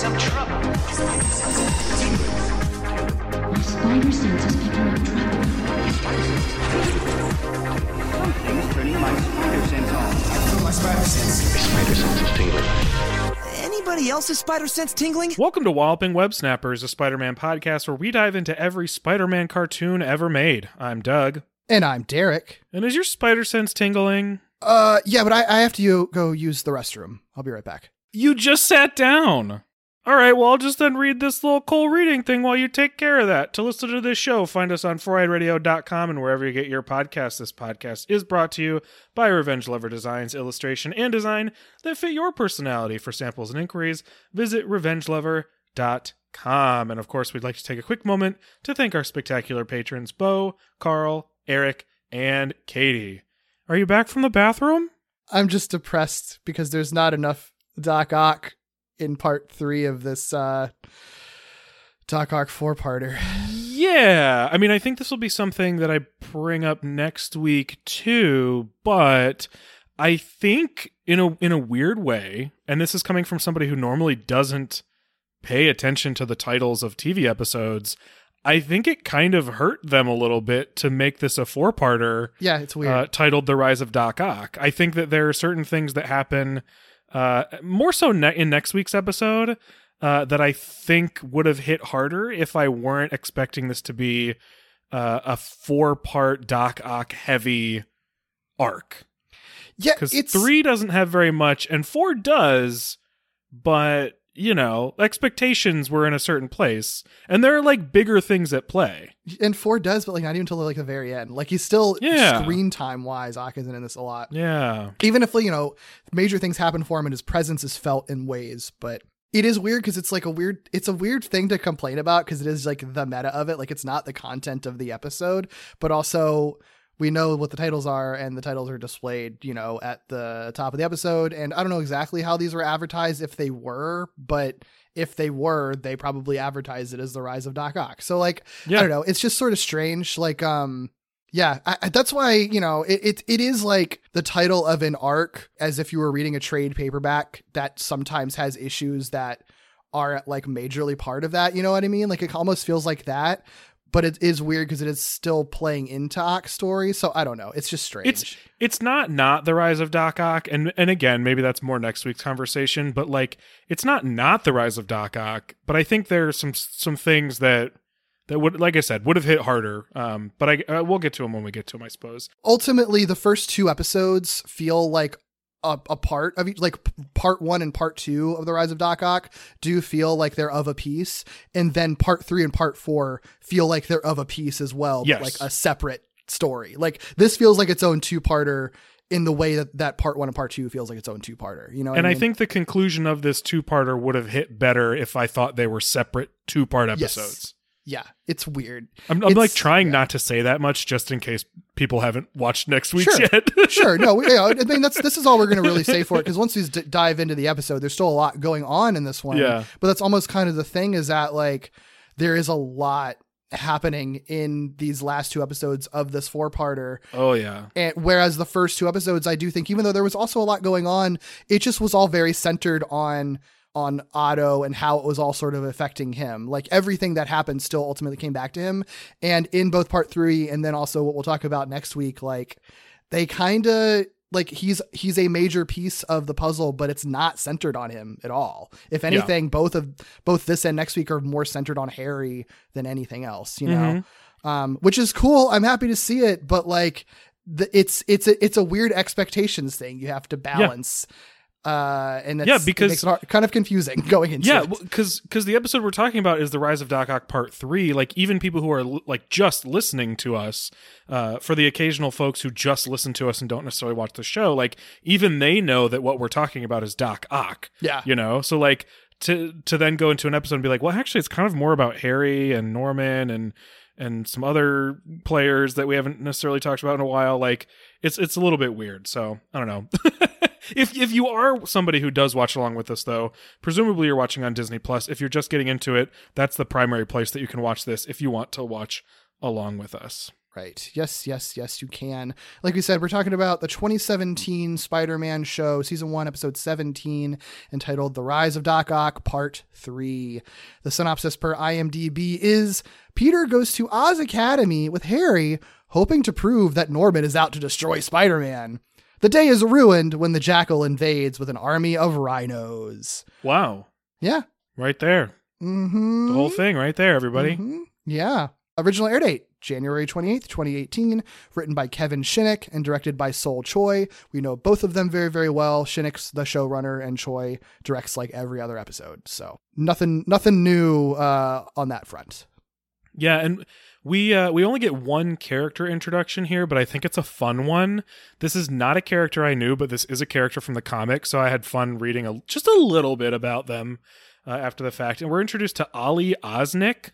Some trouble. My spider sense is picking up trouble. Something's turning my spider sense on. My spider sense. My spider sense is tingling. Anybody else's spider sense tingling? Welcome to Walloping Web Snappers, a Spider Man podcast where we dive into every Spider Man cartoon ever made. I'm Doug. And I'm Derek. And is your spider sense tingling? Uh, yeah, but I, I have to go use the restroom. I'll be right back. You just sat down. All right, well, I'll just then read this little cool reading thing while you take care of that. To listen to this show, find us on 4eyeradio.com and wherever you get your podcasts. This podcast is brought to you by Revenge Lover Designs, illustration and design that fit your personality. For samples and inquiries, visit revengelover.com. And of course, we'd like to take a quick moment to thank our spectacular patrons, Bo, Carl, Eric, and Katie. Are you back from the bathroom? I'm just depressed because there's not enough Doc Ock in part three of this uh Doc Ock four parter. Yeah, I mean, I think this will be something that I bring up next week too, but I think in a in a weird way, and this is coming from somebody who normally doesn't pay attention to the titles of TV episodes, I think it kind of hurt them a little bit to make this a four-parter Yeah, it's weird. uh, titled "The Rise of Doc Ock." I think that there are certain things that happen, uh, more so ne- in next week's episode, uh, that I think would have hit harder if I weren't expecting this to be uh, a four-part Doc Ock heavy arc. yeah, Because it's three doesn't have very much, and four does, but you know, expectations were in a certain place, and there are like bigger things at play. and four does, but like not even until like the very end. Like he's still Yeah. screen time wise, Ock isn't in this a lot. Yeah. Even if you know major things happen for him and his presence is felt in ways, but it is weird because it's like a weird it's a weird thing to complain about because it is like the meta of it like it's not the content of the episode but also we know what the titles are and the titles are displayed you know at the top of the episode and i don't know exactly how these were advertised if they were but if they were they probably advertised it as the rise of doc ock so like Yeah. i don't know it's just sort of strange like um yeah, I, I- that's why you know it, it. It is like the title of an arc, as if you were reading a trade paperback that sometimes has issues that are like majorly part of that. You know what I mean? Like it almost feels like that, but it is weird because it is still playing into Ock's story. So I don't know. It's just strange. It's it's not not the rise of Doc Ock, and and again maybe that's more next week's conversation. But like it's not not the rise of Doc Ock, but I think there are some some things that that would like I said would have hit harder. Um, but I uh, we'll get to them when we get to them, I suppose. ultimately the first two episodes feel like a, a part of each like part one and part two of the rise of doc ock do feel like they're of a piece and then part three and part four feel like they're of a piece as well Yes. but like a separate story like this feels like its own two-parter in the way that that part one and part two feels like its own two-parter you know what and I mean? think the conclusion of this two parter would have hit better if I thought they were separate two part Yes. Yeah it's weird I'm, I'm like trying yeah. not to say that much just in case people haven't watched next week Sure. yet. sure no we, yeah, i mean that's this is all we're going to really say for it because once we d- dive into the episode there's still a lot going on in this one Yeah. but that's almost kind of the thing is that like there is a lot happening in these last two episodes of this four-parter oh yeah. and whereas the first two episodes i do think even though there was also a lot going on it just was all very centered on on Otto and how it was all sort of affecting him. Like everything that happened still ultimately came back to him. And in both part three and then also what we'll talk about next week, like they kind of like he's he's a major piece of the puzzle, but it's not centered on him at all. If anything, both of both this and next week are more centered on Harry than anything else, you know. Um, which is cool. I'm happy to see it, but like the, it's it's a it's a weird expectations thing you have to balance. Uh, and that's, Yeah, it because- makes it hard, kind of confusing going into Yeah, it. because because the episode we're talking about is the rise of Doc Ock Part Three. Like even people who are l- like just listening to us, uh, for the occasional folks who just listen to us and don't necessarily watch the show, like even they know that what we're talking about is Doc Ock. Yeah. you know. So like to to then go into an episode and be like, well, actually, it's kind of more about Harry and Norman and and some other players that we haven't necessarily talked about in a while. Like it's it's a little bit weird. So I don't know. if if you are somebody who does watch along with us, though, presumably you're watching on Disney Plus. If you're just getting into it, that's the primary place that you can watch this if you want to watch along with us. Right. Yes, yes, yes, you can. Like we said, we're talking about the 2017 Spider Man show, season one, episode 17, entitled The Rise of Doc Ock, part three. The synopsis per IMDb is Peter goes to Oz Academy with Harry, hoping to prove that Norman is out to destroy Spider Man. The day is ruined when the jackal invades with an army of rhinos. Wow. Yeah. Right there. Mm-hmm. The whole thing right there, everybody. Mhm. Yeah. Original air date January 28th, 2018. Written by Kevin Shinnick and directed by Sol Choi. We know both of them very, very well. Shinnick's the showrunner, and Choi directs like every other episode. So nothing, nothing new uh, on that front. Yeah, and we uh, we only get one character introduction here, but I think it's a fun one. This is not a character I knew, but this is a character from the comic, so I had fun reading a, just a little bit about them uh, after the fact. And we're introduced to Ollie Osnick,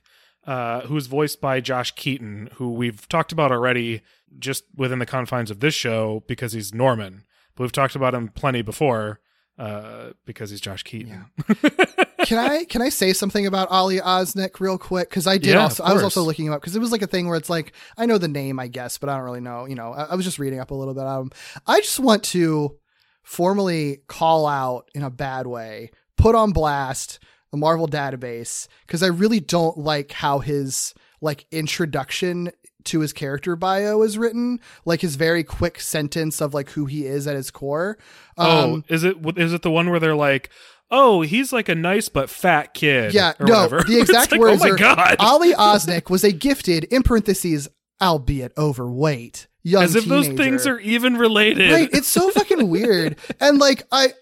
uh, who's voiced by Josh Keaton, who we've talked about already just within the confines of this show because he's Norman. But we've talked about him plenty before uh, because he's Josh Keaton. can I can I say something about Ollie Osnick real quick? Because I did Yeah, also I was also looking him up because it was like a thing where it's like I know the name I guess, but I don't really know. You know, I, I was just reading up a little bit on him. I just want to formally call out in a bad way, put on blast the Marvel database because I really don't like how his like introduction to his character bio is written like his very quick sentence of like who he is at his core Oh, Um, is it is it the one where they're like, "Oh, he's like a nice but fat kid"? Yeah, or no, whatever. the exact like, oh words Oh my are god! Ollie Osnick was a gifted, in parentheses, albeit overweight, young As if those things are even related. right. It's so fucking weird. And like I,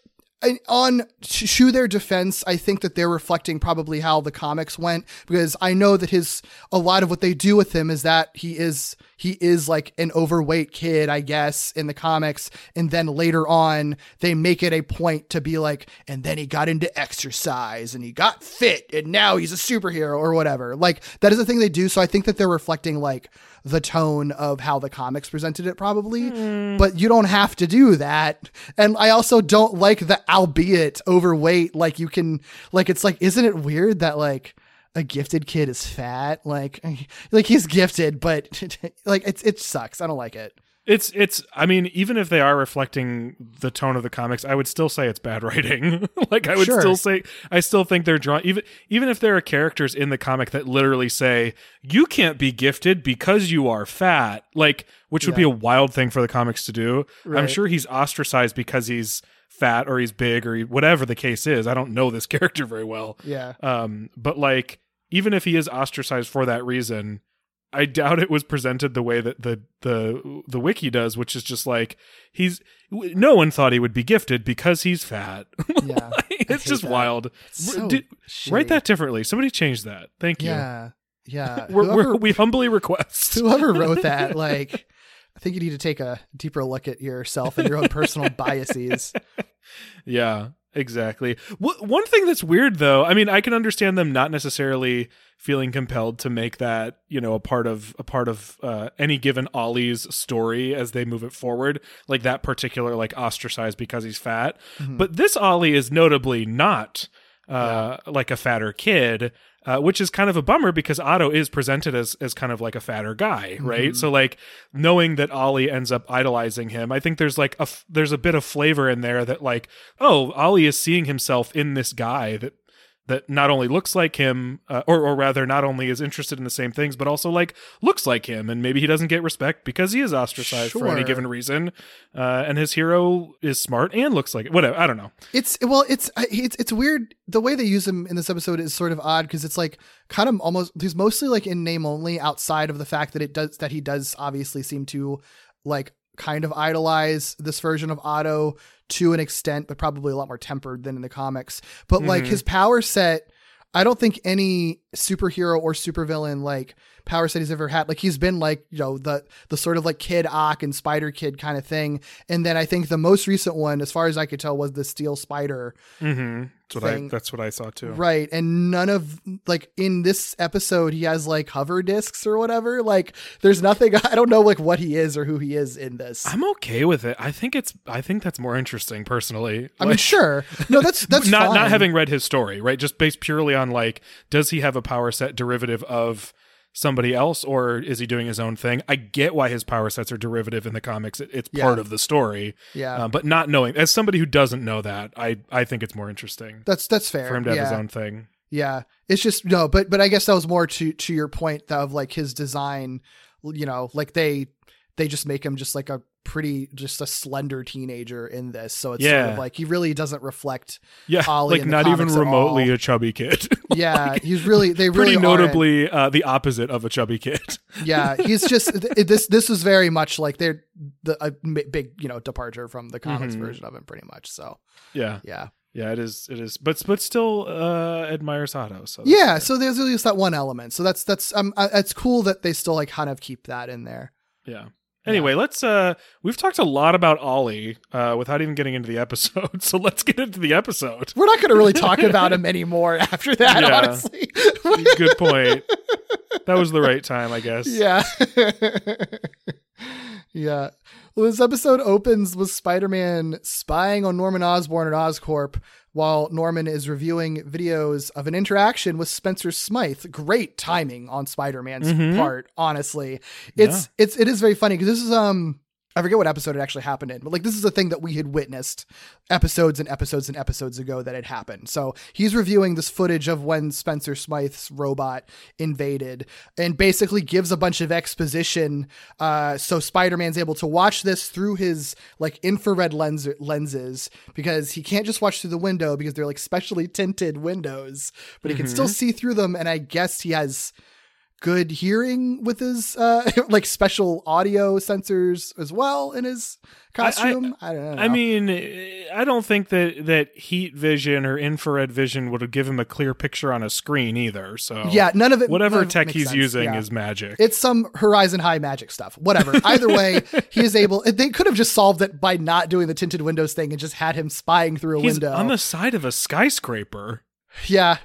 I on to their defense, I think that they're reflecting probably how the comics went because I know that his a lot of what they do with him is that he is he is like an overweight kid, I guess, in the comics, and then later on they make it a point to be like, and then he got into exercise and he got fit and now he's a superhero or whatever. Like that is the thing they do. So I think that they're reflecting like the tone of how the comics presented it probably hmm. but you don't have to do that and i also don't like the albeit overweight like you can like it's like isn't it weird that like a gifted kid is fat like like he's gifted but like it's it sucks i don't like it It's it's. I mean, even if they are reflecting the tone of the comics, I would still say it's bad writing. like I would Sure. still say, I still think they're drawn even even if there are characters in the comic that literally say you can't be gifted because you are fat. Like, which would be a wild thing for the comics to do. I'm sure he's ostracized because he's fat or he's big or he, whatever the case is. I don't know this character very well. yeah Um, but like, even if he is ostracized for that reason, I doubt it was presented the way that the the the wiki does, which is just like he's. No one thought he would be gifted because he's fat. yeah it's just that. wild. so Did- write that differently. Somebody change that. Thank you. yeah yeah We're, whoever, we're, we humbly request. whoever wrote that like i think you need to take a deeper look at yourself and your own personal biases Yeah, exactly. One thing that's weird, though, I mean, I can understand them not necessarily feeling compelled to make that, you know, a part of a part of uh, any given Ollie's story as they move it forward, like that particular like ostracized because he's fat. But this Ollie is notably not uh, like a fatter kid. Uh, which is kind of a bummer because Otto is presented as as kind of like a fatter guy, right? So like knowing that Ollie ends up idolizing him, I think there's like a f- there's a bit of flavor in there that like oh Ollie is seeing himself in this guy that that not only looks like him, uh, or or rather not only is interested in the same things, but also like looks like him, and maybe he doesn't get respect because he is ostracized for any given reason, uh, and his hero is smart and looks like it. Whatever, I don't know. It's well, it's it's it's weird. The way they use him in this episode is sort of odd because it's like kind of almost he's mostly like in name only, outside of the fact that it does that he does obviously seem to like kind of idolize this version of Otto to an extent, but probably a lot more tempered than in the comics. But like mm-hmm. his power set. I don't think any superhero or supervillain like power set he's ever had. Like he's been like, you know, the the sort of like Kid Ock and Spider Kid kind of thing. And then I think the most recent one, as far as I could tell, was the Steel Spider. Mm-hmm. That's what I. That's what I saw too. Right. And none of like in this episode he has like hover discs or whatever. Like there's nothing I don't know like what he is or who he is in this. I'm okay with it. I think it's. I think that's more interesting personally. I mean, sure. No, that's that's not fine. not having read his story, right? Just based purely on like, does he have a power set derivative of somebody else, or is he doing his own thing? I get why his power sets are derivative in the comics; it, it's Yeah. part of the story. Yeah. Uh, but not knowing, as somebody who doesn't know that, I I think it's more interesting That's that's fair. for him to have yeah. his own thing. Yeah, it's just no, but but I guess that was more to to your point of like his design. You know, like they they just make him just like a pretty just a slender teenager in this, so it's sort of like he really doesn't reflect. Yeah, Ollie like not even remotely a chubby kid. Yeah, he's really they Pretty really aren't. notably uh, the opposite of a chubby kid. Yeah, he's just th- this. This is very much like they're the a m- big you know departure from the comics Mhm. version of him, pretty much. So yeah, yeah, yeah, it is. It is, but but still uh, admires Otto. So yeah. fair. So there's at least that one element. So that's that's um uh, it's cool that they still like kind of keep that in there. Yeah. Anyway, let's uh we've talked a lot about Ollie uh without even getting into the episode. So let's get into the episode. We're not going to really talk about him anymore after that, Yeah. honestly. Good point. That was the right time, I guess. yeah. yeah. Well, this episode opens with Spider Man spying on Norman Osborn at Oscorp while Norman is reviewing videos of an interaction with Spencer Smythe. Great timing on Spider Man's Mhm. part, honestly. It's it's it is very funny because this is um I forget what episode it actually happened in, but like this is a thing that we had witnessed episodes and episodes and episodes ago that had happened. So he's reviewing this footage of when Spencer Smythe's robot invaded and basically gives a bunch of exposition. Uh, so Spider Man's able to watch this through his like infrared lens lenses because he can't just watch through the window because they're like specially tinted windows, but he can still see through them. And I guess he has good hearing with his uh like special audio sensors as well in his costume. I, don't know. I mean, I don't think that that heat vision or infrared vision would have given him a clear picture on a screen either. So yeah, none of it. whatever of it tech he's sense. using Yeah. is magic. It's some Horizon High magic stuff. Whatever. Either way, he is able. They could have just solved it by not doing the tinted windows thing and just had him spying through a he's window. on the side of a skyscraper. yeah,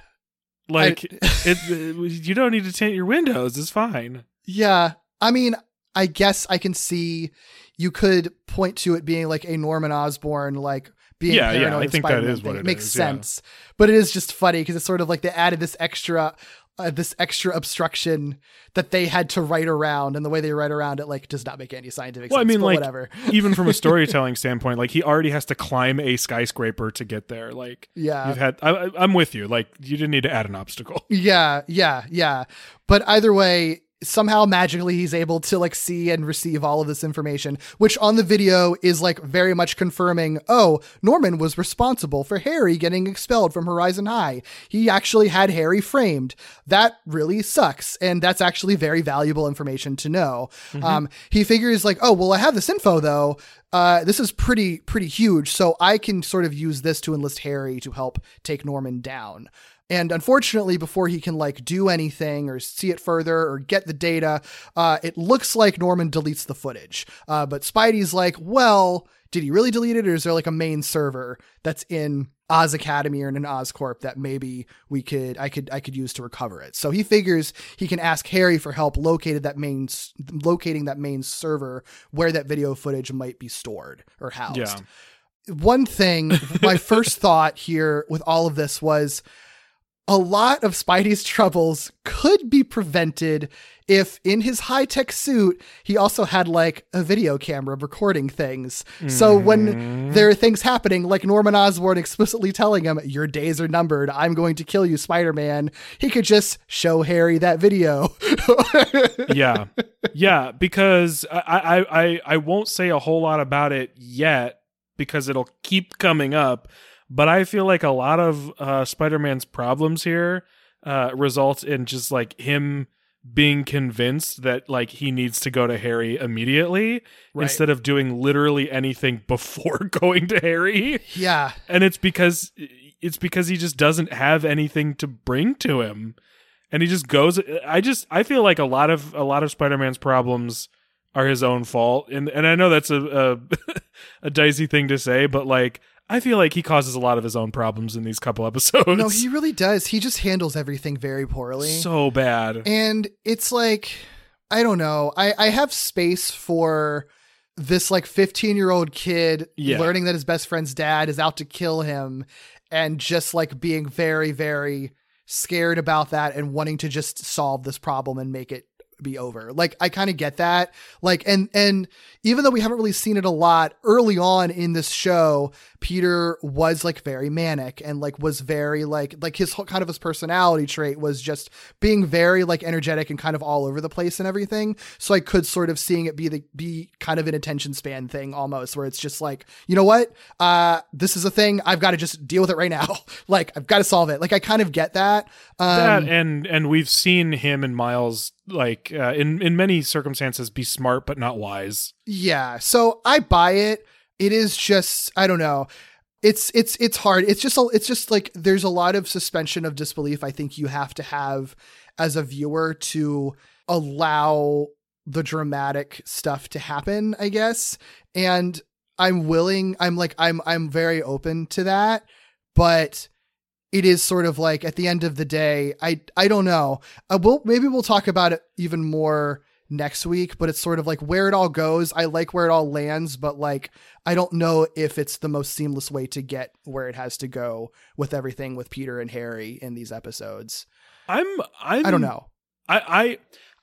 Like it, uh, you don't need to tint your windows. It's fine. yeah. I mean, I guess I can see you could point to it being like a Norman Osborn like being Yeah, yeah, paranoid I think that Spider-Man is what thing. it makes is, yeah. sense. But it is just funny because it's sort of like they added this extra. Uh, this extra obstruction that they had to write around, and the way they write around it like does not make any scientific Well, I mean, like whatever. even from a storytelling standpoint, like he already has to climb a skyscraper to get there. Like Yeah. you've had. I, I- I'm with you. Like you didn't need to add an obstacle. Yeah, yeah, yeah. But either way, somehow magically he's able to like see and receive all of this information, which on the video is like very much confirming, oh, Norman was responsible for Harry getting expelled from Horizon High. He actually had Harry framed. That really sucks. And that's actually very valuable information to know. Um, he figures like, oh, well, I have this info though. Uh, this is pretty, pretty huge. So I can sort of use this to enlist Harry to help take Norman down. And unfortunately, before he can like do anything or see it further or get the data, uh, it looks like Norman deletes the footage. Uh, but Spidey's like, well, did he really delete it, or is there like a main server that's in Oz Academy or in an Oscorp that maybe we could I could I could use to recover it? So he figures he can ask Harry for help located that main locating that main server where that video footage might be stored or housed Yeah. one thing, my first thought here with all of this was a lot of Spidey's troubles could be prevented if in his high tech suit, he also had like a video camera recording things. So when mm-hmm. there are things happening, like Norman Osborn explicitly telling him, Your days are numbered, I'm going to kill you, Spider Man, he could just show Harry that video. yeah, yeah. Because I, I, I, I won't say a whole lot about it yet because it'll keep coming up. But I feel like a lot of uh, Spider-Man's problems here uh, result in just like him being convinced that like he needs to go to Harry immediately Right. instead of doing literally anything before going to Harry. yeah. And it's because it's because he just doesn't have anything to bring to him. and he just goes. I just I feel like a lot of a lot of Spider Man's problems are his own fault, and and I know that's a a, a dicey thing to say, but like I feel like he causes a lot of his own problems in these couple episodes. No, he really does. He just handles everything very poorly. so bad. and it's like i don't know i i have space for this like 15 year old kid Yeah. learning that his best friend's dad is out to kill him and just like being very very scared about that and wanting to just solve this problem and make it be over. Like i kind of get that. Like and and even though we haven't really seen it a lot early on in this show peter was like very manic and like was very like like his whole kind of his personality trait was just being very like energetic and kind of all over the place and everything. So i could sort of seeing it be the be kind of an attention span thing almost where it's just like you know what? Uh this is a thing. I've got to just deal with it right now. Like i've got to solve it. Like i kind of get that. Um that and and we've seen him and Miles like uh, in in many circumstances be smart but not wise. Yeah. So I buy it. It is just I don't know. It's it's it's hard. It's just it's just like there's a lot of suspension of disbelief I think you have to have as a viewer to allow the dramatic stuff to happen, I guess. And I'm willing I'm like I'm I'm very open to that, but it is sort of like at the end of the day, I I don't know. Uh, we'll maybe we'll talk about it even more next week, but it's sort of like where it all goes. I like where it all lands, but like I don't know if it's the most seamless way to get where it has to go with everything with Peter and Harry in these episodes. I'm I'm I don't know. I I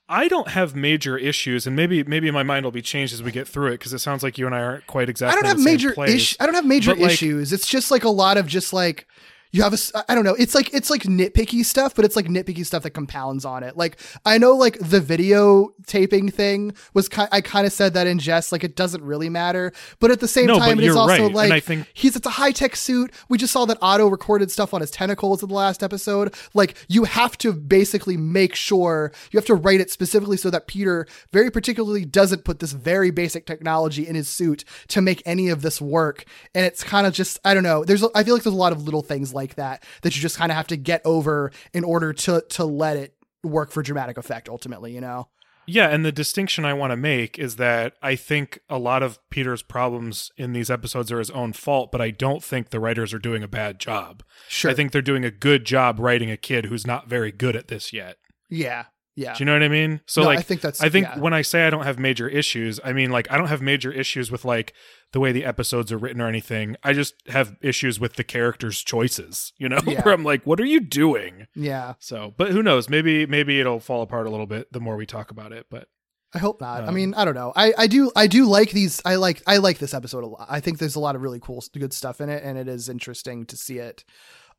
I don't have major issues, and maybe maybe my mind will be changed as we get through it because it sounds like you and I aren't quite exactly. I don't have the same major issues. I don't have major But, like- issues. It's just like a lot of just like you have a i don't know. It's like it's like nitpicky stuff, but it's like nitpicky stuff that compounds on it. Like I know like the video taping thing was ki- I kind of said that in jest like it doesn't really matter, but at the same No, time it is also right, and like I think- he's it's a high-tech suit. We just saw that Otto recorded stuff on his tentacles in the last episode. Like you have to basically make sure you have to write it specifically so that Peter very particularly doesn't put this very basic technology in his suit to make any of this work. And it's kind of just I don't know. There's I feel like there's a lot of little things like that that you just kind of have to get over in order to to let it work for dramatic effect ultimately, you know. Yeah, and the distinction I want to make is that I think a lot of Peter's problems in these episodes are his own fault, but I don't think the writers are doing a bad job. Sure. I think they're doing a good job writing a kid who's not very good at this yet. yeah. Yeah. Do you know what I mean? So No, like I think that's- I think yeah. when I say I don't have major issues, I mean like I don't have major issues with like the way the episodes are written or anything. I just have issues with the characters' choices, you know? Yeah. Where I'm like, what are you doing? yeah. So, but who knows? Maybe maybe it'll fall apart a little bit the more we talk about it, but I hope not. I Um, mean, I don't know. I, I do I do like these. I like I like this episode a lot. I think there's a lot of really cool, good stuff in it, and it is interesting to see it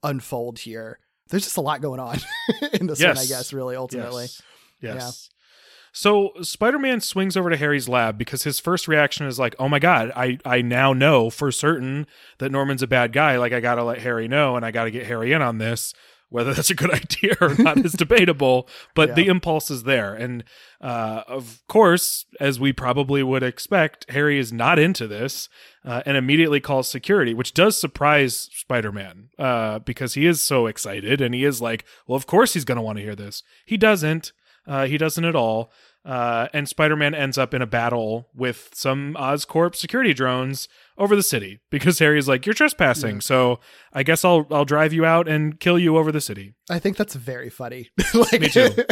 unfold here. There's just a lot going on in this one, I guess. Really, ultimately, Yes. Yes. So Spider-Man swings over to Harry's lab because his first reaction is like, "Oh my god, I I now know for certain that Norman's a bad guy. Like I got to let Harry know and I got to get Harry in on this." Whether that's a good idea or not is debatable, but Yeah. the impulse is there. And uh, of course, as we probably would expect, Harry is not into this uh, and immediately calls security, which does surprise Spider Man uh, because he is so excited and he is like, well, of course he's going to want to hear this. He doesn't. Uh, he doesn't at all. Uh, and Spider Man ends up in a battle with some Oscorp security drones over the city because Harry's like, "You're trespassing, so I guess I'll I'll drive you out and kill you over the city." I think that's very funny. like, Me too.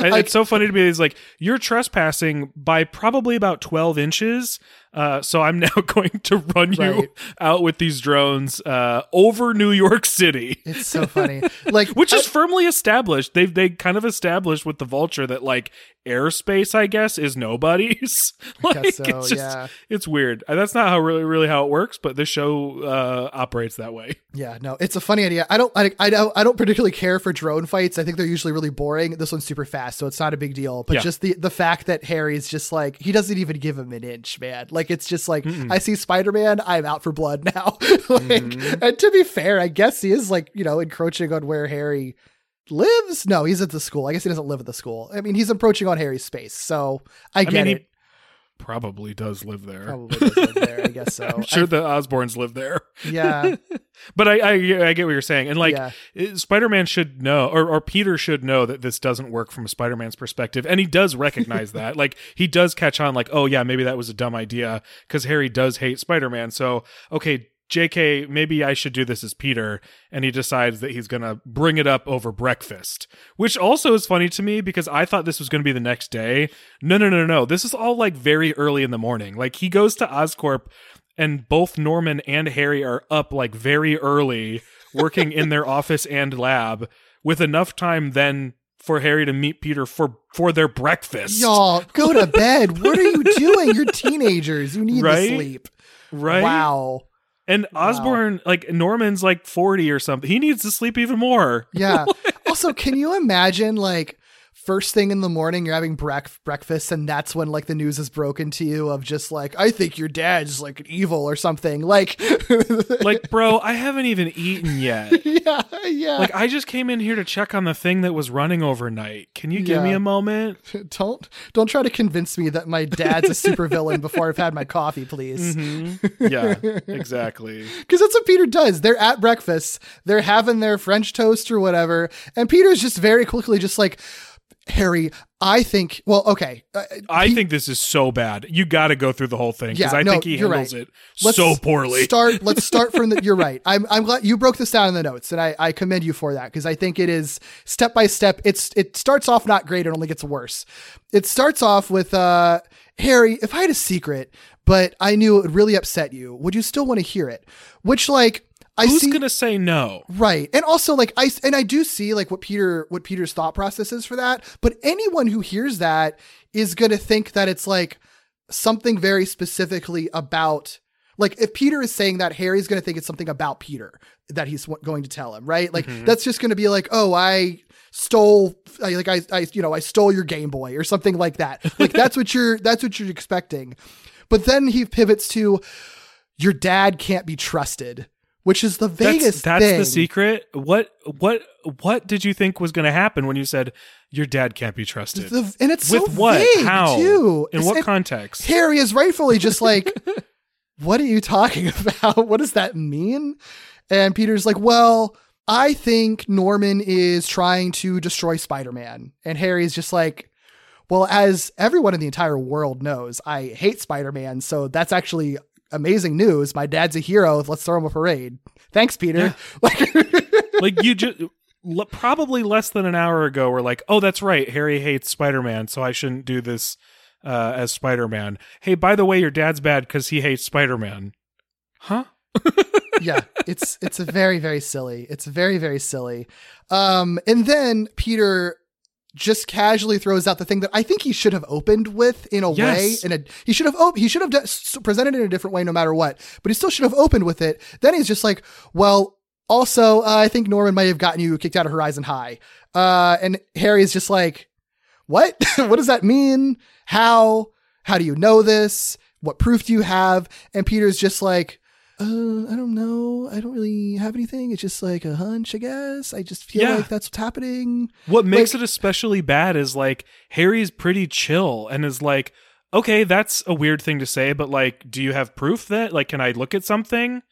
Like- it's so funny to me. He's like, "You're trespassing by probably about 12 inches, uh, so I'm now going to run you Right. out with these drones uh, over New York City." It's so funny. Like, which is firmly established. They've they kind of established with the vulture that like airspace, I guess, is nobody's. like guess so, it's just yeah. it's weird. Uh, That's not how really really how it works, but this show uh, operates that way. Yeah, no, it's a funny idea. I don't, I, I don't, I don't particularly care for drone fights. I think they're usually really boring. This one's super fast, so it's not a big deal. But Yeah. just the the fact that Harry's just like he doesn't even give him an inch, man. Like it's just like I see Spider Man, I'm out for blood now. like, Mm-hmm. and to be fair, I guess he is like you know encroaching on where Harry lives. No, he's at the school. I guess he doesn't live at the school. I mean, he's approaching on Harry's space, so I get mean, it. Probably does live there. Probably does live there. I guess so. I'm sure the Osborns live there. Yeah. But I, I I get what you're saying, and like Yeah. Spider Man should know, or or Peter should know that this doesn't work from Spider Man's perspective, and he does recognize that. Like he does catch on, like oh yeah, maybe that was a dumb idea because Harry does hate Spider Man. So okay, J.K., maybe I should do this as Peter, and he decides that he's gonna bring it up over breakfast, which also is funny to me because I thought this was gonna be the next day. No, no, no, no. This is all like very early in the morning. Like he goes to Oscorp and both Norman and Harry are up like very early, working in their office and lab, with enough time then for Harry to meet Peter for for their breakfast. Y'all, go to bed. What are you doing? You're teenagers. You need Right? to sleep. right? Wow. And Osborn, like Norman's like forty or something. He needs to sleep even more. Yeah. also, can you imagine like first thing in the morning you're having breakfast and that's when like the news is broken to you of just like I think your dad's like evil or something. Like Like, bro, I haven't even eaten yet. yeah, yeah. Like, I just came in here to check on the thing that was running overnight. Can you give me a moment? don't don't try to convince me that my dad's a supervillain before I've had my coffee, please. Mm-hmm. Yeah, exactly. Because that's what Peter does. They're at breakfast, they're having their French toast or whatever, and Peter's just very quickly just like, Harry, I think. Well, okay, uh, I Pe- think this is so bad. You got to go through the whole thing because Yeah, I no, think he handles right. it let's so poorly. Start. Let's start from the. You're right. I'm. I'm glad you broke this down in the notes, and I, I commend you for that because I think it is step by step. It's. It starts off not great. It only gets worse. It starts off with uh, Harry. If I had a secret, but I knew it would really upset you, would you still want to hear it? Which like I Who's see. gonna say no? Right. And also like I and I do see like what Peter what Peter's thought process is for that, but anyone who hears that is going to think that it's like something very specifically about like if Peter is saying that Harry's going to think it's something about Peter that he's going to tell him, right? Like mm-hmm. that's just going to be like, "Oh, I stole I, like I I you know, I stole your Game Boy or something like that." Like that's what you're that's what you're expecting. But then he pivots to your dad can't be trusted, which is the That's, that's thing. the secret. What what what did you think was going to happen when you said your dad can't be trusted? The- and it's With so what? vague How? too. In It's- what it- context? Harry is rightfully just like, what are you talking about? What does that mean? And Peter's like, well, I think Norman is trying to destroy Spider-Man. And Harry's just like, well, as everyone in the entire world knows, I hate Spider-Man. So that's actually amazing news. My dad's a hero. Let's throw him a parade. Thanks, Peter. Like, like you just l- probably less than an hour ago were like, "Oh, that's right. Harry hates Spider-Man, so I shouldn't do this uh, as Spider-Man." Hey, by the way, your dad's bad cuz he hates Spider-Man. Huh? yeah, it's it's a very very silly. It's very very silly. Um, and then Peter just casually throws out the thing that I think he should have opened with in a Yes. way. In a he should have op- he should have presented it in a different way no matter what. But he still should have opened with it. Then he's just like, well. Also, uh, I think Norman might have gotten you kicked out of Horizon High. Uh, and Harry's just like, what? what does that mean? How? How do you know this? What proof do you have? And Peter's just like, uh, I don't know. I don't really have anything. It's just like a hunch, I guess. I just feel Yeah. like that's what's happening. What makes Like- it especially bad is like Harry's pretty chill and is like, "Okay, that's a weird thing to say, but like, do you have proof that like can I look at something?"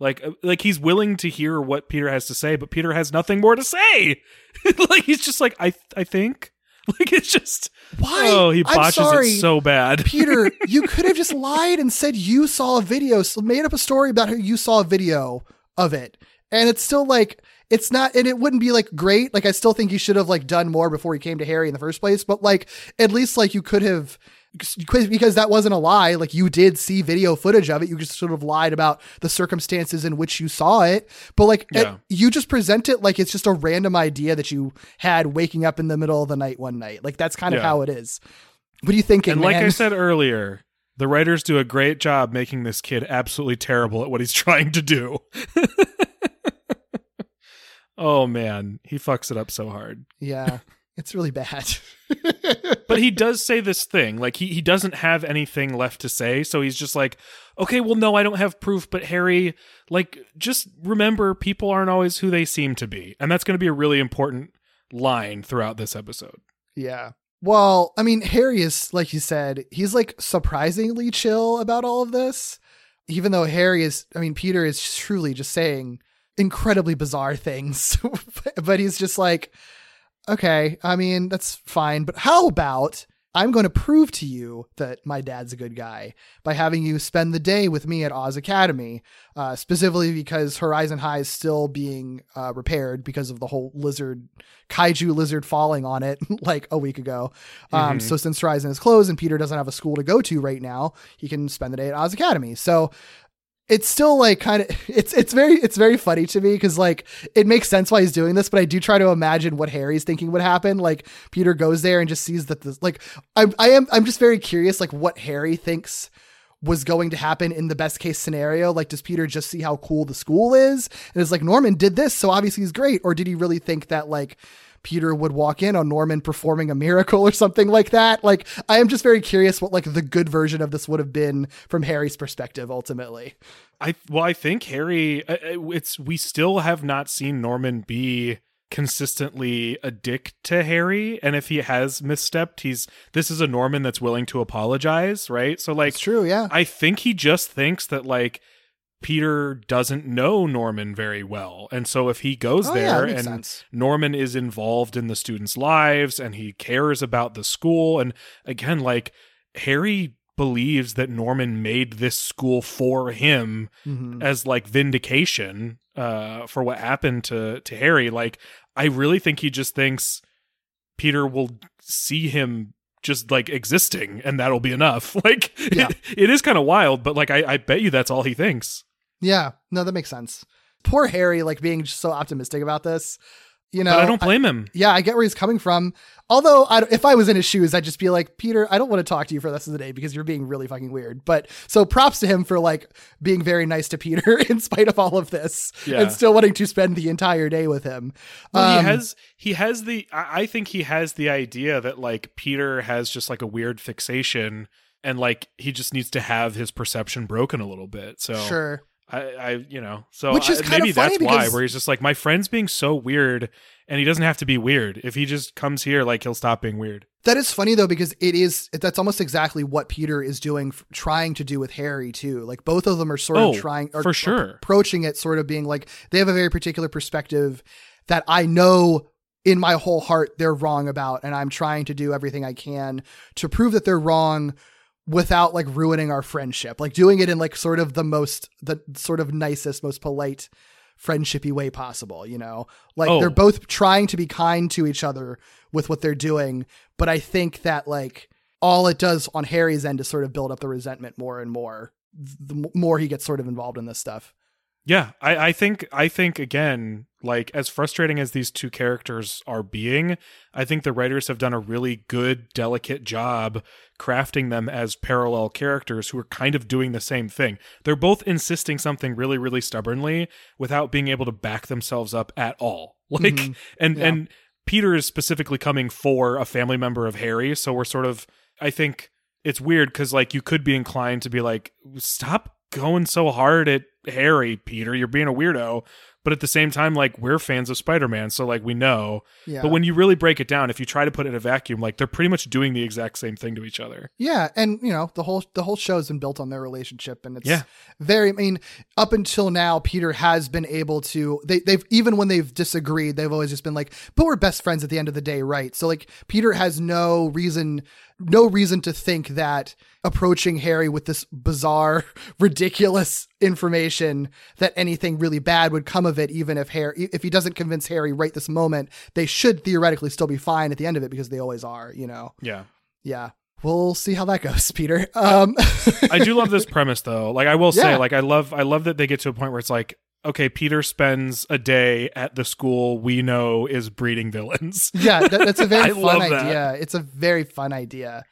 Like uh, like he's willing to hear what Peter has to say, but Peter has nothing more to say. like he's just like, "I I think." Like it's just Why? Oh, he botches sorry. it so bad. Peter, you could have just lied and said you saw a video, so made up a story about how you saw a video of it. And it's still like it's not and it wouldn't be like great. Like I still think you should have like done more before he came to Harry in the first place, but like at least like you could have because that wasn't a lie. Like you did see video footage of it. You just sort of lied about the circumstances in which you saw it. But like it- you just present it like it's just a random idea that you had waking up in the middle of the night one night. Like that's kind of Yeah. how it is. What are you thinking? And like man? I said earlier, the writers do a great job making this kid absolutely terrible at what he's trying to do. oh man, he fucks it up so hard. Yeah, it's really bad. But he does say this thing, like he he doesn't have anything left to say, so he's just like, "Okay, well no, I don't have proof, but Harry, like just remember people aren't always who they seem to be." And that's going to be a really important line throughout this episode. yeah. Well, I mean, Harry is, like you said, he's like surprisingly chill about all of this. Even though Harry is, I mean, Peter is truly just saying incredibly bizarre things. but he's just like, okay, I mean, that's fine. But how about I'm going to prove to you that my dad's a good guy by having you spend the day with me at Oz Academy, uh, specifically because Horizon High is still being uh, repaired because of the whole lizard, kaiju lizard falling on it like a week ago. Um, So since Horizon is closed and Peter doesn't have a school to go to right now, he can spend the day at Oz Academy. So it's still like kind of it's it's very it's very funny to me because like it makes sense why he's doing this but i do try to imagine what harry's thinking would happen. Like peter goes there and just sees that this like i i am i'm just very curious like what harry thinks was going to happen in the best case scenario. Like does peter just see how cool the school is? And it's like norman did this so obviously he's great. Or did he really think that like Peter would walk in on Norman performing a miracle or something like that. Like, I am just very curious what like the good version of this would have been from Harry's perspective ultimately. I well, I think Harry. uh, uh, It's we still have not seen Norman be consistently a dick to Harry, and if he has misstepped, he's this is a Norman that's willing to apologize, right? So like, It's true, yeah. I think he just thinks that like Peter doesn't know Norman very well. And so if he goes Oh, there makes and sense. Norman is involved in the students' lives and he cares about the school and again like Harry believes that Norman made this school for him Mhm. as like vindication uh for what happened to to Harry like I really think he just thinks Peter will see him just like existing and that'll be enough like Yeah. it is kind of wild but like I, I bet you that's all he thinks Yeah, no, that makes sense. Poor Harry, like being just so optimistic about this. You know, but I don't blame him yeah, I get where he's coming from. Although, I, if I was in his shoes, I'd just be like, Peter, I don't want to talk to you for the rest of the day because you're being really fucking weird. But so props to him for like being very nice to Peter in spite of all of this Yeah. and still wanting to spend the entire day with him. Well, Um, he has he has the I I think he has the idea that like Peter has just like a weird fixation and like he just needs to have his perception broken a little bit. So Sure. I, I you know so Which is I- maybe funny that's why because- where he's just like my friend's being so weird and he doesn't have to be weird if he just comes here like he'll stop being weird. That is funny though because it is that's almost exactly what Peter is doing, trying to do with Harry too. Like both of them are sort Oh, of trying, are, for sure. approaching it sort of being like they have a very particular perspective that I know in my whole heart they're wrong about, and I'm trying to do everything I can to prove that they're wrong without like ruining our friendship. Like doing it in like sort of the most the sort of nicest, most polite friendshipy way possible, you know? Like Oh. they're both trying to be kind to each other with what they're doing, but I think that like all it does on Harry's end is sort of build up the resentment more and more the more he gets sort of involved in this stuff. Yeah, I, I think I think again, like as frustrating as these two characters are being, I think the writers have done a really good, delicate job crafting them as parallel characters who are kind of doing the same thing. They're both insisting something really, really stubbornly without being able to back themselves up at all. Like Mhm. and Yeah. and Peter is specifically coming for a family member of Harry, so we're sort of I think it's weird because like you could be inclined to be like, stop going so hard at Harry, Peter. You're being a weirdo. But at the same time, like we're fans of Spider-Man, so like we know. Yeah. But when you really break it down, if you try to put it in a vacuum, like they're pretty much doing the exact same thing to each other. Yeah, and you know the whole the whole show's been built on their relationship, and it's Yeah. very. I mean, up until now, Peter has been able to. They they've even when they've disagreed, they've always just been like, "But we're best friends at the end of the day, right?" So like, Peter has no reason, no reason to think that approaching Harry with this bizarre, ridiculous information that anything really bad would come of it, even if Harry, if he doesn't convince Harry right this moment, they should theoretically still be fine at the end of it because they always are, you know. Yeah. Yeah. We'll see how that goes, Peter. Um I do love this premise though. Like I will say, Yeah. like I love I love that they get to a point where it's like, okay, Peter spends a day at the school we know is breeding villains. yeah, that, that's a very fun idea. It's a very fun idea.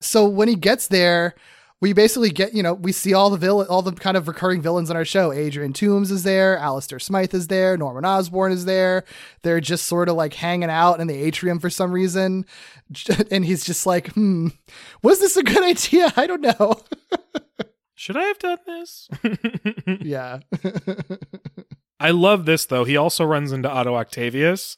So when he gets there, we basically get, you know, we see all the villain, all the kind of recurring villains on our show. Adrian Toomes is there, Alistair Smythe is there, Norman Osborn is there. They're just sort of like hanging out in the atrium for some reason. And he's just like, hmm, was this a good idea? I don't know. Should I have done this? yeah. I love this though. He also runs into Otto Octavius,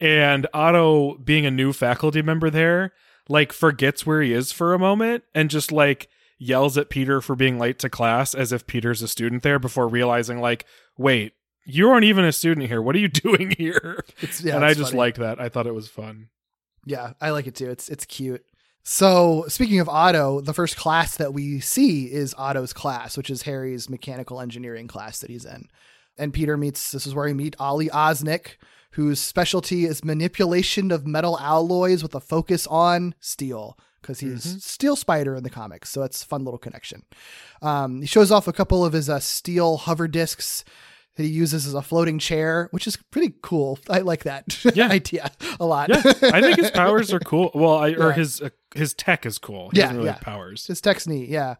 and Otto being a new faculty member there, like forgets where he is for a moment and just like yells at Peter for being late to class as if Peter's a student there before realizing like, wait, you aren't even a student here. What are you doing here? It's, yeah, and I just funny. liked that. I thought it was fun. Yeah, I like it too. It's it's cute. So speaking of Otto, the first class that we see is Otto's class, which is Harry's mechanical engineering class that he's in. And Peter meets this is where we meet Ollie Osnick, whose specialty is manipulation of metal alloys with a focus on steel. Because he's Steel Spider in the comics, so it's a fun little connection. Um, he shows off a couple of his uh, steel hover discs that he uses as a floating chair, which is pretty cool. I like that Yeah. idea a lot. Yeah, I think his powers are cool. Well, I, or Yeah. his uh, his tech is cool. He Yeah, really yeah. powers. His tech's neat, yeah.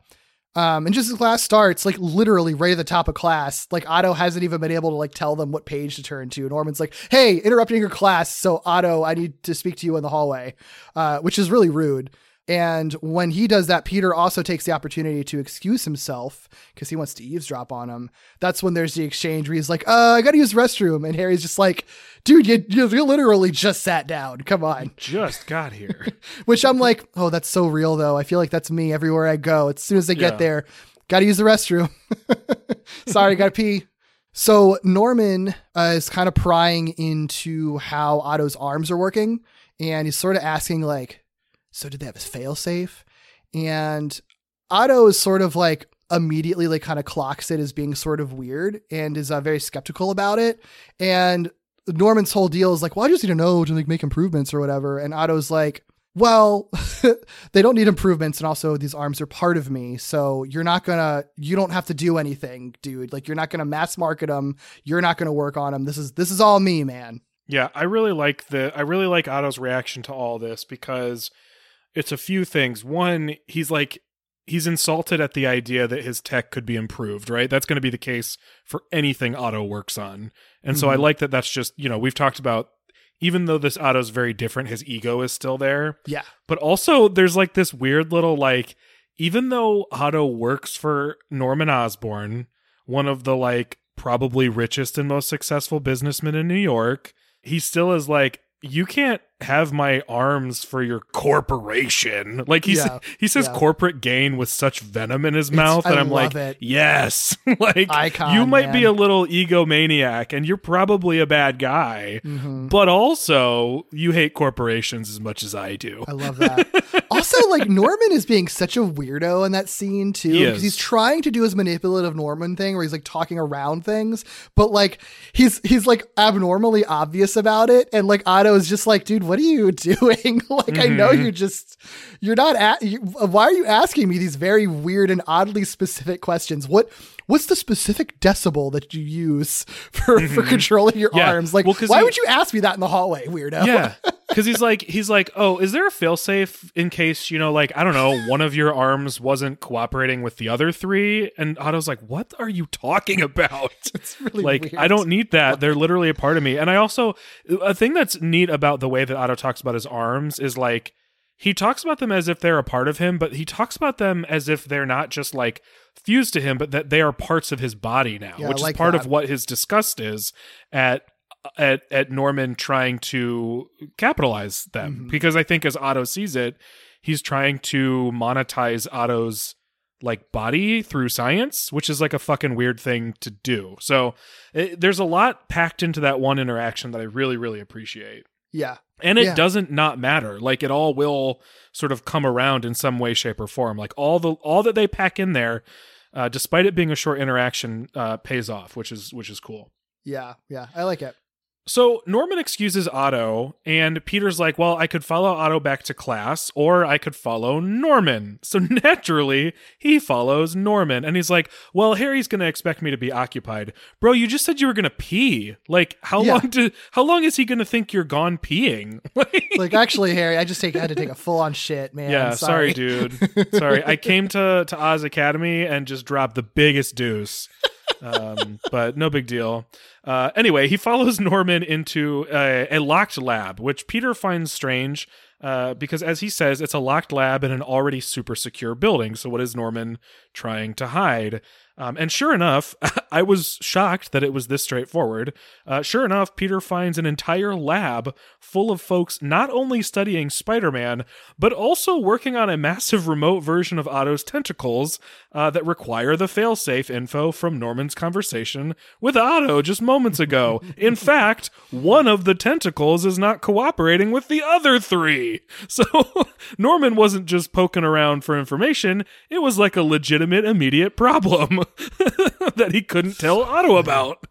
Um, and just as class starts, like literally right at the top of class, like Otto hasn't even been able to like tell them what page to turn to. Norman's like, "Hey, interrupting your class, so Otto, I need to speak to you in the hallway," uh, which is really rude. And when he does that, Peter also takes the opportunity to excuse himself because he wants to eavesdrop on him. That's when there's the exchange where he's like, uh, I gotta use the restroom. And Harry's just like, dude, you, you, you literally just sat down. Come on. Just got here. Which I'm like, oh, that's so real though. I feel like that's me everywhere I go. As soon as I get there, gotta use the restroom. Sorry, gotta pee. So Norman uh, is kind of prying into how Otto's arms are working, and he's sort of asking like, "So did they have a failsafe?" And Otto is sort of like immediately like kind of clocks it as being sort of weird and is uh, very skeptical about it. And Norman's whole deal is like, well, I just need to know to like make improvements or whatever. And Otto's like, well, they don't need improvements. And also these arms are part of me. So you're not gonna, you don't have to do anything, dude. Like you're not gonna mass market them. You're not gonna work on them. This is, this is all me, man. Yeah, I really like the I really like Otto's reaction to all this because it's a few things. One, he's like he's insulted at the idea that his tech could be improved, right? That's going to be the case for anything Otto works on. And so I Mhm. like that that's just, you know, we've talked about even though this Otto's very different, his ego is still there. Yeah. But also there's like this weird little like even though Otto works for Norman Osborn, one of the like probably richest and most successful businessmen in New York, he still is like you can't have my arms for your corporation. Like he Yeah, he says yeah. corporate gain with such venom in his mouth I and I'm like, it. yes. like Icon, you might be a little egomaniac and you're probably a bad guy. Mhm. But also, you hate corporations as much as I do. I love that. also, like Norman is being such a weirdo in that scene too, He because is. he's trying to do his manipulative Norman thing, where he's like talking around things, but like he's he's like abnormally obvious about it, and like Otto is just like, dude, what are you doing? like, I know Mhm. you just you're not at. You, why are you asking me these very weird and oddly specific questions? What What's the specific decibel that you use for, for controlling your Mm-hmm. Yeah. arms? Like, Well, why he- would you ask me that in the hallway, weirdo? yeah because he's like he's like oh is there a failsafe in case you know like i don't know one of your arms wasn't cooperating with the other three? And otto's like what are you talking about? It's really like weird. i don't need that. They're literally a part of me. And i also a thing that's neat about the way that otto talks about his arms is like he talks about them as if they're a part of him but he talks about them as if they're not just like fused to him but that they are parts of his body now Yeah, which like is part that. of what his disgust is at at at Norman trying to capitalize them Mhm. because I think as Otto sees it, he's trying to monetize Otto's like body through science, which is like a fucking weird thing to do. So it, there's a lot packed into that one interaction that I really really appreciate. Yeah. And it Yeah. doesn't not matter. Like it all will sort of come around in some way, shape, or form. Like all the all that they pack in there, uh, despite it being a short interaction, uh, pays off, which is which is cool. Yeah. Yeah. I like it. So Norman excuses Otto, and Peter's like, Well, I could follow Otto back to class, or I could follow Norman. So naturally, he follows Norman. And he's like, Well, Harry's gonna expect me to be occupied. Bro, you just said you were gonna pee. Like, how Yeah. long do how long is he gonna think you're gone peeing? Like, actually, Harry, I just take I had to take a full on shit, man. yeah, sorry, sorry, dude. sorry. I came to, to Oz Academy and just dropped the biggest deuce. Um, but no big deal. Uh, anyway, he follows Norman into a, a locked lab, which Peter finds strange uh, because, as he says, it's a locked lab in an already super secure building. So, what is Norman trying to hide? Um, and sure enough, I was shocked that it was this straightforward. Uh, sure enough, Peter finds an entire lab full of folks not only studying Spider Man, but also working on a massive remote version of Otto's tentacles uh, that require the failsafe info from Norman's conversation with Otto just moments ago. In fact, one of the tentacles is not cooperating with the other three. So Norman wasn't just poking around for information, it was like a legitimate immediate problem that he couldn't tell Otto about.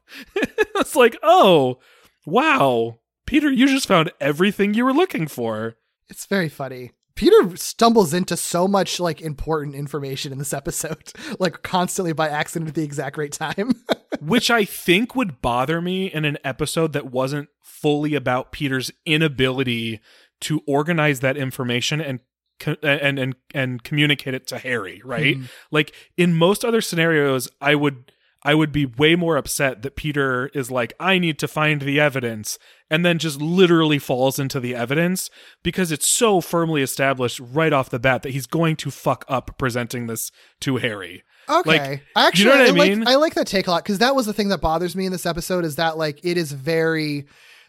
it's like, oh, wow. Peter, you just found everything you were looking for. It's very funny. Peter stumbles into so much like important information in this episode, like constantly by accident at the exact right time. which I think would bother me in an episode that wasn't fully about Peter's inability to organize that information and and and and communicate it to Harry, right? Hmm. Like in most other scenarios, I would I would be way more upset that Peter is like, I need to find the evidence, and then just literally falls into the evidence because it's so firmly established right off the bat that he's going to fuck up presenting this to Harry. Okay. Like, Actually, you know what I like, mean? I like that take a lot because that was the thing that bothers me in this episode is that like it is very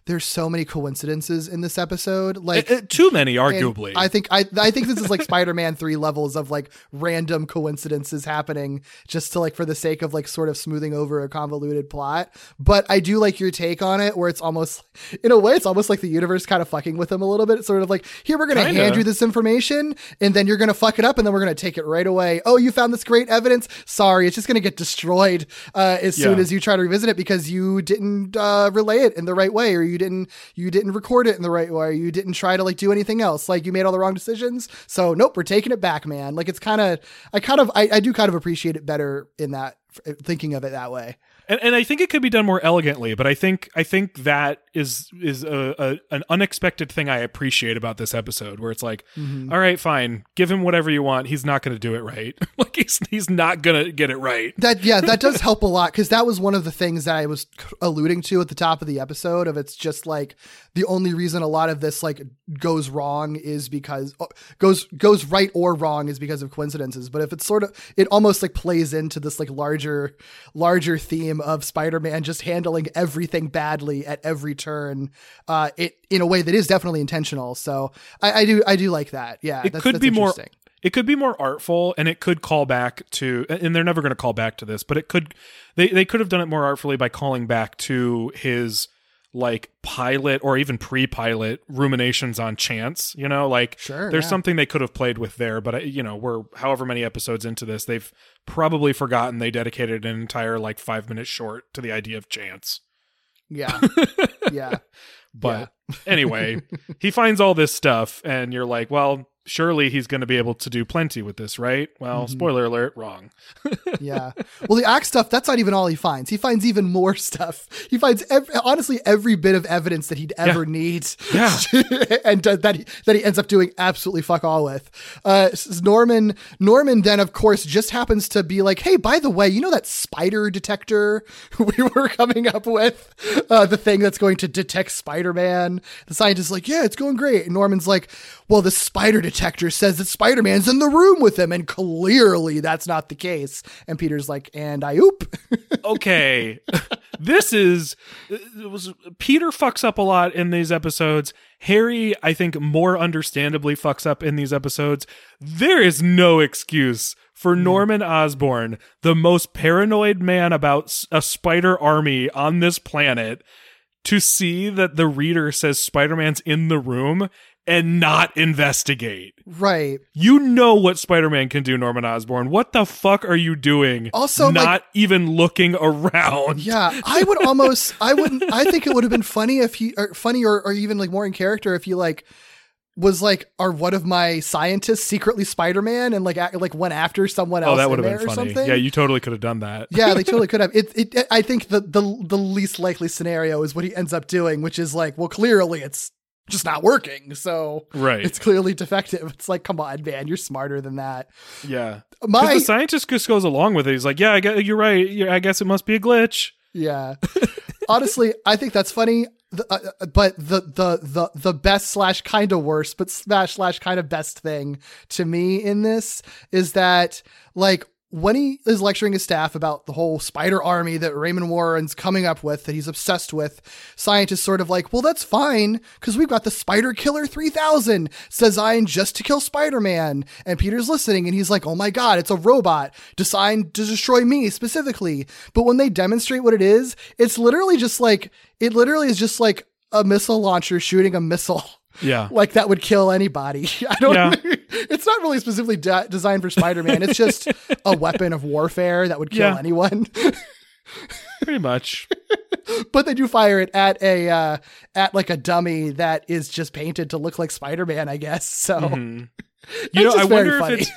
there's so many coincidences in this episode. Like Uh, uh, too many, arguably. I think I I think this is like Spider-Man 3 levels of like random coincidences happening just to like for the sake of like sort of smoothing over a convoluted plot. But I do like your take on it where it's almost in a way it's almost like the universe kind of fucking with them a little bit. It's sort of like here we're going to Kinda. hand you this information and then you're going to fuck it up and then we're going to take it right away. Oh, you found this great evidence. Sorry, it's just going to get destroyed uh, as soon as you try to revisit it because you didn't uh, relay it in the right way or you didn't you didn't record it in the right way. You didn't try to like do anything else. Like you made all the wrong decisions. So nope we're taking it back man. Like it's kind of i kind of I, I do kind of appreciate it better in that thinking of it that way and, and I think it could be done more elegantly, but I think I think that is is a, a an unexpected thing I appreciate about this episode, where it's like, Mm-hmm. all right, fine, give him whatever you want. He's not going to do it right. like he's he's not going to get it right. that yeah that does help a lot because that was one of the things that i was alluding to at the top of the episode of it's just like the only reason a lot of this like goes wrong is because oh, goes goes right or wrong is because of coincidences but if it's sort of it almost like plays into this like larger larger theme of spider-man just handling everything badly at every turn uh it in a way that is definitely intentional so i, I do i do like that yeah It that's, could that's be more. It could be more artful, and it could call back to. And they're never going to call back to this, but it could. They they could have done it more artfully by calling back to his like pilot or even pre-pilot ruminations on chance you know like Sure, there's yeah. something they could have played with there but you know we're however many episodes into this they've probably forgotten they dedicated an entire like five minute short to the idea of chance. Yeah. Yeah. But anyway he finds all this stuff and you're like well surely he's going to be able to do plenty with this right well Mm-hmm. spoiler alert wrong yeah. Well, the axe stuff, that's not even all he finds. He finds even more stuff. He finds ev- honestly every bit of evidence that he'd ever need. Yeah. and that, he, that he ends up doing absolutely fuck all with. Uh, Norman, Norman then, of course, just happens to be like, hey, by the way, you know that spider detector we were coming up with? Uh, the thing that's going to detect Spider Man? The scientist's like, yeah, it's going great. And Norman's like, well, the spider detector says that Spider Man's in the room with him. And clearly that's not the case. And Peter's like, and I oop. okay this is was peter fucks up a lot in these episodes harry i think more understandably fucks up in these episodes there is no excuse for hmm. norman osborn the most paranoid man about a spider army on this planet to see that the reader says spider-man's in the room and not investigate right. you know what Spider-Man can do, Norman Osborn. What the fuck are you doing? Also, not like- even looking around. Yeah, I would almost, I wouldn't, I think it would have been funny if he, or funny or, or even like more in character if he like was like, are one of my scientists secretly Spider Man and like, like went after someone else Oh, that would have been funny. something. Yeah, you totally could have done that. yeah, they totally could have. It, it, I think the, the, the least likely scenario is what he ends up doing, which is like, well, clearly it's just not working. So Right. it's clearly defective. It's like, come on, man, you're smarter than that. Yeah. My- the scientist just goes along with it. He's like, yeah, I guess, you're right. Yeah, I guess it must be a glitch. Yeah. Honestly, I think that's funny. The, uh, uh, but the the the the best slash kind of worst, but slash slash kind of best thing to me in this is that like when he is lecturing his staff about the whole spider army that Raymond Warren's coming up with, that he's obsessed with, scientists sort of like, well, that's fine because we've got the Spider Killer 3000 designed just to kill Spider Man. And Peter's listening and he's like, oh my God, it's a robot designed to destroy me specifically. But when they demonstrate what it is, it's literally just like, it literally is just like a missile launcher shooting a missile. Yeah. Like that would kill anybody. I don't. Yeah. It's not really specifically de- designed for Spider-Man. It's just a weapon of warfare that would kill Yeah. anyone. Pretty much. but they do fire it at a uh, at like a dummy that is just painted to look like Spider-Man, I guess. So Mhm. It's You know, I wonder if it's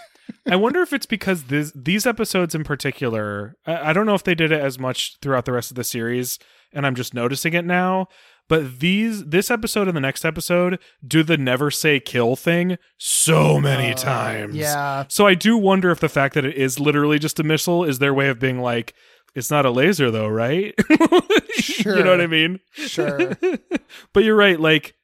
I wonder if it's because this, these episodes in particular, I, I don't know if they did it as much throughout the rest of the series, and I'm just noticing it now. But these, this episode and the next episode do the never say kill thing so many times. Uh, yeah. So I do wonder if the fact that it is literally just a missile is their way of being like, it's not a laser though, right? Sure. you know what I mean? Sure. but you're right. Like,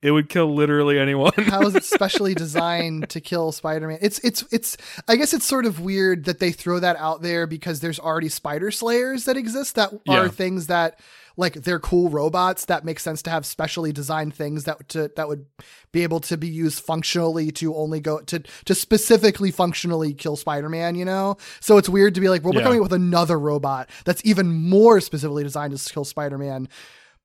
it would kill literally anyone. How is it specially designed to kill Spider-Man? It's it's it's I guess it's sort of weird that they throw that out there because there's already spider slayers that exist that Yeah. are things that like they're cool robots that make sense to have specially designed things that to that would be able to be used functionally to only go to to specifically functionally kill Spider-Man, you know? So it's weird to be like, well, we're Yeah. coming up with another robot that's even more specifically designed to kill Spider-Man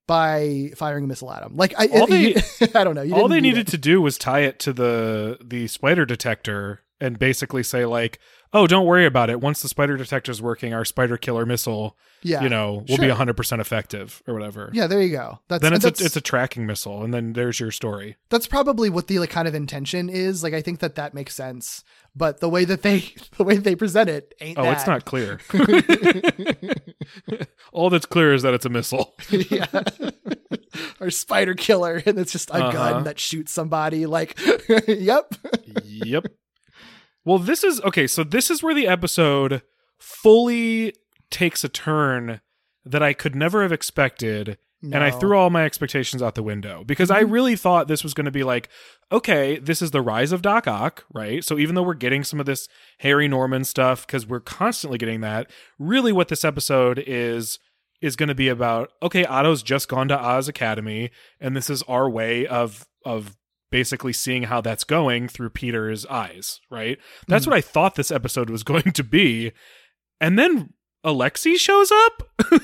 by firing a missile at him. Like I All they- I don't know. You all they need needed it. to do was tie it to the the spider detector and basically say like oh don't worry about it once the spider detector's working our spider killer missile yeah. you know will Sure. be 100% effective or whatever Yeah, there you go. That's then it's that's, a, it's a tracking missile and then there's your story that's probably what the like kind of intention is. Like I think that that makes sense, but the way that they the way they present it ain't. oh that. it's not clear all that's clear is that it's a missile yeah. or spider killer, and it's just a Uh-huh. gun that shoots somebody. Like, yep. yep. Well, this is okay. So this is where the episode fully takes a turn that I could never have expected, and I threw all my expectations out the window because I mm-hmm. really thought this was going to be like, okay, this is the rise of Doc Ock, right? So even though we're getting some of this Harry Norman stuff because we're constantly getting that, really what this episode is is going to be about okay otto's just gone to oz academy and this is our way of of basically seeing how that's going through peter's eyes right? That's hmm. what i thought this episode was going to be. And then alexi shows up?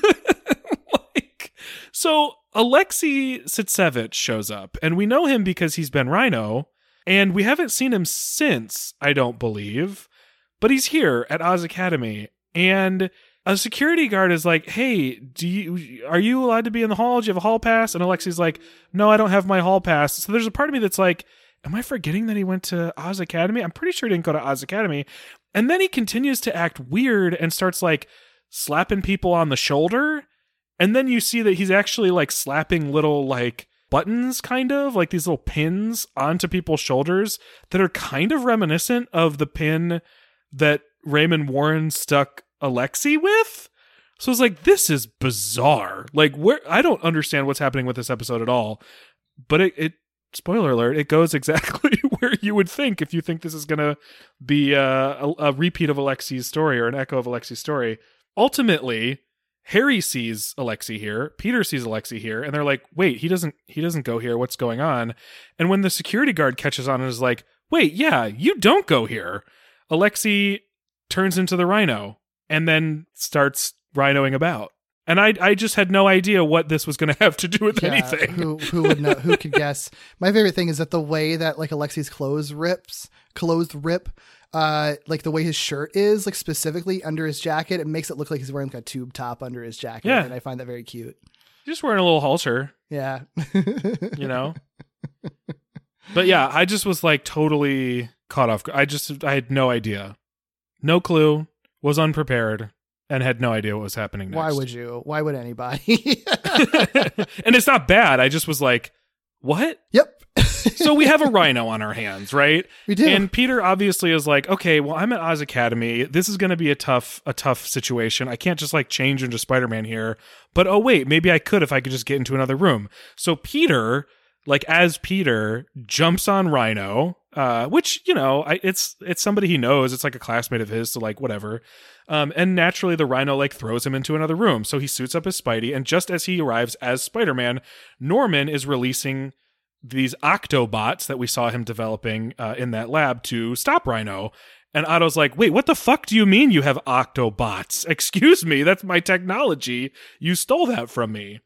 Like so alexi sytsevich shows up and we know him because he's been rhino and we haven't seen him since i don't believe. But he's here at oz academy and a security guard is like, "Hey, do you are you allowed to be in the hall? Do you have a hall pass?" And Alexi's like, "No, I don't have my hall pass." So there's a part of me that's like, "Am I forgetting that he went to Oz Academy? I'm pretty sure he didn't go to Oz Academy." And then he continues to act weird and starts like slapping people on the shoulder. And then you see that he's actually like slapping little like buttons kind of like these little pins onto people's shoulders that are kind of reminiscent of the pin that Raymond Warren stuck Alexi with. So it's like this is bizarre. Like where I don't understand what's happening with this episode at all. But it, it spoiler alert, it goes exactly where you would think if you think this is going to be uh, a, a repeat of Alexi's story or an echo of Alexi's story. Ultimately, Harry sees Alexi here, Peter sees Alexi here, and they're like, "Wait, he doesn't he doesn't go here. What's going on?" And when the security guard catches on and is like, "Wait, yeah, you don't go here." Alexi turns into the rhino and then starts rhinoing about. And I I just had no idea what this was going to have to do with Yeah, anything. Who who would know? Who could guess? My favorite thing is that the way that like Alexi's clothes rips, clothes rip, uh, like the way his shirt is, like specifically under his jacket, it makes it look like he's wearing like a tube top under his jacket, Yeah. and I find that very cute. just wearing a little halter, Yeah, you know. but yeah, I just was like totally caught off. I just I had no idea, no clue, was unprepared, and had no idea what was happening. Next. Why would you? Why would anybody? and it's not bad. I just was like, what? yep. So we have a rhino on our hands, right? we do. And Peter obviously is like, okay, well, I'm at Oz Academy. This is going to be a tough, a tough situation. I can't just like change into Spider-Man here. But oh wait, maybe I could if I could just get into another room. So Peter, like as Peter, jumps on Rhino, uh, which you know, I, it's it's somebody he knows. It's like a classmate of his, so like whatever. Um, and naturally, the Rhino like throws him into another room. So he suits up as Spidey, and just as he arrives as Spider Man, Norman is releasing these Octobots that we saw him developing uh, in that lab to stop Rhino. And Otto's like, wait, what the fuck do you mean you have Octobots? Excuse me, that's my technology. You stole that from me.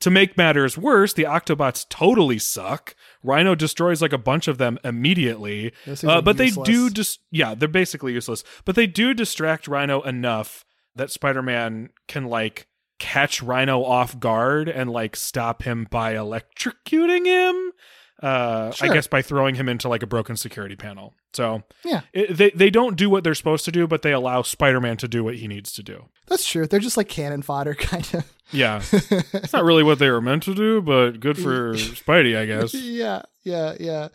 To make matters worse, the Octobots totally suck. Rhino destroys like a bunch of them immediately. Uh, but they do just yeah, they're basically useless. But they do distract Rhino enough that Spider-Man can like catch Rhino off guard and like stop him by electrocuting him. Uh, Sure. I guess by throwing him into like a broken security panel. So Yeah. it, they they don't do what they're supposed to do, but they allow Spider-Man to do what he needs to do. That's true. They're just like cannon fodder, kind of. Yeah, it's not really what they were meant to do, but good for Spidey, I guess. yeah, yeah, yeah.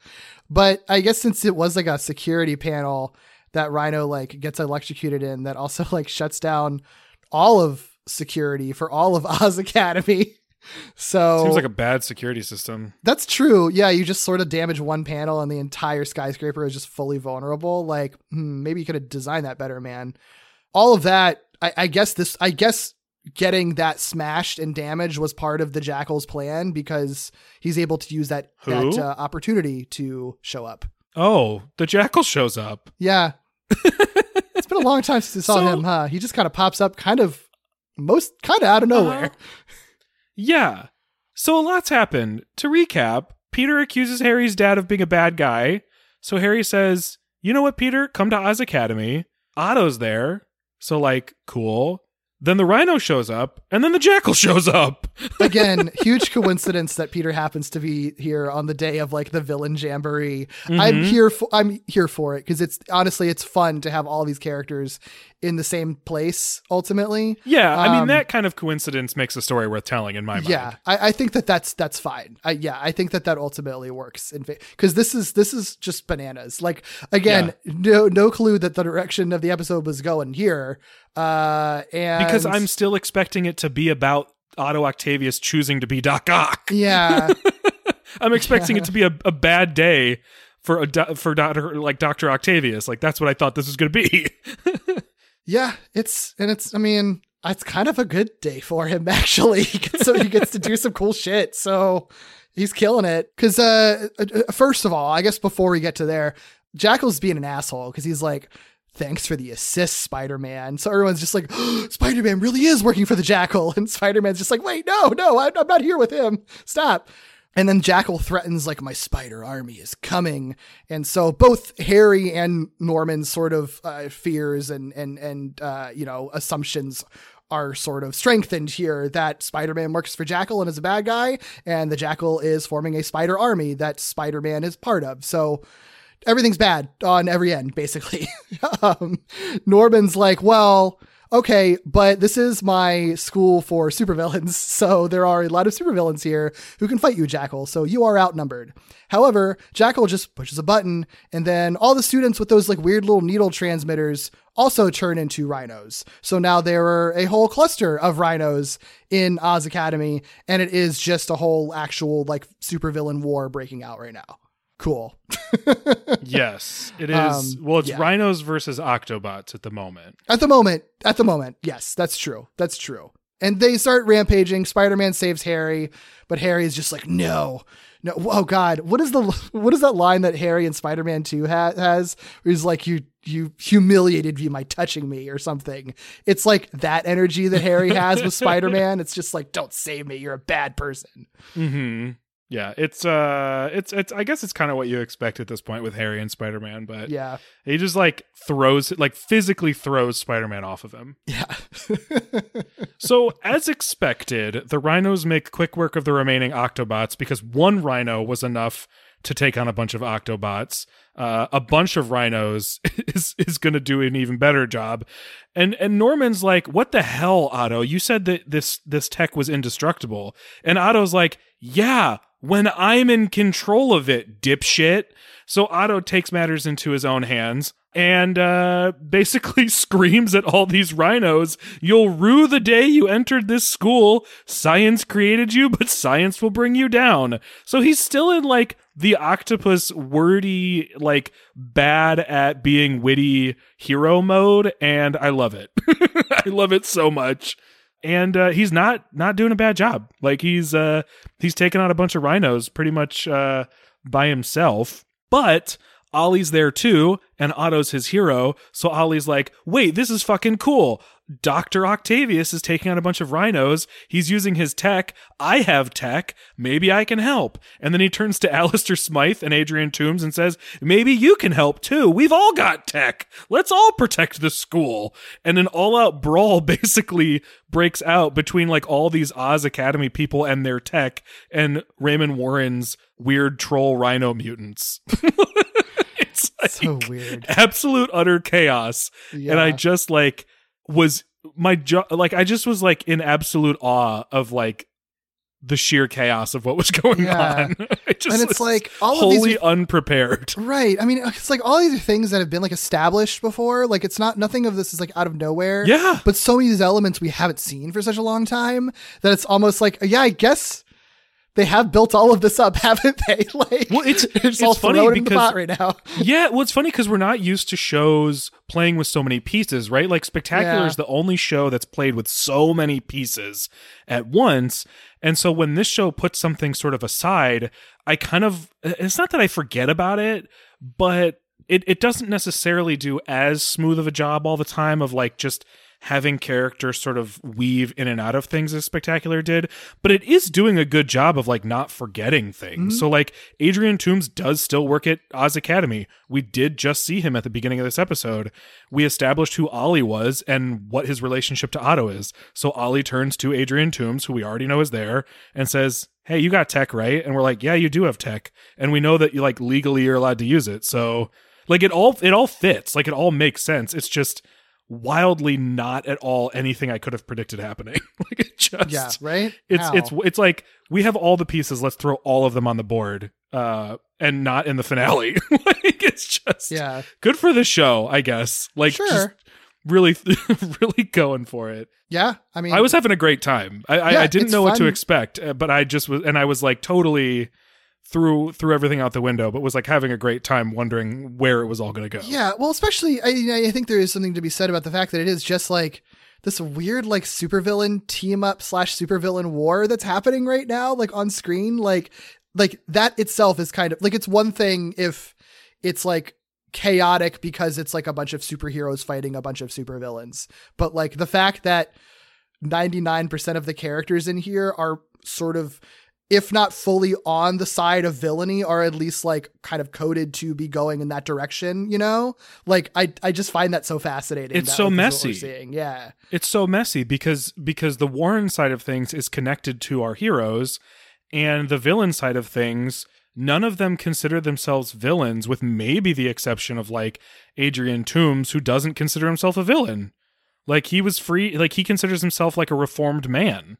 But I guess since it was like a security panel that Rhino like gets electrocuted in, that also like shuts down all of security for all of Oz Academy. So Seems like a bad security system. that's true. Yeah, you just sort of damage one panel and the entire skyscraper is just fully vulnerable. Like, hmm, maybe you could have designed that better, man. All of that, I, I guess this, I guess getting that smashed and damaged was part of the Jackal's plan because he's able to use that Who? that uh, opportunity to show up. Oh, the Jackal shows up. Yeah, it's been a long time since I saw So- him. Huh? He just kind of pops up, kind of most kind of out of nowhere. Uh-huh. Yeah. So a lot's happened. To recap, Peter accuses Harry's dad of being a bad guy. So Harry says, You know what, Peter? Come to Oz Academy. Otto's there. So, like, cool. Then the rhino shows up, and then the jackal shows up. Again, huge coincidence that Peter happens to be here on the day of like the villain jamboree. Mm-hmm. I'm here for I'm here for it because it's honestly it's fun to have all these characters in the same place ultimately. Yeah, I mean, Um, that kind of coincidence makes a story worth telling in my mind. Yeah, I, I think that that's that's fine. I, yeah, I think that that ultimately works in because this is this is just bananas. Like again, no no clue that the direction of the episode was going here. Uh, and Because I'm still expecting it to be about Otto Octavius choosing to be Doc Ock. yeah. I'm expecting it to be a, a bad day for a for Doctor like Doctor Octavius. Like that's what I thought this was going to be. Yeah, it's and it's. I mean, it's kind of a good day for him actually. So he gets to do some cool shit. So he's killing it. Because uh, uh, first of all, I guess before we get to there, Jackal's being an asshole because he's like. Thanks for the assist, Spider Man. So everyone's just like, Spider Man really is working for the Jackal. And Spider Man's just like, wait, no, no, I- I'm not here with him. Stop. And then Jackal threatens, like, my spider army is coming. And so both Harry and Norman's sort of uh, fears and, and, and uh, you know, assumptions are sort of strengthened here that Spider Man works for Jackal and is a bad guy, and the Jackal is forming a spider army that Spider Man is part of. So everything's bad on every end, basically. um, Norman's like, well, okay, but this is my school for supervillains, so there are a lot of supervillains here who can fight you, Jackal, so you are outnumbered. However, Jackal just pushes a button, and then all the students with those like weird little needle transmitters also turn into rhinos. So now there are a whole cluster of rhinos in Oz Academy, and it is just a whole actual like supervillain war breaking out right now. Cool. yes, it is. Um, well, it's yeah. rhinos versus Octobots at the moment. At the moment, at the moment, yes, that's true. That's true. And they start rampaging. Spider-Man saves Harry, but Harry is just like, no, no. Oh God, what is the what is that line that Harry and Spider-Man Two ha- has? Where he's like, you you humiliated me by touching me or something. It's like that energy that Harry has with Spider-Man. It's just like, don't save me. You're a bad person. Hmm. Yeah, it's uh, it's it's. I guess it's kind of what you expect at this point with Harry and Spider Man, but Yeah, he just like throws, like physically throws Spider Man off of him. yeah. So, as expected, the rhinos make quick work of the remaining Octobots because one rhino was enough to take on a bunch of Octobots. Uh, a bunch of rhinos is is going to do an even better job. And and Norman's like, "What the hell, Otto? You said that this this tech was indestructible." And Otto's like, "Yeah, when I'm in control of it, dipshit." So Otto takes matters into his own hands. and uh, basically screams at all these rhinos, You'll rue the day you entered this school. Science created you, but science will bring you down. So he's still in like the octopus wordy, like bad at being witty hero mode, and I love it. I love it so much. And uh, he's not not doing a bad job. Like he's uh, he's taken out a bunch of rhinos pretty much uh, by himself. But Ollie's there too, and Otto's his hero. So Ollie's like, wait, this is fucking cool. Dr. Octavius is taking out a bunch of rhinos. He's using his tech. I have tech. Maybe I can help. And then he turns to Alistair Smythe and Adrian Toomes and says, maybe you can help too. We've all got tech. Let's all protect the school. And an all out brawl basically breaks out between like all these Oz Academy people and their tech and Raymond Warren's weird troll rhino mutants. it's like So weird. absolute utter chaos and I just like was my jo- like I just was like in absolute awe of like the sheer chaos of what was going Yeah. on. And it's like, all of these unprepared. Right. I mean, it's like all these are things that have been like established before. Like it's not nothing of this is like out of nowhere. Yeah. But so many of these elements we haven't seen for such a long time that it's almost like, yeah, I guess they have built all of this up, haven't they? Like, Well, it's- it's all funny throwing in the because- pot right now. yeah, well, it's funny because we're not used to shows playing with so many pieces, right? Like Spectacular Yeah. is the only show that's played with so many pieces at once. And so when this show puts something sort of aside, I kind of, uh, it's not that I forget about it, but it, it doesn't necessarily do as smooth of a job all the time of like just having characters sort of weave in and out of things as spectacular did but it is doing a good job of like not forgetting things. Mm-hmm. So like adrian toomes does still work at oz academy. We did just see him at the beginning of this episode. We established who ollie was and what his relationship to otto is. So ollie turns to adrian toomes who we already know is there and says hey you got tech right? And we're like yeah you do have tech. And we know that you like legally you're allowed to use it. So like it all it all fits. Like it all makes sense. It's just wildly not at all anything I could have predicted happening. like it just Yeah. Right. it's How? it's it's like we have all the pieces, let's throw all of them on the board. Uh and not in the finale. like it's just yeah. good for the show, I guess. Like Sure. just really really going for it. Yeah. I mean, I was having a great time. I I, Yeah, I didn't it's know what to expect, uh, but I just was and I was like totally threw threw everything out the window, but was like having a great time wondering where it was all going to go. Yeah, well, especially I, I think there is something to be said about the fact that it is just like this weird like supervillain team up slash supervillain war that's happening right now, like on screen. Like, like that itself is kind of like it's one thing if it's like chaotic because it's like a bunch of superheroes fighting a bunch of supervillains, but like the fact that ninety nine percent of the characters in here are sort of if not fully on the side of villainy or at least like kind of coded to be going in that direction, you know? Like I I just find that so fascinating. It's that, so messy. Yeah. it's so messy because because the Warren side of things is connected to our heroes and the villain side of things none of them consider themselves villains with maybe the exception of like Adrian Toomes who doesn't consider himself a villain like he was free like he considers himself like a reformed man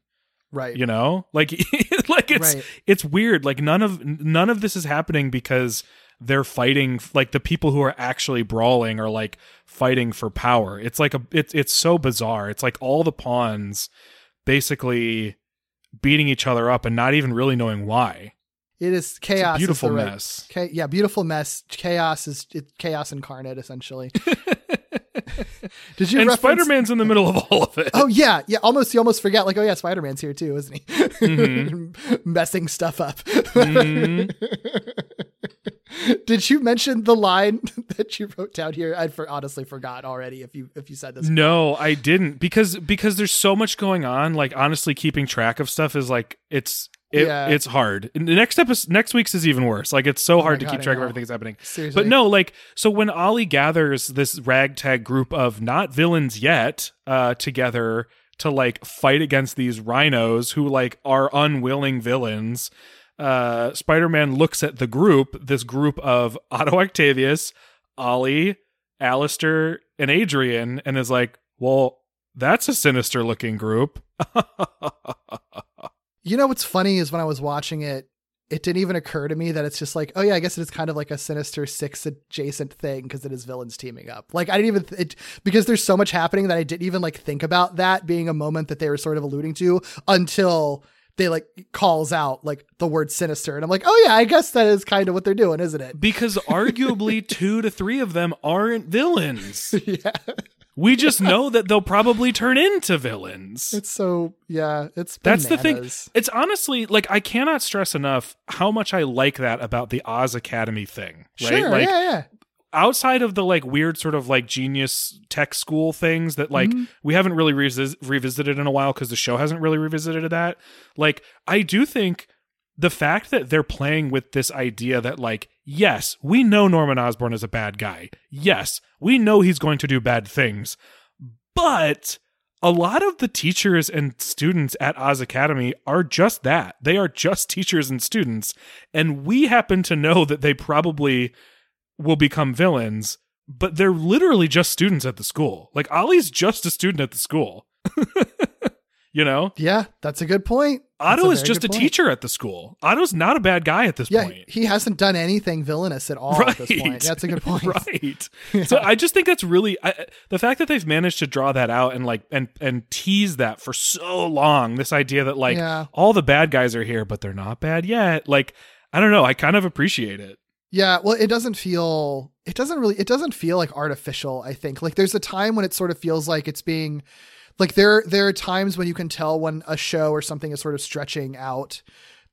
Right. you know? Like like it's Right. it's weird. Like none of none of this is happening because they're fighting like the people who are actually brawling are like fighting for power. It's like a it's it's so bizarre. It's like all the pawns basically beating each other up and not even really knowing why It is chaos. beautiful right- mess. Cha- yeah, beautiful mess. Chaos is it, chaos incarnate, essentially. Did you and reference- spider-man's in the middle of all of it Oh yeah, yeah. Almost you almost forget. Like, oh yeah, Spider Man's here too, isn't he? Mm-hmm. Messing stuff up. Did you mention the line that you wrote down here? I for, honestly forgot already. If you if you said this, No, I didn't because because there's so much going on. Like honestly, keeping track of stuff is like it's it, Yeah. it's hard. And the next episode, next week's is even worse. Like it's so hard to God, keep track of everything that's happening. Seriously. But no, like so when Ollie gathers this ragtag group of not villains yet uh, together to like fight against these rhinos who like are unwilling villains. Uh, Spider-Man looks at the group, this group of Otto Octavius, Ollie, Alistair, and Adrian, and is like, "Well, that's a sinister looking group." You know what's funny is when I was watching it, it didn't even occur to me that it's just like, oh yeah, I guess it is kind of like a Sinister Six adjacent thing because it is villains teaming up. Like I didn't even th- it, because there's so much happening that I didn't even like think about that being a moment that they were sort of alluding to until they like calls out like the word sinister, and I'm like, oh yeah, I guess that is kind of what they're doing, isn't it? Because arguably two to three of them aren't villains. yeah, We just know that they'll probably turn into villains. it's so yeah, it's That's the thing. It's honestly like I cannot stress enough how much I like that about the Oz Academy thing. Right? Sure, like yeah, yeah. outside of the like weird sort of like genius tech school things that like Mm-hmm. we haven't really revis- revisited in a while because the show hasn't really revisited that. Like I do think the fact that they're playing with this idea that like yes, we know Norman Osborn is a bad guy. Yes, we know he's going to do bad things. But a lot of the teachers and students at Oz Academy are just that. They are just teachers and students. And we happen to know that they probably will become villains, but they're literally just students at the school. Like Ollie's just a student at the school. you know? Yeah, that's a good point. That's Otto is just a point. teacher at the school. Otto's not a bad guy at this Yeah, point. he hasn't done anything villainous at all right. at this point. That's a good point. right. So I just think that's really I, the fact that they've managed to draw that out and like and and tease that for so long. This idea that like Yeah. all the bad guys are here, but they're not bad yet. Like I don't know. I kind of appreciate it. Yeah, well, it doesn't feel it doesn't really it doesn't feel like artificial, I think. Like there's a time when it sort of feels like it's being like there there are times when you can tell when a show or something is sort of stretching out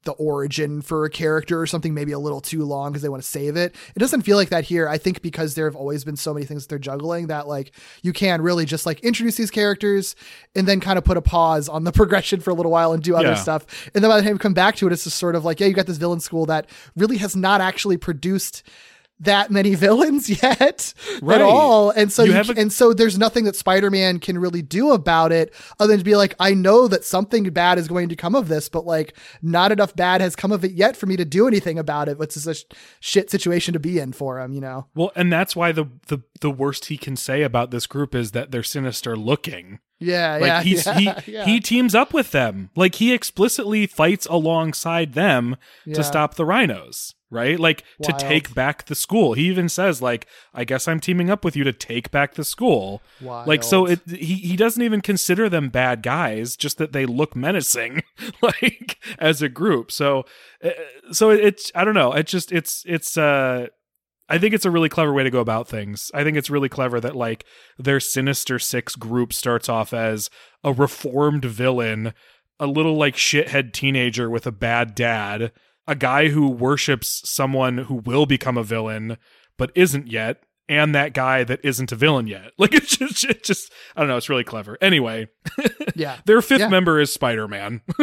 the origin for a character or something maybe a little too long because they want to save it. It doesn't feel like that here. I think because there have always been so many things that they're juggling that like you can really just like introduce these characters and then kind of put a pause on the progression for a little while and do other Yeah. stuff. And then by the time you come back to it, it's just sort of like, yeah, you got this villain school that really has not actually produced that many villains yet Right. at all. And so You you a- and so there's nothing that Spider-Man can really do about it other than to be like, I know that something bad is going to come of this, but like not enough bad has come of it yet for me to do anything about it, which is a sh- shit situation to be in for him, you know? Well, and that's why the the the worst he can say about this group is that they're sinister looking. Yeah, Like yeah, he's yeah, he yeah. he teams up with them. Like he explicitly fights alongside them Yeah. to stop the rhinos, right? Like to take back the school. He even says like I guess I'm teaming up with you to take back the school. Like so it he he doesn't even consider them bad guys, just that they look menacing like as a group. So uh, so it's I don't know. It just it's it's uh I think it's a really clever way to go about things. I think it's really clever that like their Sinister Six group starts off as a reformed villain, a little like shithead teenager with a bad dad, a guy who worships someone who will become a villain but isn't yet, and that guy that isn't a villain yet. Like it's just, it's just I don't know. It's really clever. Anyway, yeah. their fifth Yeah. member is Spider Man.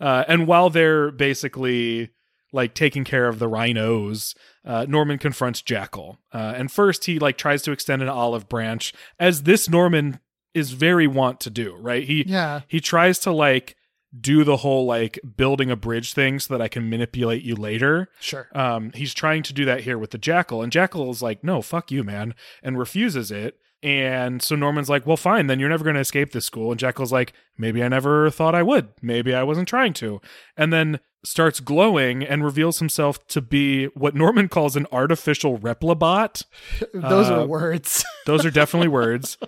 uh, and while they're basically like taking care of the rhinos, uh, Norman confronts Jackal. Uh, and first, he like tries to extend an olive branch, as this Norman is very want to do. Right? He Yeah. he tries to like do the whole like building a bridge thing so that I can manipulate you later. Sure. Um, he's trying to do that here with the Jackal, and Jackal is like, "No, fuck you, man," and refuses it. And so Norman's like, "Well, fine, then you're never going to escape this school." And Jackal's like, "Maybe I never thought I would. Maybe I wasn't trying to." And then starts glowing and reveals himself to be what Norman calls an artificial replibot. Those uh, are words. Those are definitely words.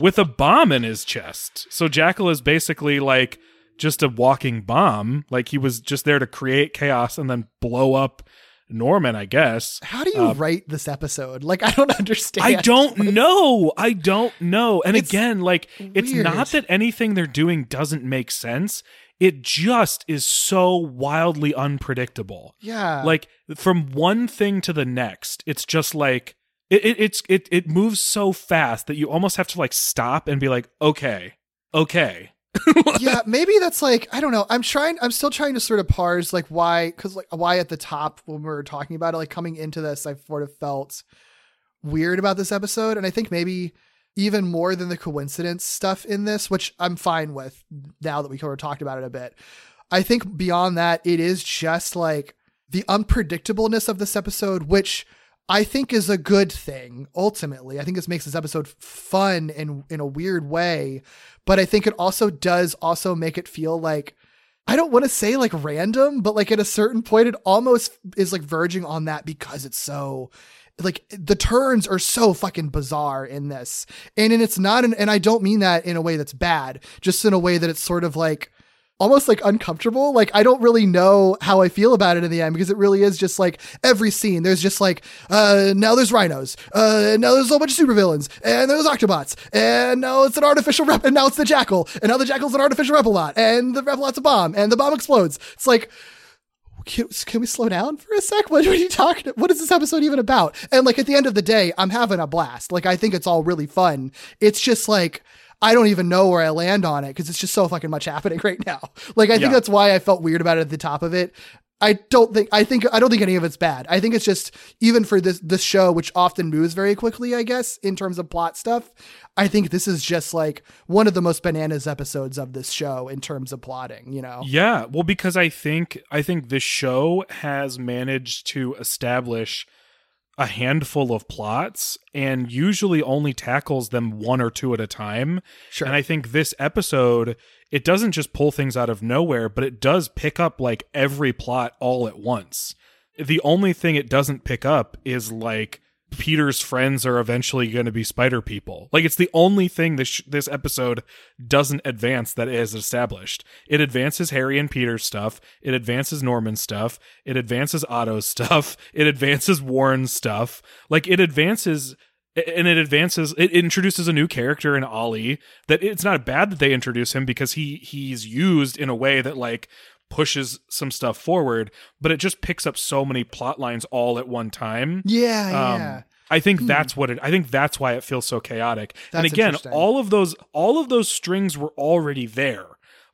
With a bomb in his chest. So Jackal is basically like just a walking bomb. Like he was just there to create chaos and then blow up Norman, I guess. How do you write this episode? Like, I don't understand. uh, I don't know. I don't know. And again, like it's not that anything they're doing doesn't make sense. It just is so wildly unpredictable. Yeah. like from one thing to the next it's just like it, it it's it it moves so fast that you almost have to like stop and be like okay okay yeah, maybe that's like I don't know. I'm trying. I'm still trying to sort of parse like why, because like why at the top when we were talking about it, like coming into this, I sort of felt weird about this episode, and I think maybe even more than the coincidence stuff in this, which I'm fine with now that we sort of talked about it a bit. I think beyond that, it is just like the unpredictableness of this episode, which I think is a good thing ultimately. I think this makes this episode fun in in a weird way, but I think it also does also make it feel like I don't want to say like random, but like at a certain point, it almost is like verging on that because it's so like the turns are so fucking bizarre in this. And and it's not an and I don't mean that in a way that's bad, just in a way that it's sort of like almost like uncomfortable. Like I don't really know how I feel about it in the end because it really is just like every scene. There's just like uh now there's rhinos, uh now there's a whole bunch of supervillains, and there's Octobots, and now it's an artificial rep, and now it's the Jackal, and now the Jackal's an artificial Replibot, and the Replibot's a bomb, and the bomb explodes. It's like. Can, can we slow down for a sec? What are you talking? What is this episode even about? And like at the end of the day, I'm having a blast. Like I think it's all really fun. It's just like I don't even know where I land on it because it's just so fucking much happening right now. Like I think Yeah. that's why I felt weird about it at the top of it. I don't think I think I don't think any of it's bad. I think it's just even for this this show, which often moves very quickly, I guess, in terms of plot stuff. I think this is just like one of the most bananas episodes of this show in terms of plotting, you know? Yeah, well, because I think I think this show has managed to establish a handful of plots and usually only tackles them one or two at a time. Sure. And I think this episode it doesn't just pull things out of nowhere, but it does pick up like every plot all at once. The only thing it doesn't pick up is like Peter's friends are eventually going to be spider people. Like it's the only thing this sh- this episode doesn't advance that is established. It advances Harry and Peter's stuff. It advances Norman's stuff. It advances Otto's stuff. It advances Warren's stuff. Like it advances and it advances it introduces a new character in Ollie that it's not bad that they introduce him because he he's used in a way that like pushes some stuff forward but it just picks up so many plot lines all at one time Yeah, um, yeah. I think that's what it. I think that's why it feels so chaotic. and again, all of those, all of those strings were already there.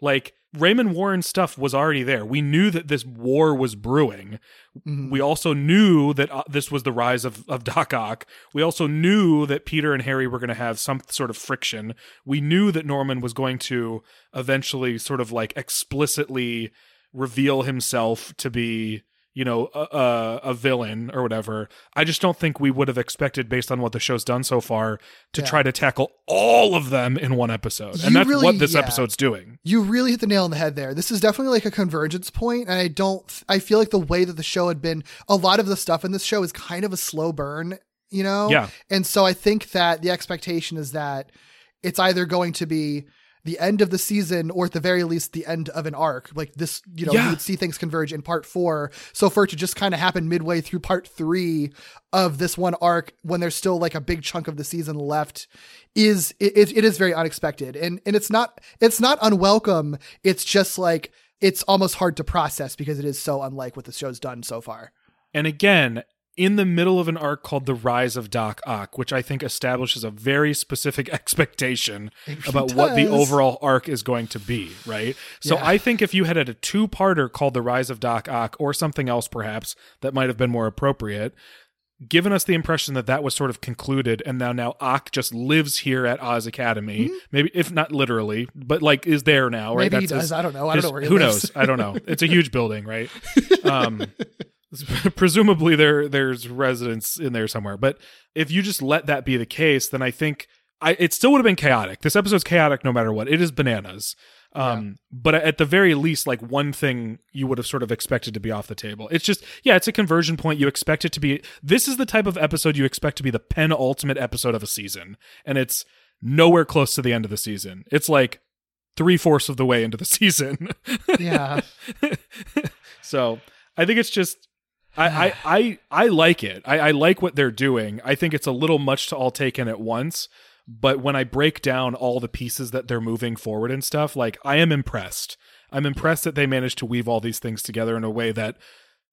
Like Raymond Warren stuff was already there. We knew that this war was brewing. Mm-hmm. We also knew that uh, this was the rise of of Doc Ock. We also knew that Peter and Harry were going to have some sort of friction. We knew that Norman was going to eventually sort of like explicitly reveal himself to be you know a, a, villain or whatever i just don't think we would have expected based on what the show's done so far to Yeah. try to tackle all of them in one episode You and that's really- what this yeah. episode's doing You really hit the nail on the head there. This is definitely like a convergence point. point, and I don't. I feel like the way that the show had been, a lot of the stuff in this show is kind of a slow burn, you know. Yeah. And so I think that the expectation is that it's either going to be the end of the season or at the very least the end of an arc. Like this, you know, Yeah. you would see things converge in part four. So for it to just kind of happen midway through part three of this one arc when there's still like a big chunk of the season left is it, it, it is very unexpected. And and it's not it's not unwelcome. It's just like it's almost hard to process because it is so unlike what the show's done so far. and again in the middle of an arc called the rise of doc ock which i think establishes a very specific expectation about what the overall arc is going to be right so Yeah. i think if you had had a two-parter called the rise of doc ock or something else perhaps that might have been more appropriate given us the impression that that was sort of concluded and now now Ock just lives here at Oz Academy maybe if not literally but like is there now right Mm-hmm. Maybe he That's his- does. I don't know. I don't his- know where he who lives. knows I don't know it's a huge building right um presumably there there's residents in there somewhere. But if you just let that be the case then I think I it still would have been chaotic. This episode's chaotic no matter what. It is bananas. Um but at the very least like one thing you would have sort of expected to be off the table. It's just yeah it's a conversion point. You expect it to be this is the type of episode you expect to be the penultimate episode of a season. And it's nowhere close to the end of the season. It's like three-fourths of the way into the season. Yeah. so i think it's just I, I, I, I like it. I, I like what they're doing. I think it's a little much to all take in at once. But when I break down all the pieces that they're moving forward and stuff, like I am impressed. I'm impressed that they managed to weave all these things together in a way that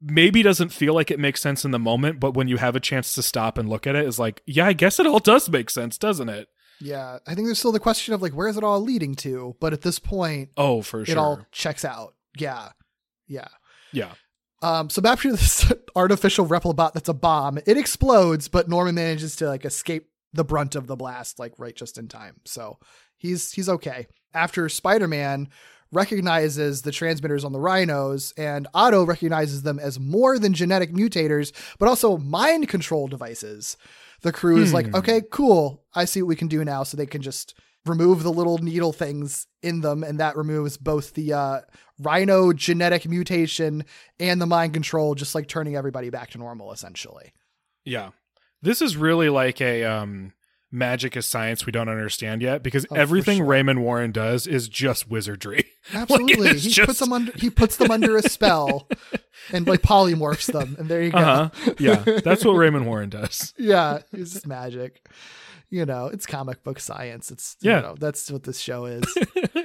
maybe doesn't feel like it makes sense in the moment, but when you have a chance to stop and look at it, is like, yeah, I guess it all does make sense, doesn't it? Yeah. I think there's still the question of like where is it all leading to? But at this point, Oh, for sure. it all checks out. Yeah. Yeah. yeah. Um, so back to this artificial Replibot that's a bomb. It explodes, but Norman manages to like escape the brunt of the blast, like right just in time. So he's he's okay. After Spider-Man recognizes the transmitters on the rhinos, and Otto recognizes them as more than genetic mutators, but also mind control devices. The crew is like, okay, cool. I see what we can do now. So they can just remove the little needle things in them, and that removes both the uh, rhino genetic mutation and the mind control, just like turning everybody back to normal, essentially. Yeah. This is really like a um magic is science we don't understand yet because Oh, everything sure. Raymond Warren does is just wizardry. Absolutely, it's he just- puts them under he puts them under a spell, and like polymorphs them, and there you go. Uh-huh. Yeah. That's what Raymond Warren does. yeah, it's just magic. You know, it's comic book science. It's Yeah. you know, that's what this show is.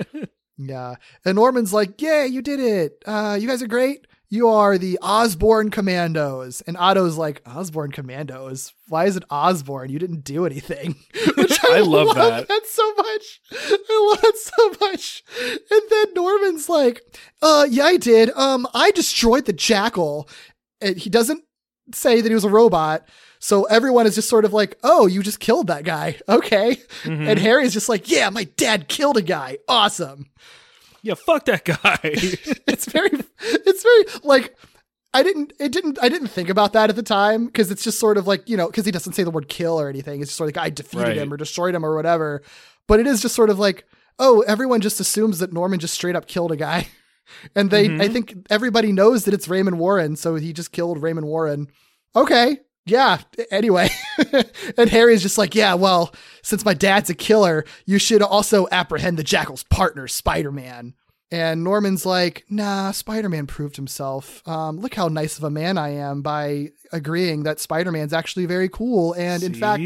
yeah. And Norman's like, Yeah, you did it. Uh, you guys are great. You are the Osborn Commandos. And Otto's like, Osborn Commandos? Why is it Osborn? You didn't do anything. Which I, I love that. so much. I love it so much. And then Norman's like, uh, yeah, I did. Um, I destroyed the jackal. And he doesn't say that he was a robot. So everyone is just sort of like, oh, you just killed that guy. Okay. Mm-hmm. And Harry's just like, yeah, my dad killed a guy. Awesome. Yeah, fuck that guy. it's very, it's very like, I didn't, it didn't, I didn't think about that at the time because it's just sort of like, you know, because he doesn't say the word kill or anything. It's just sort of like, I defeated Right. him or destroyed him or whatever. But it is just sort of like, oh, everyone just assumes that Norman just straight up killed a guy. And they, Mm-hmm. I think everybody knows that it's Raymond Warren. So he just killed Raymond Warren. Okay. Yeah. Anyway. and Harry's just like, yeah, well, since my dad's a killer, you should also apprehend the Jackal's partner, Spider Man. And Norman's like, nah, Spider Man proved himself. Um, look how nice of a man I am by agreeing that Spider Man's actually very cool. And in fact,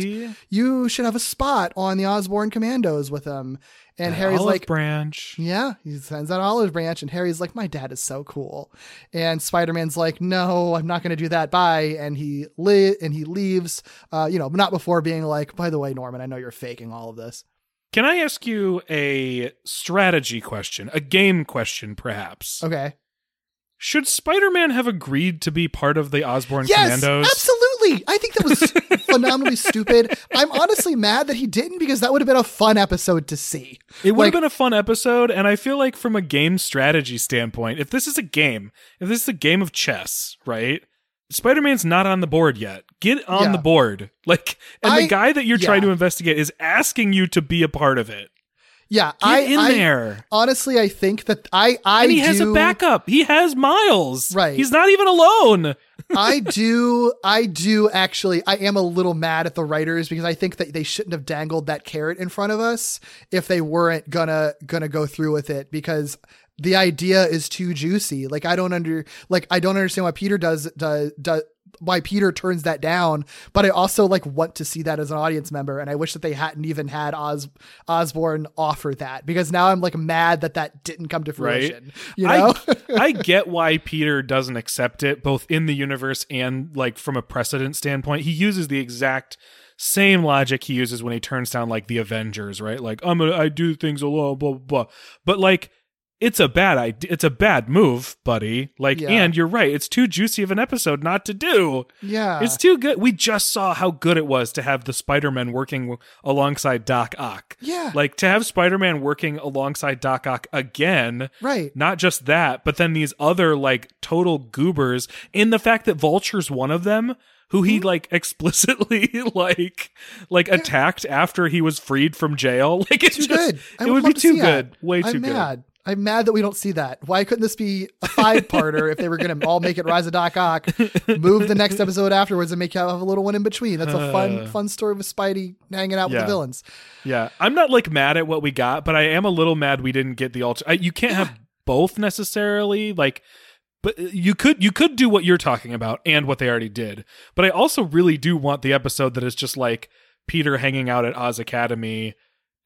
you should have a spot on the Osborn Commandos with him. And That Harry's olive like, branch. yeah, he sends that olive branch, and Harry's like, "My dad is so cool," and Spider Man's like, "No, I'm not going to do that. Bye." And he li- and he leaves. Uh, you know, not before being like, "By the way, Norman, I know you're faking all of this." Can I ask you a strategy question, a game question, perhaps? Okay. Should Spider-Man have agreed to be part of the Osborn Yes, Commandos? absolutely. I think that was phenomenally stupid. I'm honestly mad that he didn't because that would have been a fun episode to see. It would Like- have been a fun episode, and I feel like from a game strategy standpoint, if this is a game, if this is a game of chess, right? Spider-Man's not on the board yet. Get on Yeah. the board. Like and I- the guy that you're trying to investigate is asking you to be a part of it. Yeah, Get I in I- there. Honestly, I think that I I and he has a backup. He has Miles. Right. He's not even alone. I do, I do actually. I am a little mad at the writers because I think that they shouldn't have dangled that carrot in front of us if they weren't gonna gonna go through with it because the idea is too juicy. Like I don't under, like I don't understand why Peter does does does why Peter turns that down, but I also like want to see that as an audience member, and I wish that they hadn't even had Os Osborn offer that because now I'm like mad that that didn't come to Right. fruition. You know, I, I get why Peter doesn't accept it, both in the universe and like from a precedent standpoint. He uses the exact same logic he uses when he turns down like the Avengers, right? Like I'm a, I do things alone, blah blah blah. But like it's a bad idea. It's a bad move, buddy. Like, Yeah. and you're right. It's too juicy of an episode not to do. yeah, It's too good. We just saw how good it was to have the Spider-Man working alongside Doc Ock. yeah, Like to have Spider-Man working alongside Doc Ock again right. not just that, but then these other like total goobers in the fact that Vulture's one of them who he mm-hmm. like explicitly like like attacked after he was freed from jail. Like it's too just good. I it would be too good. that. Way I'm too mad. I'm mad that we don't see that. Why couldn't this be a five parter if they were going to all make it Rise of Doc Ock, move the next episode afterwards and make you have a little one in between? That's a fun, uh. fun story with Spidey hanging out with the villains. Yeah. I'm not like mad at what we got, but I am a little mad we didn't get the alter I, you can't have both necessarily like but uh, you could you could do what you're talking about and what they already did. But I also really do want the episode that is just like Peter hanging out at Oz Academy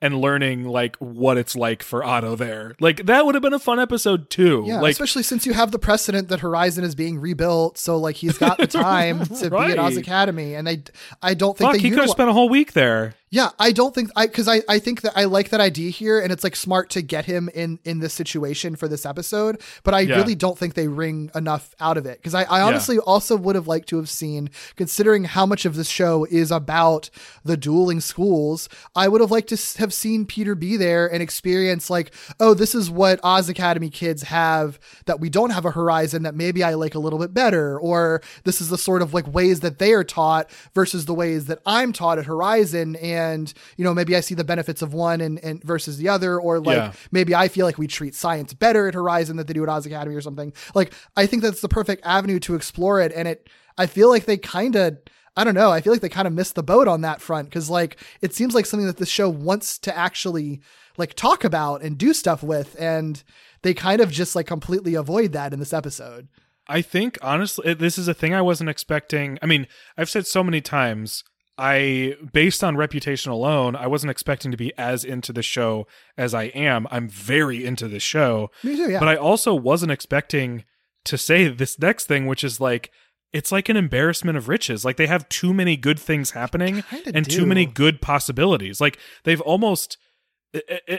and learning like what it's like for Otto there. Like that would have been a fun episode too. Yeah, like especially since you have the precedent that Horizon is being rebuilt, so like he's got the time to be at Oz Academy, and I, I don't think fuck, he could have spent a whole week there. Yeah, I don't think I because I I think that I like that idea here, and it's like smart to get him in in this situation for this episode. But I Yeah. really don't think they wring enough out of it because I, I honestly also would have liked to have seen, considering how much of this show is about the dueling schools, I would have liked to have seen Peter be there and experience like, oh, this is what Oz Academy kids have that we don't have a Horizon that maybe I like a little bit better, or this is the sort of like ways that they are taught versus the ways that I'm taught at Horizon. And and you know maybe I see the benefits of one and, and versus the other, or like Yeah. maybe I feel like we treat science better at Horizon than they do at Oz Academy or something. Like I think that's the perfect avenue to explore it, and it I feel like they kind of. I don't know. I feel like they kind of missed the boat on that front because, like, it seems like something that the show wants to actually like talk about and do stuff with, and they kind of just like completely avoid that in this episode. I think honestly, this is a thing I wasn't expecting. I mean, I've said so many times. I, based on reputation alone, I wasn't expecting to be as into the show as I am. I'm very into the show, Me too. Yeah. but I also wasn't expecting to say this next thing, which is like, it's like an embarrassment of riches. Like they have too many good things happening and too many good possibilities. Like they've almost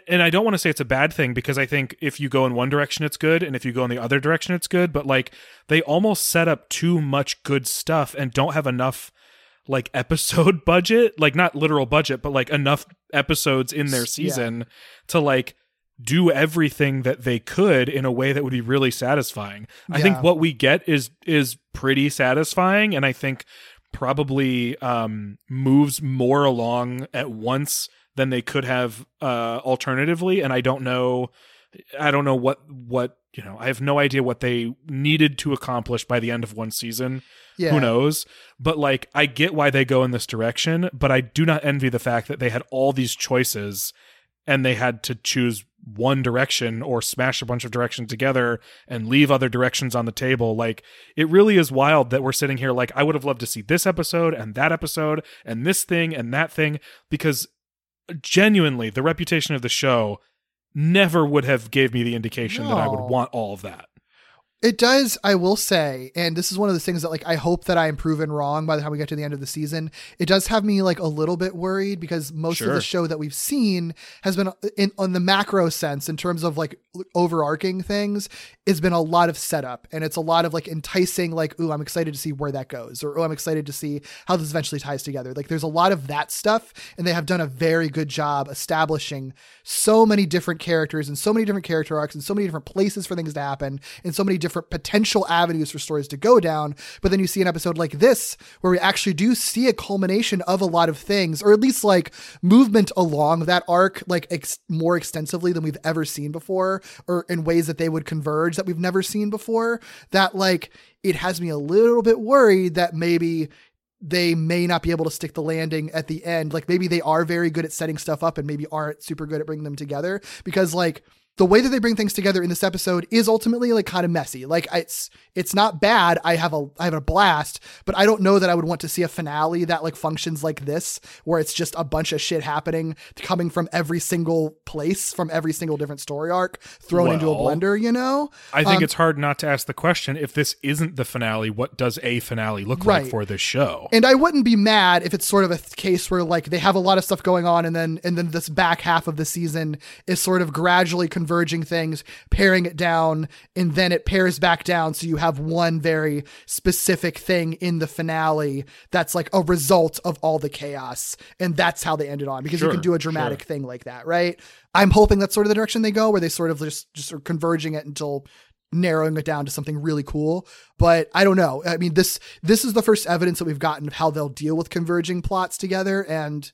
and I don't want to say it's a bad thing because I think if you go in one direction it's good and if you go in the other direction it's good, but like they almost set up too much good stuff and don't have enough like episode budget, like not literal budget, but like enough episodes in their S- yeah. season to like do everything that they could in a way that would be really satisfying. I think what we get is is pretty satisfying and I think probably um moves more along at once than they could have uh alternatively and I don't know I don't know what what you know I have no idea what they needed to accomplish by the end of one season yeah. who knows? But like i get why they go in this direction but i do not envy the fact that they had all these choices and they had to choose one direction or smash a bunch of directions together and leave other directions on the table. Like it really is wild that we're sitting here like i would have loved to see this episode and that episode and this thing and that thing because genuinely the reputation of the show never would have gave me the indication that i would want all of that It does, I will say, and this is one of those things that like I hope that I am proven wrong by the time we get to the end of the season. It does have me like a little bit worried because most of the show that we've seen has been uh, in on the macro sense in terms of like overarching things, it's been a lot of setup and it's a lot of like enticing like, ooh, I'm excited to see where that goes, or oh, I'm excited to see how this eventually ties together. Like there's a lot of that stuff, and they have done a very good job establishing so many different characters and so many different character arcs and so many different places for things to happen and so many different potential avenues for stories to go down. But then you see an episode like this where we actually do see a culmination of a lot of things, or at least like movement along that arc, like ex- more extensively than we've ever seen before, or in ways that they would converge that we've never seen before. That like it has me a little bit worried that maybe they may not be able to stick the landing at the end. Like maybe they are very good at setting stuff up and maybe aren't super good at bringing them together because like the way that they bring things together in this episode is ultimately like kind of messy. Like it's it's not bad. I have a I have a blast, but I don't know that I would want to see a finale that like functions like this where it's just a bunch of shit happening coming from every single place from every single different story arc thrown into a blender, you know? I think Um, it's hard not to ask the question if this isn't the finale, what does a finale look like for this show? And I wouldn't be mad if it's sort of a th- case where like they have a lot of stuff going on and then and then this back half of the season is sort of gradually converging things, paring it down, and then it pairs back down so you have one very specific thing in the finale that's like a result of all the chaos. And that's how they ended on because you can do a dramatic thing like that, right? I'm hoping that's sort of the direction they go where they sort of just just are converging it until narrowing it down to something really cool but i don't know i mean this this is the first evidence that we've gotten of how they'll deal with converging plots together and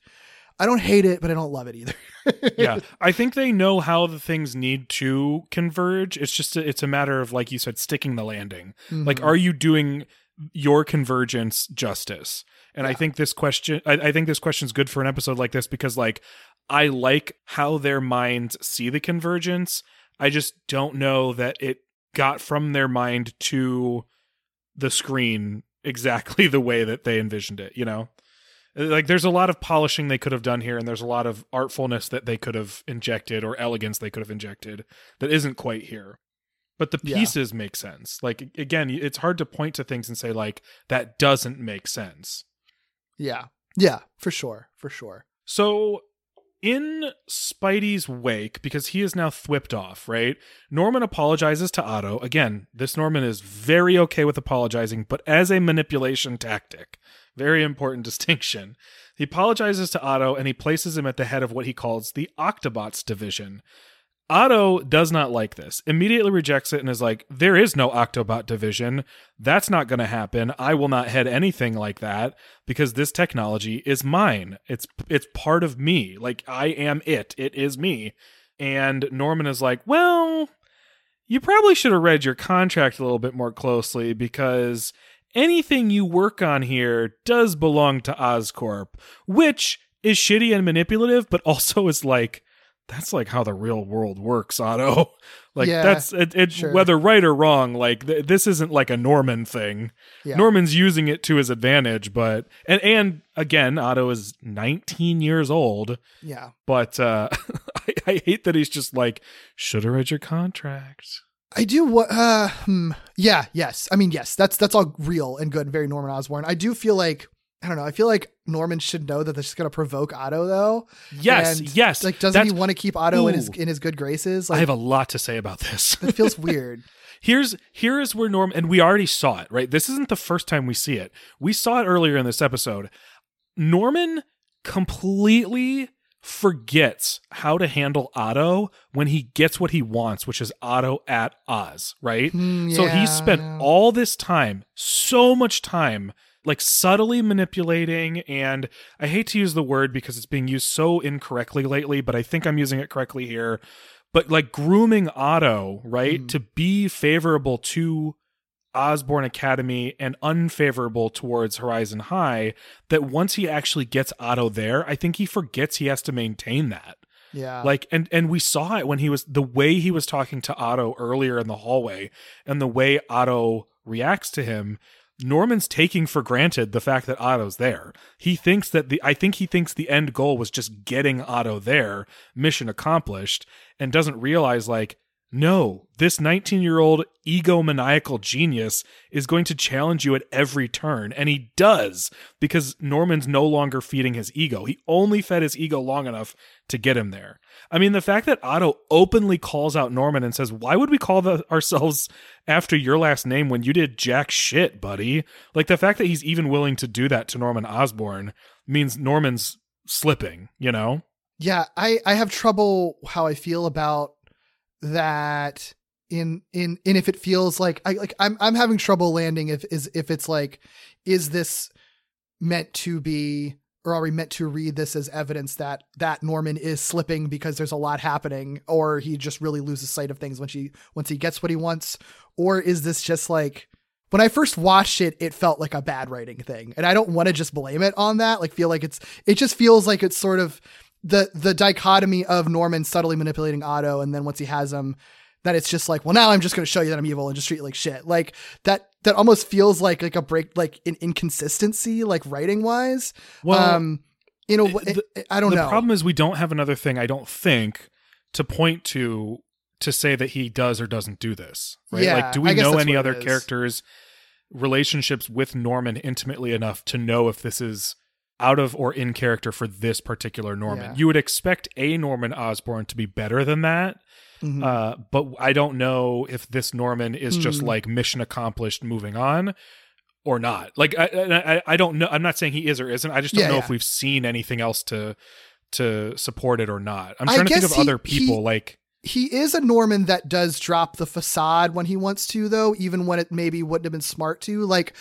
i don't hate it but i don't love it either yeah, I think they know how the things need to converge. It's just a, it's a matter of like you said, sticking the landing. Like, Mm-hmm. are you doing your convergence justice? And I think this question, I, I think this question is good for an episode like this because like I like how their minds see the convergence. I just don't know that it got from their mind to the screen exactly the way that they envisioned it. You know like there's a lot of polishing they could have done here and there's a lot of artfulness that they could have injected or elegance they could have injected that isn't quite here but the Yeah. pieces make sense like again it's hard to point to things and say like that doesn't make sense yeah yeah for sure for sure so in Spidey's wake, because he is now thwipped off, right? Norman apologizes to Otto. Again, this Norman is very okay with apologizing, but as a manipulation tactic. Very important distinction. He apologizes to Otto and he places him at the head of what he calls the Octobots division. Otto does not like this, immediately rejects it, and is like, There is no Octobot division. That's not going to happen. I will not head anything like that because this technology is mine. It's it's part of me. Like I am it. It is me. And Norman is like, Well, you probably should have read your contract a little bit more closely because anything you work on here does belong to Oscorp, which is shitty and manipulative, but also is like that's like how the real world works, Otto. Like Yeah, that's it, it sure. whether right or wrong. Like th- this isn't like a Norman thing. Yeah. Norman's using it to his advantage, but and and again, Otto is 19 years old, Yeah. but uh I, I hate that he's just like should have read your contract. I do what uh hmm, yeah, yes. I mean, yes, that's that's all real and good, and very Norman Osborn. I do feel like I don't know, I feel like Norman should know that this is gonna provoke Otto though. Yes, And, yes. Like doesn't he want to keep Otto in his in his good graces? I have a lot to say about this. it feels weird. here's here is where Norm and we already saw it, right? This isn't the first time we see it. We saw it earlier in this episode. Norman completely forgets how to handle Otto when he gets what he wants, which is Otto at Oz, right? Hmm, so he spent yeah. all this time, so much time, like subtly manipulating. And I hate to use the word because it's being used so incorrectly lately, but I think I'm using it correctly here. But like grooming Otto, right, Mhm. to be favorable to Osborn Academy and unfavorable towards Horizon High, that once he actually gets Otto there, I think he forgets he has to maintain that Yeah. like and and we saw it when he was the way he was talking to otto earlier in the hallway and the way otto reacts to him norman's taking for granted the fact that otto's there he thinks that the i think he thinks the end goal was just getting otto there mission accomplished and doesn't realize like no this 19 year old egomaniacal genius is going to challenge you at every turn and he does because norman's no longer feeding his ego he only fed his ego long enough to get him there. I mean, the fact that Otto openly calls out Norman and says, "Why would we call the, ourselves after your last name when you did jack shit, buddy?" Like the fact that he's even willing to do that to Norman Osborn means Norman's slipping. You know? yeah, I I have trouble how I feel about that in in in if it feels like I like I'm I'm having trouble landing if is if it's like is this meant to be or are we meant to read this as evidence that that Norman is slipping because there's a lot happening or he just really loses sight of things when she once he gets what he wants or is this just like when I first watched it, it felt like a bad writing thing. And I don't want to just blame it on that. Like feel like it's it just feels like it's sort of the the dichotomy of Norman subtly manipulating Otto and then once he has him, that it's just like, well now I'm just gonna show you that I'm evil and just treat you like shit. Like that that almost feels like like a break like an inconsistency, like writing wise. Well, um in a way the- I don't the know. The problem is we don't have another thing. I don't think to point to to say that he does or doesn't do this. Right? Yeah, like, do we know any other characters' relationships with Norman intimately enough to know if this is out of or in character for this particular Norman? Yeah. You would expect a Norman Osborn to be better than that. Mhm. Uh, but I don't know if this Norman is just Hmm. like mission accomplished, moving on, or not. Like I, I, I- I don't know. I'm not saying he is or isn't. I just don't Yeah, know yeah. if we've seen anything else to to support it or not. I'm I trying to think of he- other people. he- like he is a Norman that does drop the facade when he wants to, though, even when it maybe wouldn't have been smart to. Like,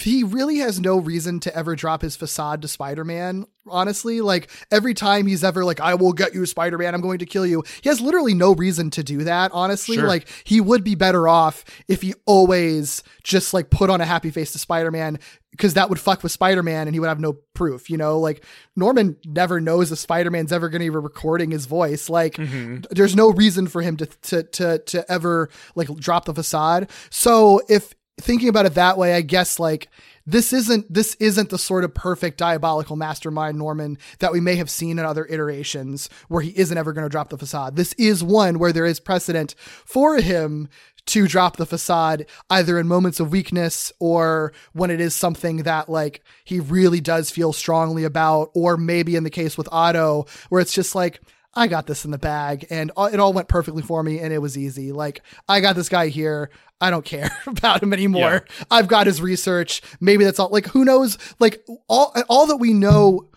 he really has no reason to ever drop his facade to Spider Man, honestly. Like, every time he's ever like, I will get you, Spider Man, I'm going to kill you, he has literally no reason to do that, honestly. Sure. Like, he would be better off if he always just like put on a happy face to Spider Man. Because that would fuck with Spider Man and he would have no proof, you know? Like, Norman never knows if Spider Man's ever going to be recording his voice. Like, mhm. there's no reason for him to to to to ever like drop the facade. So if thinking about it that way, I guess like this isn't this isn't the sort of perfect diabolical mastermind Norman that we may have seen in other iterations where he isn't ever going to drop the facade. This is one where there is precedent for him to drop the facade either in moments of weakness or when it is something that like he really does feel strongly about or maybe in the case with Otto where it's just like I got this in the bag and it all went perfectly for me and it was easy. Like I got this guy here. I don't care about him anymore. I've got his research. Maybe that's all like who knows like all all that we know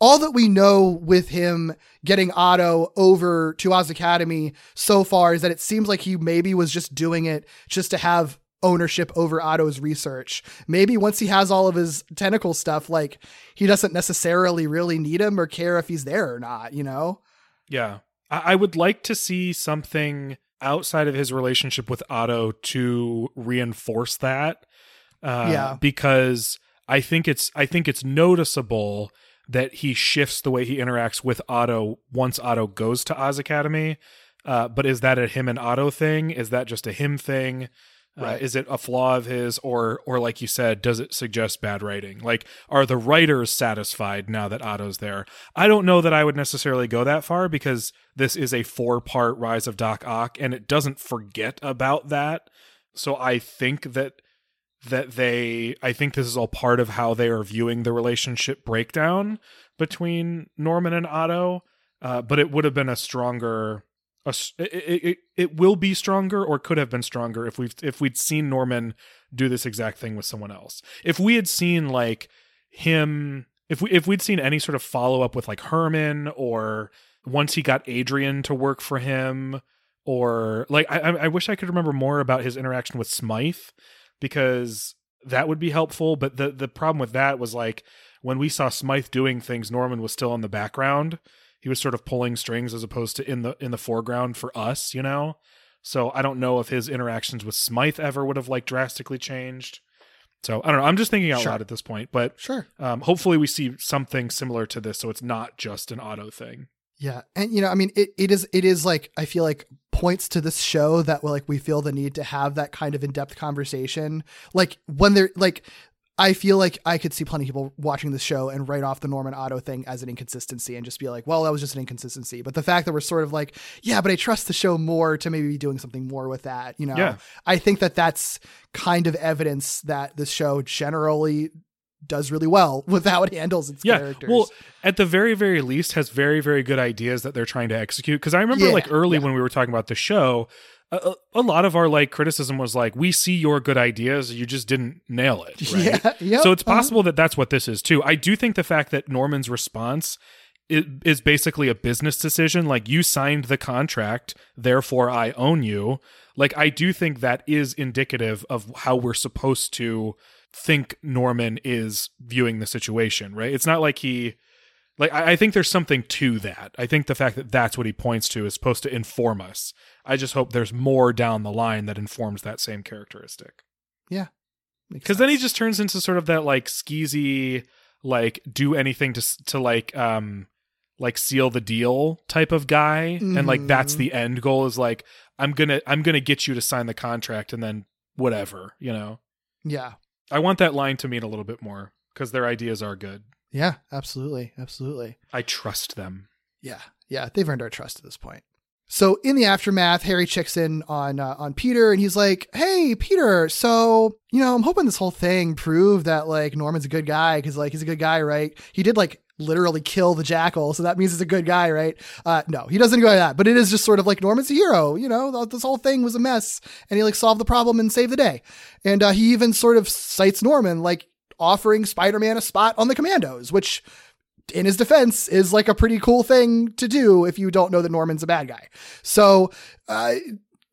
all that we know with him getting Otto over to Oz Academy so far is that it seems like he maybe was just doing it just to have ownership over Otto's research. Maybe once he has all of his tentacle stuff, like he doesn't necessarily really need him or care if he's there or not, you know? Yeah. I, I would like to see something outside of his relationship with Otto to reinforce that. Uh, Yeah. Because I think it's I think it's noticeable that he shifts the way he interacts with Otto once Otto goes to Oz Academy. Uh, but is that a him and Otto thing? Is that just a him thing? Uh, Right. is it a flaw of his, or or like you said, does it suggest bad writing? Like, are the writers satisfied now that Otto's there? I don't know that I would necessarily go that far because this is a four part Rise of Doc Ock, and it doesn't forget about that. So I think that that they I think this is all part of how they are viewing the relationship breakdown between Norman and Otto. Uh, but it would have been a stronger a, it, it, it- will be stronger or could have been stronger if we've if we'd seen Norman do this exact thing with someone else. If we had seen like him if we if we'd seen any sort of follow up with like Herman or once he got Adrian to work for him or like I I I wish I could remember more about his interaction with Smythe because that would be helpful. But the the problem with that was like when we saw Smythe doing things, Norman was still in the background. He was sort of pulling strings as opposed to in the in the foreground for us, you know. So I don't know if his interactions with Smythe ever would have like drastically changed. So I don't know. I'm just thinking out Sure. loud at this point, but Sure. um, hopefully we see something similar to this, so it's not just an Otto thing. Yeah. And you know, I mean it, it is it is like I feel like points to this show that like we feel the need to have that kind of in-depth conversation. Like when they're like I feel like I could see plenty of people watching the show and write off the Norman Otto thing as an inconsistency and just be like, well, that was just an inconsistency. But the fact that we're sort of like, yeah, but I trust the show more to maybe be doing something more with that, you know, Yeah. I think that that's kind of evidence that this show generally does really well with how it handles its Yeah. characters. Well, at the very, very least, has very, very good ideas that they're trying to execute. Because I remember, Yeah, like early yeah. when we were talking about the show, a, a lot of our like criticism was like, "We see your good ideas, you just didn't nail it." Right? Yeah, yep, so it's uh-huh. possible that that's what this is too. I do think the fact that Norman's response is, is basically a business decision, like you signed the contract, therefore I own you. Like I do think that is indicative of how we're supposed to think Norman is viewing the situation, right? It's not like he like I, I think there's something to that. I think the fact that that's what he points to is supposed to inform us. I just hope there's more down the line that informs that same characteristic. Yeah, Because then he just turns into sort of that like skeezy, like do anything to to like um like seal the deal type of guy, and like that's Mhm. the end goal is like I'm gonna I'm gonna get you to sign the contract, and then whatever you know. yeah. I want that line to mean a little bit more because their ideas are good. Yeah, absolutely. Absolutely. I trust them. Yeah. Yeah. They've earned our trust at this point. So in the aftermath, Harry checks in on uh, on Peter and he's like, "Hey, Peter, so, you know, I'm hoping this whole thing proved that like Norman's a good guy cuz like he's a good guy, right? He did like literally kill the jackal, so that means he's a good guy, right? Uh no, he doesn't go like that, but it is just sort of like Norman's a hero, you know, this whole thing was a mess and he like solved the problem and saved the day. And uh, he even sort of cites Norman like offering Spider-Man a spot on the Commandos, which in his defense is like a pretty cool thing to do if you don't know that Norman's a bad guy. So uh,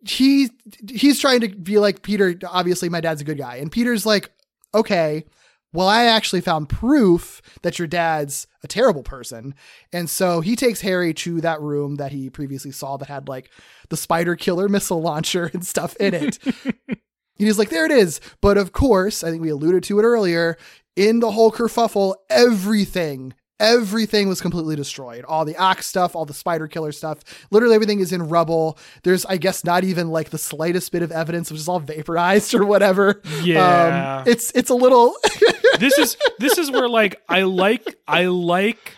he he's trying to be like Peter. Obviously, my dad's a good guy, and Peter's like, okay. Well, I actually found proof that your dad's a terrible person. And so he takes Harry to that room that he previously saw that had like the spider killer missile launcher and stuff in it. and he's like, there it is. But of course, I think we alluded to it earlier. In the whole kerfuffle, everything, everything was completely destroyed. All the Ock's stuff, all the spider killer stuff, literally everything is in rubble. There's, I guess, not even like the slightest bit of evidence, which is all vaporized or whatever. Yeah. Um, it's it's a little this is this is where like I like I like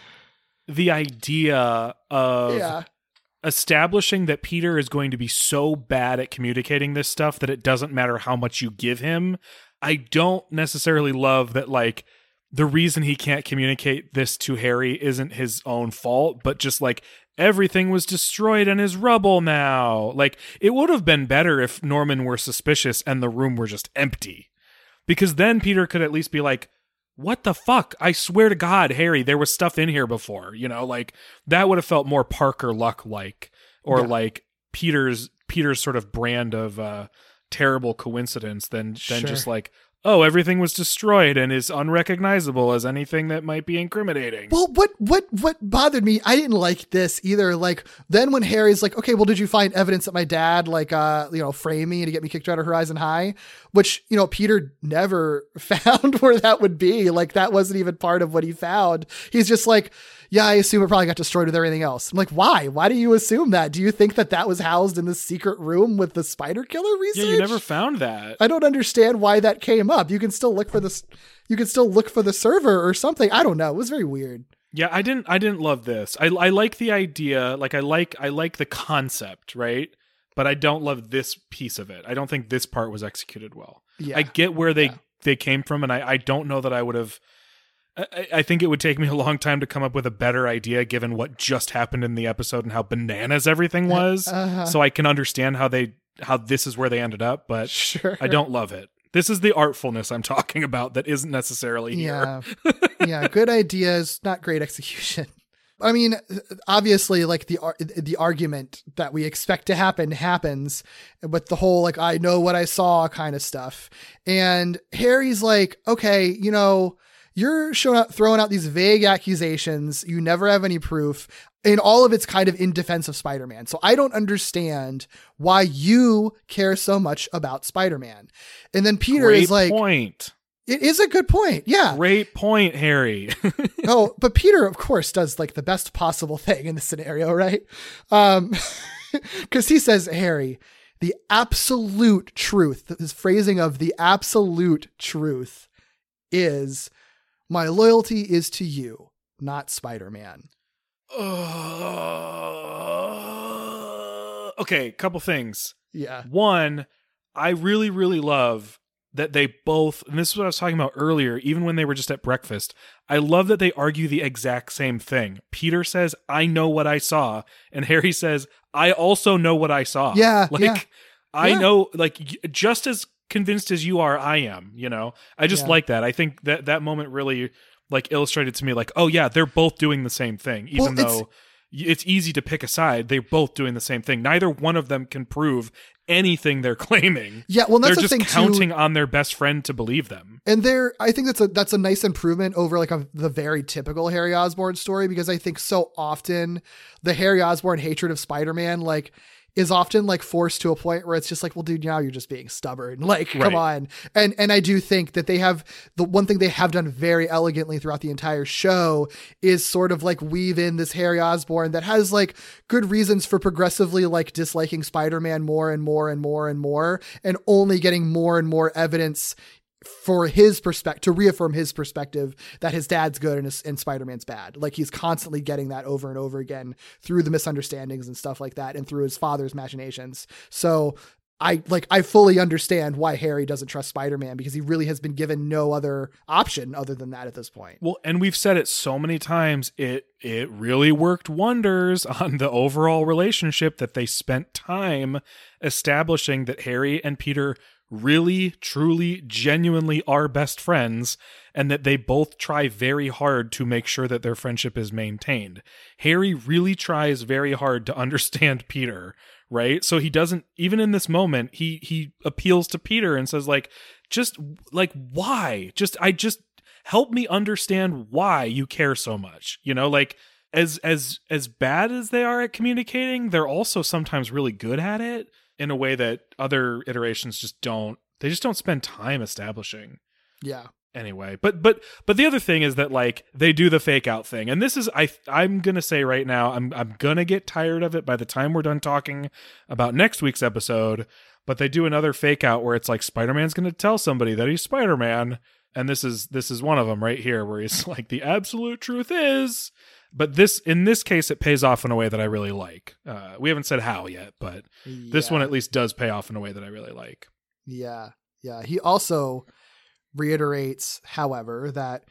the idea of yeah. Establishing that Peter is going to be so bad at communicating this stuff that it doesn't matter how much you give him. I don't necessarily love that like the reason he can't communicate this to Harry isn't his own fault, but just like everything was destroyed and is rubble now. Like it would have been better if Norman were suspicious and the room were just empty. Because then Peter could at least be like, what the fuck? I swear to God, Harry, there was stuff in here before. You know, like that would have felt more Parker Luck like, or Yeah. like Peter's Peter's sort of brand of uh, terrible coincidence than than Sure. just like, oh, everything was destroyed and is unrecognizable as anything that might be incriminating. Well, what what what bothered me? I didn't like this either. Like then when Harry's like, "Okay, well, did you find evidence that my dad like uh you know framed me to get me kicked out of Horizon High?" Which you know Peter never found where that would be. Like that wasn't even part of what he found. He's just like, "Yeah, I assume it probably got destroyed with everything else." I'm like, "Why? Why do you assume that? Do you think that that was housed in the secret room with the spider killer research? yeah, research?" you never found that. I don't understand why that came up. You can still look for this. You can still look for the server or something. I don't know. It was very weird. Yeah, I didn't I didn't love this. I I like the idea, like I like I like the concept, right? But I don't love this piece of it. I don't think this part was executed well. Yeah. I get where they Yeah. they came from and I I don't know that I would have I, I- I think it would take me a long time to come up with a better idea given what just happened in the episode and how bananas everything was. Uh-huh. So I can understand how they how this is where they ended up, but Sure. I don't love it. This is the artfulness I'm talking about that isn't necessarily here. Yeah. yeah. Good ideas, not great execution. I mean, obviously, like the the argument that we expect to happen happens, with the whole like I know what I saw kind of stuff. And Harry's like, okay, you know, you're showing out, throwing out these vague accusations. You never have any proof. And all of it's kind of in defense of Spider-Man. So I don't understand why you care so much about Spider-Man. And then Peter Great is like, point. it is a good point. Yeah. Great point, Harry. oh, but Peter, of course, does like the best possible thing in the scenario, right? Um, because he says, Harry, the absolute truth, his phrasing of the absolute truth is my loyalty is to you, not Spider Man. Uh, okay, couple things. Yeah. One, I really, really love that they both, and this is what I was talking about earlier, even when they were just at breakfast. I love that they argue the exact same thing. Peter says, I know what I saw. And Harry says, I also know what I saw. Yeah, Like, yeah. I Yeah. know, like, just as convinced as you are, I am, you know? I just Yeah. like that. I think that that moment really, like, illustrated to me, like, oh, yeah, they're both doing the same thing, even Well, though y- it's easy to pick a side. They're both doing the same thing. Neither one of them can prove anything they're claiming. Yeah, well, that's they're the just thing, too. counting on their best friend to believe them. And there, I think that's a that's a nice improvement over like a, the very typical Harry Osborn story because I think so often the Harry Osborn hatred of Spider Man like is often like forced to a point where it's just like, well, dude, now you're just being stubborn. Like, come on. And and I do think that they have the one thing they have done very elegantly throughout the entire show is sort of like weave in this Harry Osborn that has like good reasons for progressively like disliking Spider Man more and more and more and more, and only getting more and more evidence for his perspective to reaffirm his perspective that his dad's good and, and Spider-Man's bad. Like he's constantly getting that over and over again through the misunderstandings and stuff like that and through his father's machinations. So I like I fully understand why Harry doesn't trust Spider-Man because he really has been given no other option other than that at this point. Well, and we've said it so many times. It it really worked wonders on the overall relationship that they spent time establishing that Harry and Peter really, truly, genuinely are best friends, and that they both try very hard to make sure that their friendship is maintained. Harry really tries very hard to understand Peter, right? So he doesn't even in this moment, he he appeals to Peter and says like just like why? Just I just help me understand why you care so much. You know, like as as as bad as they are at communicating, they're also sometimes really good at it in a way that other iterations just don't. They just don't spend time establishing Yeah. anyway but but but the other thing is that like they do the fake out thing and this is i i'm gonna say right now i'm i'm gonna get tired of it by the time we're done talking about next week's episode but they do another fake out where it's like spider-man's gonna tell somebody that he's spider-man and this is this is one of them right here where he's like the absolute truth is but this in this case it pays off in a way that i really like uh we haven't said how yet but this one at least does pay off in a way that i really like Yeah. Yeah. He also reiterates, however, that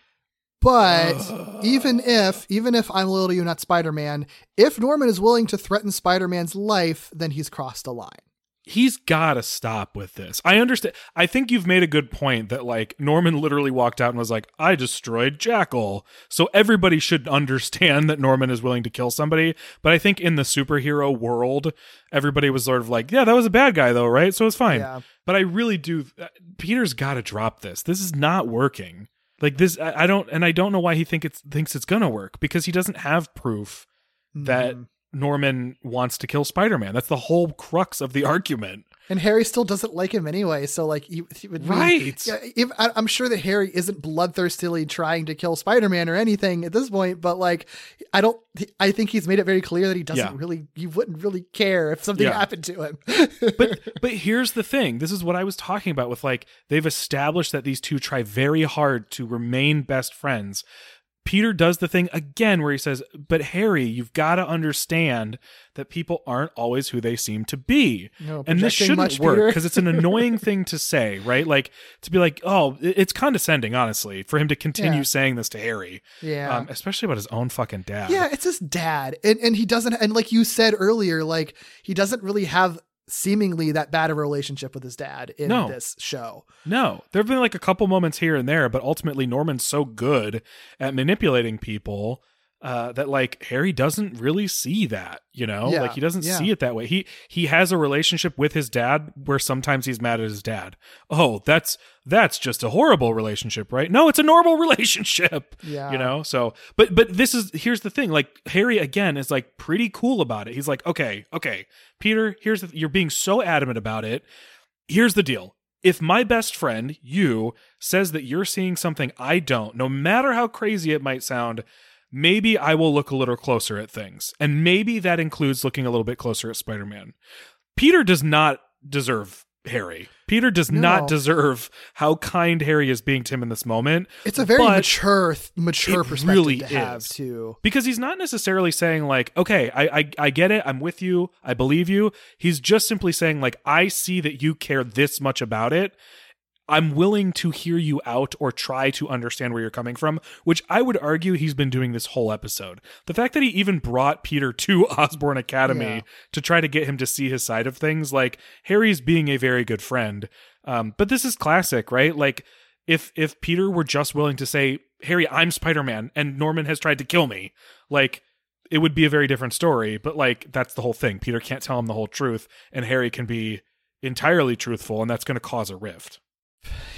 but even if even if I'm loyal to you, not Spider-Man, if Norman is willing to threaten Spider-Man's life, then he's crossed a line. He's got to stop with this. I understand. I think you've made a good point that like Norman literally walked out and was like, "I destroyed Jackal," so everybody should understand that Norman is willing to kill somebody. But I think in the superhero world, everybody was sort of like, "Yeah, that was a bad guy, though, right?" So it's fine. Yeah. But I really do. uh, Peter's got to drop this. This is not working. Like this, I, I don't, and I don't know why he think it's thinks it's gonna work because he doesn't have proof that Mhm. Norman wants to kill Spider-Man. That's the whole crux of the argument. And Harry still doesn't like him anyway. So like, he, he would mean- Right. yeah, if, I, I'm sure that Harry isn't bloodthirstily trying to kill Spider-Man or anything at this point, but like, I don't. I think he's made it very clear that he doesn't Yeah. really. He wouldn't really care if something Yeah. happened to him. But but here's the thing. This is what I was talking about with like they've established that these two try very hard to remain best friends. Peter does the thing again where he says, "But Harry, you've got to understand that people aren't always who they seem to be." No, and this shouldn't much, work because it's an annoying thing to say, right? Like to be like, "Oh, it's condescending, honestly, for him to continue Yeah. saying this to Harry." yeah. Um, especially about his own fucking dad. Yeah, it's his dad. And and he doesn't and like you said earlier, like he doesn't really have seemingly that bad of a relationship with his dad in No. this show. No, there have been like a couple moments here and there, but ultimately Norman's so good at manipulating people uh, that like Harry doesn't really see that. You know, Yeah, like he doesn't yeah. see it that way. He he has a relationship with his dad where sometimes he's mad at his dad. Oh, that's that's just a horrible relationship, right? No, it's a normal relationship. Yeah. you know. So, but but this is here's the thing. Like Harry again is like pretty cool about it. He's like, okay, okay, Peter, here's the, you're being so adamant about it here's the deal. If my best friend, you, says that you're seeing something I don't, no matter how crazy it might sound, maybe I will look a little closer at things. And maybe that includes looking a little bit closer at Spider Man. Peter does not deserve Harry. Peter does No. not deserve how kind Harry is being to him in this moment. It's a very mature th- mature perspective really to have is. too. because he's not necessarily saying like okay I, I i get it i'm with you i believe you he's just simply saying like i see that you care this much about it i'm willing to hear you out or try to understand where you're coming from which i would argue he's been doing this whole episode. The fact that he even brought peter to osborn academy Yeah. to try to get him to see his side of things like harry's being a very good friend. Um, but this is classic right? Like if if peter were just willing to say harry i'm spider-man and norman has tried to kill me like it would be a very different story but like that's the whole thing. Peter can't tell him the whole truth and harry can be entirely truthful and that's going to cause a rift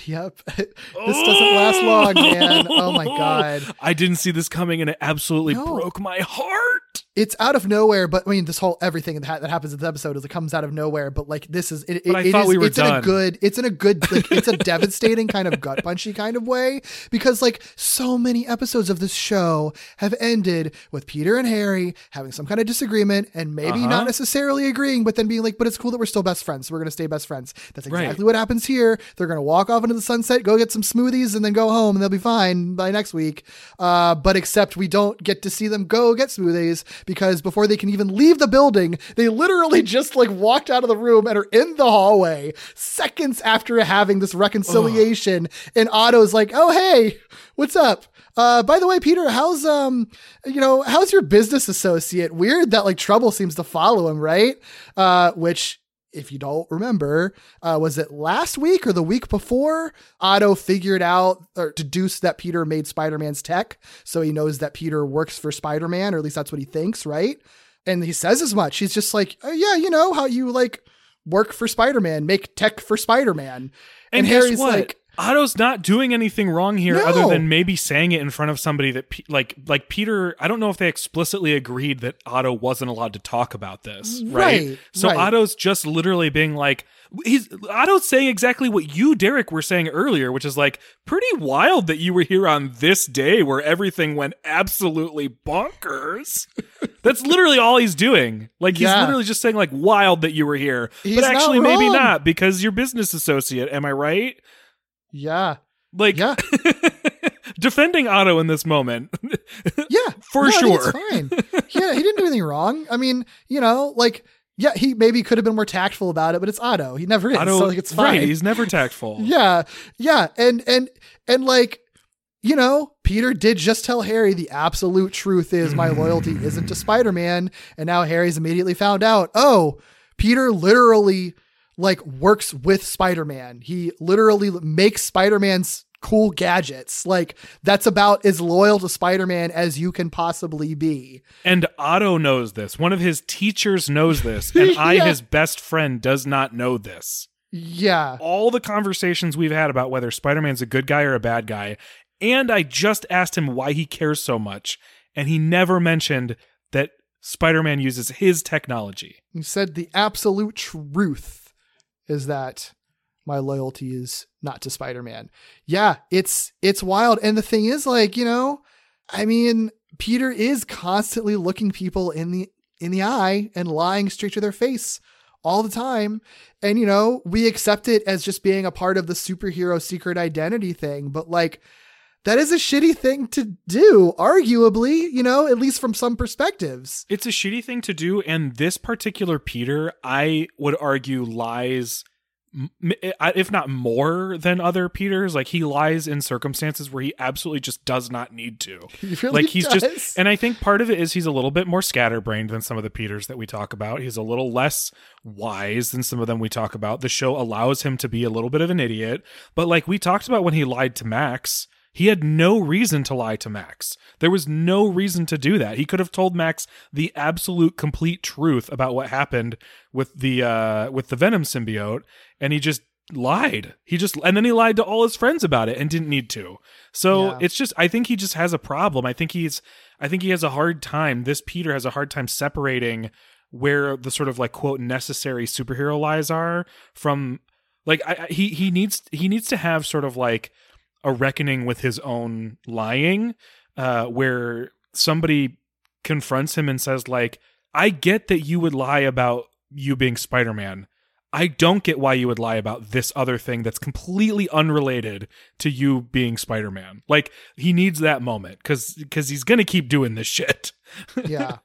Yep. this doesn't last long, man. Oh my oh, god. i didn't see this coming and it absolutely No. broke my heart It's out of nowhere, but I mean, this whole everything that, ha- that happens in this episode is it comes out of nowhere. But like, this is it. It thought is- we it's in a good. It's in a good. Like, it's a devastating kind of gut punchy kind of way because like so many episodes of this show have ended with Peter and Harry having some kind of disagreement and maybe Uh-huh. not necessarily agreeing, but then being like, "But it's cool that we're still best friends. So we're gonna stay best friends." That's Right. exactly what happens here. They're gonna walk off into the sunset, go get some smoothies, and then go home, and they'll be fine by next week. Uh, but except we don't get to see them go get smoothies because before they can even leave the building, they literally just like walked out of the room and are in the hallway seconds after having this reconciliation. And Otto's like, "Oh hey, what's up?" Uh, by the way, Peter, how's um, you know, how's your business associate? Weird that like trouble seems to follow him, right? Uh, which if you don't remember, uh, was it last week or the week before? Otto figured out or deduced that Peter made Spider Man's tech. So he knows that Peter works for Spider Man, or at least that's what he thinks, right? And he says as much. He's just like, oh, yeah, you know, how you like work for Spider Man, make tech for Spider Man. and, guess what? Otto's not doing anything wrong here, No. other than maybe saying it in front of somebody that, Pe- like, like Peter. I don't know if they explicitly agreed that Otto wasn't allowed to talk about this, right? Right, so right. Otto's just literally being like, he's Otto's saying exactly what you, Derek, were saying earlier, which is like pretty wild that you were here on this day where everything went absolutely bonkers. That's literally all he's doing. Like he's Yeah. literally just saying like wild that you were here, He's but actually maybe not because you're business associate. Am I right? Yeah. Like, Yeah. defending Otto in this moment. Yeah. For No, sure. fine. yeah, he didn't do anything wrong. I mean, you know, like, yeah, he maybe could have been more tactful about it, but it's Otto. He never is. Otto, so like it's fine. right? He's never tactful. Yeah, yeah, and and and like, you know, Peter did just tell Harry the absolute truth is my loyalty isn't to Spider Man, and now Harry's immediately found out. Oh, Peter literally like works with Spider-Man. He literally makes Spider-Man's cool gadgets. Like that's about as loyal to Spider-Man as you can possibly be. And Otto knows this. One of his teachers knows this, and I, his best friend, does not know this. Yeah. All the conversations we've had about whether Spider-Man's a good guy or a bad guy, and I just asked him why he cares so much, and he never mentioned that Spider-Man uses his technology. He said the absolute truth is that my loyalty is not to Spider-Man. Yeah, it's it's wild. And the thing is like, you know, I mean, Peter is constantly looking people in the in the eye and lying straight to their face all the time. And you know, we accept it as just being a part of the superhero secret identity thing, but like that is a shitty thing to do, arguably, you know, at least from some perspectives. It's a shitty thing to do, and this particular Peter, I would argue, lies, if not more than other Peters. Like he lies in circumstances where he absolutely just does not need to. He really like he's does. just, and I think part of it is he's a little bit more scatterbrained than some of the Peters that we talk about. He's a little less wise than some of them we talk about. The show allows him to be a little bit of an idiot, but like we talked about when he lied to Max. He had no reason to lie to Max. There was no reason to do that. He could have told Max the absolute complete truth about what happened with the uh with the Venom symbiote and he just lied. He just and then he lied to all his friends about it and didn't need to. So Yeah. it's just I think he just has a problem. I think he's I think he has a hard time. This Peter has a hard time separating where the sort of like quote necessary superhero lies are from like I, I he he needs he needs to have sort of like a reckoning with his own lying uh where somebody confronts him and says like I get that you would lie about you being Spider-Man. I don't get why you would lie about this other thing that's completely unrelated to you being Spider-Man. Like he needs that moment cuz cuz he's to keep doing this shit. yeah.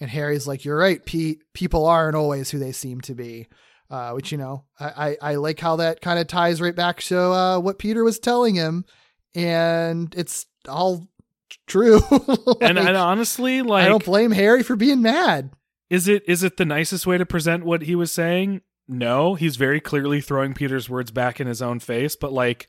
And Harry's like, "You're right, Pete. People aren't always who they seem to be." Uh, which you know, I, I, I like how that kind of ties right back to uh, what Peter was telling him, and it's all true. and, Like, and honestly, like I don't blame Harry for being mad. is it is it the nicest way to present what he was saying? No, he's very clearly throwing Peter's words back in his own face, but like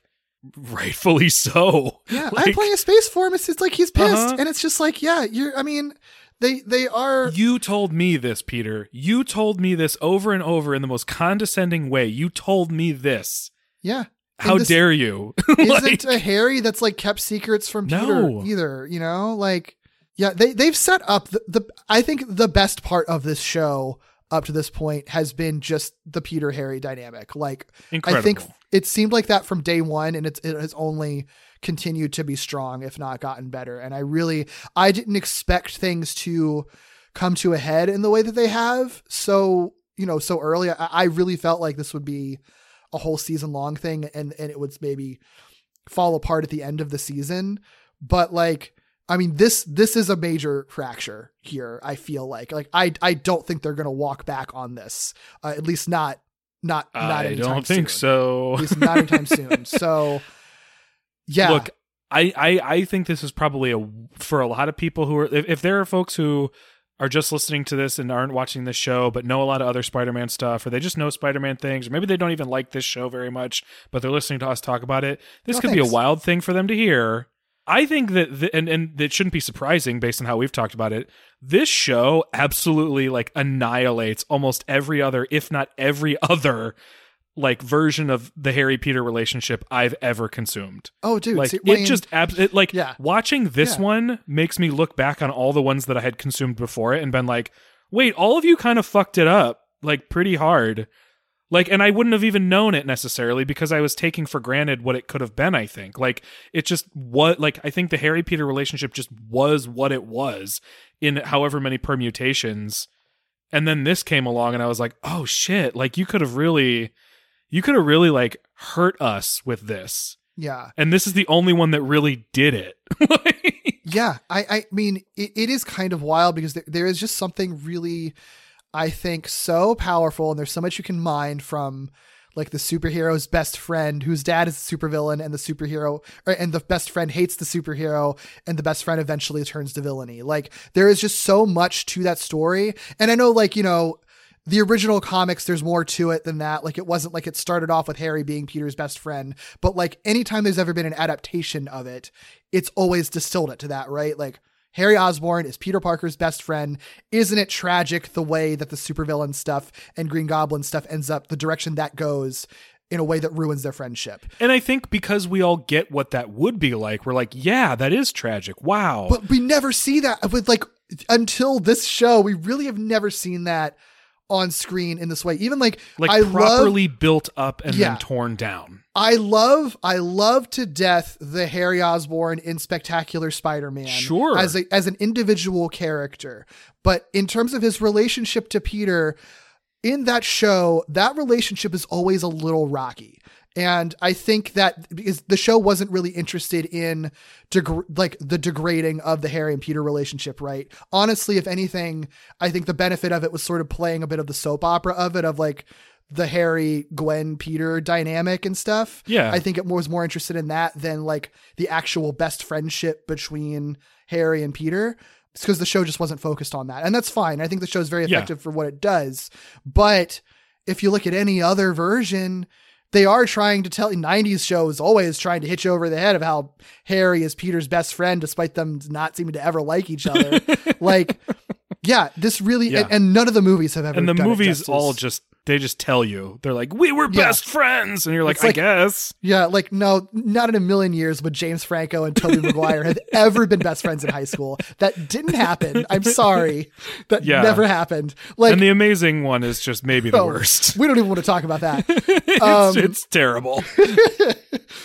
rightfully so. Yeah, I'm playing a space for him. It's, it's like he's pissed, Uh-huh. and it's just like, yeah, you're. I mean, they they are. You told me this, Peter. You told me this over and over in the most condescending way. You told me this. Yeah. And How this dare you? Isn't a Harry that's like kept secrets from Peter No. either? You know, like yeah, they they've set up the, the I think the best part of this show up to this point has been just the Peter Harry dynamic. Like Incredible. I think it seemed like that from day one, and it's it has only continued to be strong, if not gotten better. And I really I didn't expect things to come to a head in the way that they have. So you know, so early, I, I really felt like this would be a whole season long thing, and and it would maybe fall apart at the end of the season. But like. I mean this this is a major fracture here. I feel like like I I don't think they're gonna walk back on this. Uh, at least not not not I anytime don't think soon so. at least not anytime soon. So, yeah, Look, I, I I think this is probably a for a lot of people who are if, if there are folks who are just listening to this and aren't watching this show but know a lot of other Spider-Man stuff or they just know Spider-Man things or maybe they don't even like this show very much but they're listening to us talk about it. This No, could be a wild thing for them to hear. I think that the, and and it shouldn't be surprising based on how we've talked about it. This show absolutely like annihilates almost every other if not every other like version of the Harry Peter relationship I've ever consumed oh, dude, like see, it just abs- it, like Yeah. watching this Yeah. one makes me look back on all the ones that I had consumed before it and been like, wait, all of you kind of fucked it up like pretty hard. Like, and I wouldn't have even known it necessarily because I was taking for granted what it could have been. I think, like, it just what, like, I think the Harry Peter relationship just was what it was in however many permutations. And then this came along, and I was like, oh shit! Like, you could have really, you could have really like hurt us with this yeah, and this is the only one that really did it. Like, yeah. I, I mean, it, it is kind of wild because there, there is just something really, I think, so powerful, and there's so much you can mine from like the superhero's best friend, whose dad is a supervillain, and the superhero, or, and the best friend hates the superhero, and the best friend eventually turns to villainy. Like there is just so much to that story, and I know, like you know, the original comics, there's more to it than that. Like it wasn't like it started off with Harry being Peter's best friend, but like anytime there's ever been an adaptation of it, it's always distilled it to that, right? Like Harry Osborn is Peter Parker's best friend. Isn't it tragic the way that the supervillain stuff and Green Goblin stuff ends up, the direction that goes in a way that ruins their friendship? And I think because we all get what that would be like, we're like, yeah, that is tragic. Wow. But we never see that with like until this show, we really have never seen that on screen in this way. Even like, like I love properly built up and Yeah. then torn down. I love I love to death the Harry Osborn in Spectacular Spider-Man. Sure. As a as an individual character. But in terms of his relationship to Peter, in that show, that relationship is always a little rocky. And I think that because the show wasn't really interested in deg- like the degrading of the Harry and Peter relationship, right? Honestly, if anything, I think the benefit of it was sort of playing a bit of the soap opera of it, of like the Harry, Gwen, Peter dynamic and stuff. Yeah. I think it was more interested in that than like the actual best friendship between Harry and Peter. Because the show just wasn't focused on that. And that's fine. I think the show is very Yeah. effective for what it does. But if you look at any other version, they are trying to tell 90s shows always trying to hit you over the head of how Harry is Peter's best friend, despite them not seeming to ever like each other. like, yeah, this really, Yeah. and, and none of the movies have ever And the done movies justice. all just they just tell you. They're like, "We were Yeah. best friends." And you're like, It's like- "I guess." Yeah, like no, not in a million years would James Franco and Tobey Maguire have ever been best friends in high school. That didn't happen. I'm sorry. That Yeah. never happened. Like and the amazing one is just maybe the oh, worst. We don't even want to talk about that. it's, Um, it's terrible.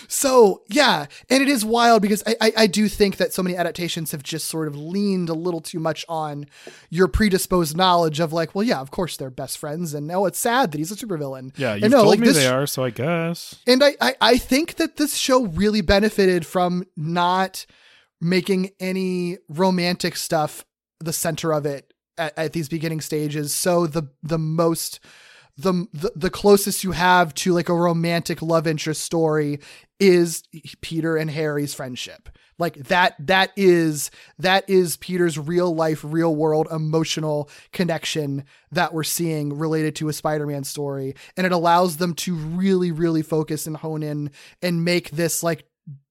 So yeah, and it is wild because I, I I do think that so many adaptations have just sort of leaned a little too much on your predisposed knowledge of like, well, yeah, of course they're best friends, and no, it's sad that he's a supervillain. Yeah, you've no, told like me this they are, so I guess. And I, I, I think that this show really benefited from not making any romantic stuff the center of it at, at these beginning stages. So the the most the, the the closest you have to like a romantic love interest story is Peter and Harry's friendship. Like that that is that is Peter's real life, real world emotional connection that we're seeing related to a Spider-Man story. And it allows them to really, really focus and hone in and make this like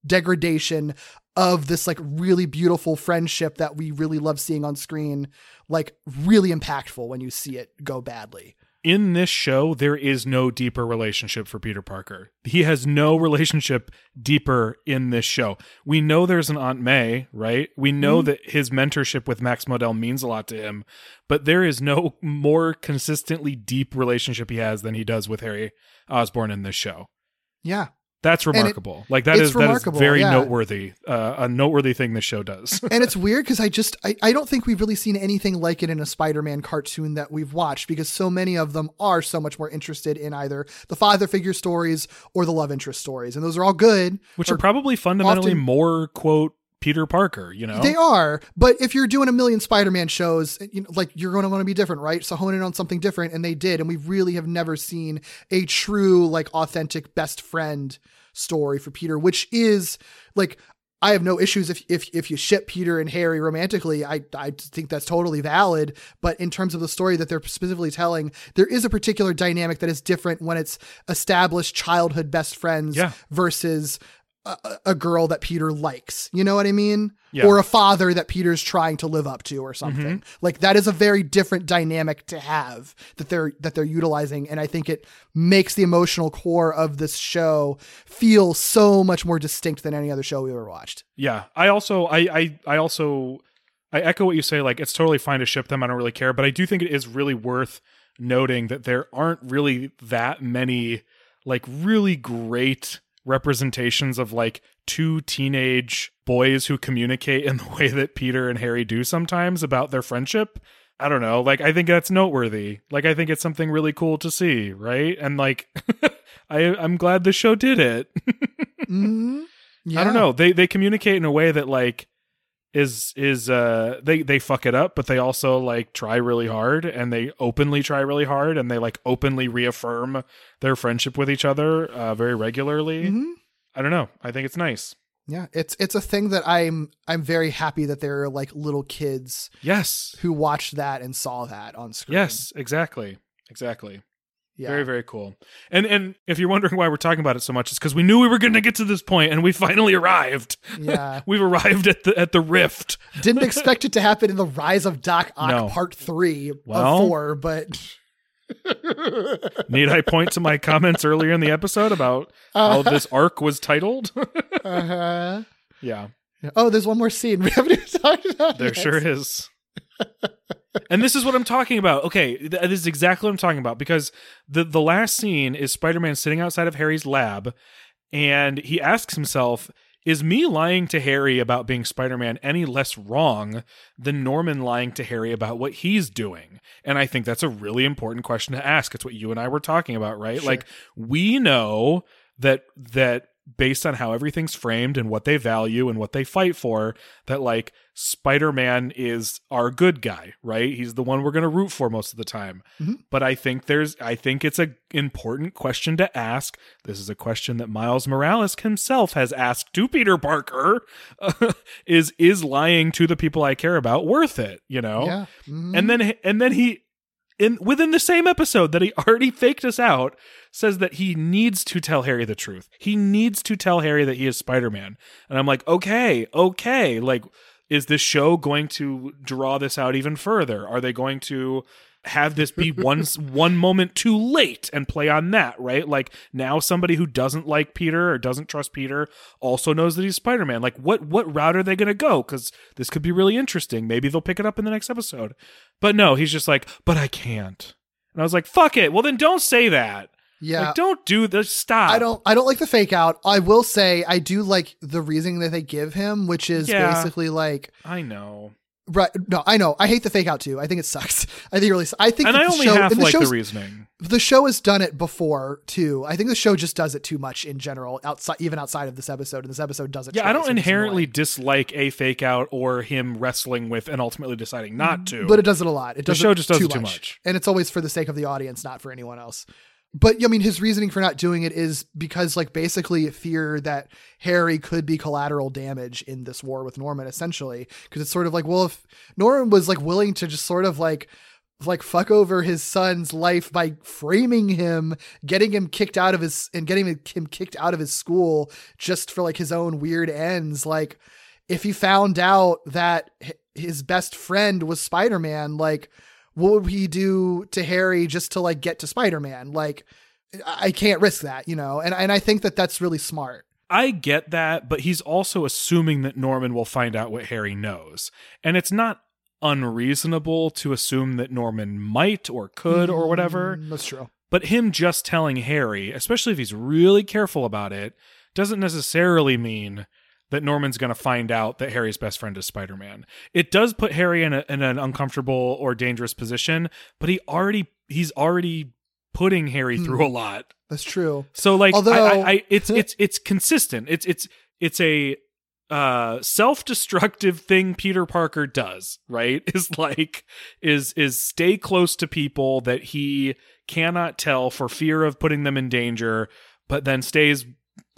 degradation of this like really beautiful friendship that we really love seeing on screen, like really impactful when you see it go badly. In this show, there is no deeper relationship for Peter Parker. He has no relationship deeper in this show. We know there's an Aunt May, right? We know mm-hmm. that his mentorship with Max Modell means a lot to him, but there is no more consistently deep relationship he has than he does with Harry Osborn in this show. Yeah. That's it- remarkable. like that is that is very yeah. noteworthy. Uh, a noteworthy thing the show does. and it's weird because I just I, I don't think we've really seen anything like it in a Spider-Man cartoon that we've watched because so many of them are so much more interested in either the father figure stories or the love interest stories, and those are all good. Which are probably fundamentally often- more quote Peter Parker, you know? They are, but if you're doing a million Spider-Man shows, eh, you know, like you're going to want to be different, right? So hone in on something different, and they did, and we really have never seen a true, like, authentic best friend story for Peter, which is like I have no issues if if if you ship Peter and Harry romantically. I I think that's totally valid. But in terms of the story that they're specifically telling, there is a particular dynamic that is different when it's established childhood best friends Yeah. versus a, girl that Peter likes. You know what I mean? Yeah. Mm-hmm. Or a father that Peter's trying to live up to or something. Like that is a very different dynamic to have that they're that they're utilizing and I think it makes the emotional core of this show feel so much more distinct than any other show we ever watched. Yeah. I also I I I also I echo what you say like it's totally fine to ship them. I don't really care, but I do think it is really worth noting that there aren't really that many like really great representations of like two teenage boys who communicate in the way that Peter and Harry do sometimes about their friendship. I don't know. Like I think that's noteworthy. Like I think it's something really cool to see, right? And like I I'm glad the show did it. Mhm. I don't know. They they communicate in a way that like is is uh they they fuck it up, but they also like try really hard and they openly try really hard and they like openly reaffirm their friendship with each other uh very regularly. Mhm. I don't know. I think it's nice. Yeah, it's it's a thing that I'm I'm very happy that there are like little kids Yes. who watched that and saw that on screen. Yes, exactly. Exactly. Yeah. Very, very cool. And and if you're wondering why we're talking about it so much, it's because we knew we were going to get to this point, and we finally arrived. Yeah. We've arrived at the at the rift. Didn't expect it to happen in the Rise of Doc Ock No. Part Three Well- of four, but Need I point to my comments earlier in the episode about how this arc was titled? uh-huh. yeah, oh, there's one more scene we haven't even talked about. there yet. sure is. And this is what I'm talking about. Okay, th- this is exactly what I'm talking about because the the last scene is Spider-Man sitting outside of Harry's lab, and he asks himself, "Is me lying to Harry about being Spider-Man any less wrong than Norman lying to Harry about what he's doing?" And I think that's a really important question to ask. It's what you and I were talking about, right? Sure. Like we know that that based on how everything's framed and what they value and what they fight for that like Spider-Man is our good guy, right? He's the one we're going to root for most of the time. Mhm. But I think there's I think it's a important question to ask. This is a question that Miles Morales himself has asked to Peter Parker. is is lying to the people I care about worth it, you know? Yeah. Mhm. and then and then he in within the same episode that he already faked us out says that he needs to tell Harry the truth. He needs to tell Harry that he is Spider-Man. And I'm like, "Okay, okay. Like is this show going to draw this out even further? Are they going to have this be one one moment too late and play on that, right? Like now somebody who doesn't like Peter or doesn't trust Peter also knows that he's Spider-Man. Like what what route are they going to go cuz this could be really interesting. Maybe they'll pick it up in the next episode. But no, he's just like, "But I can't." And I was like, "Fuck it. Well then don't say that." yeah. Like don't do this. Stop. I don't I don't like the fake out. I will say I do like the reasoning that they give him, which is Yeah. basically like I know. Right no, I know. I hate the fake out too. I think it sucks. I think it really I think And I the only show, half the like the reasoning. the show has done it before too. I think the show just does it too much in general, outside even outside of this episode. And this episode does it. Yeah, I don't inherently dislike a fake out or him wrestling with and ultimately deciding not mm-hmm. to. but it does it a lot. It does. The show just does too it too much. much. and it's always for the sake of the audience, not for anyone else. But I mean, his reasoning for not doing it is because, like, basically fear that Harry could be collateral damage in this war with Norman, essentially. Because it's sort of like, well, if Norman was like willing to just sort of like like fuck over his son's life by framing him, getting him kicked out of his and getting him kicked out of his school just for like his own weird ends. Like if he found out that his best friend was Spider-Man, like what would he do to Harry just to like get to Spider-Man? Like I I can't risk that, you know. And and I think that that's really smart. I get that, but he's also assuming that Norman will find out what Harry knows. And it's not unreasonable to assume that Norman might or could or whatever. Mm, That's true. But him just telling Harry, especially if he's really careful about it, doesn't necessarily mean that Norman's going to find out that Harry's best friend is Spider Man. It does put Harry in, a, in an uncomfortable or dangerous position, but he already he's already putting Harry Hmm. through a lot. That's true. So like, Although- I, I, I, it's it's it's consistent. It's it's it's a uh self-destructive thing Peter Parker does, right? Is like is is stay close to people that he cannot tell for fear of putting them in danger, but then stays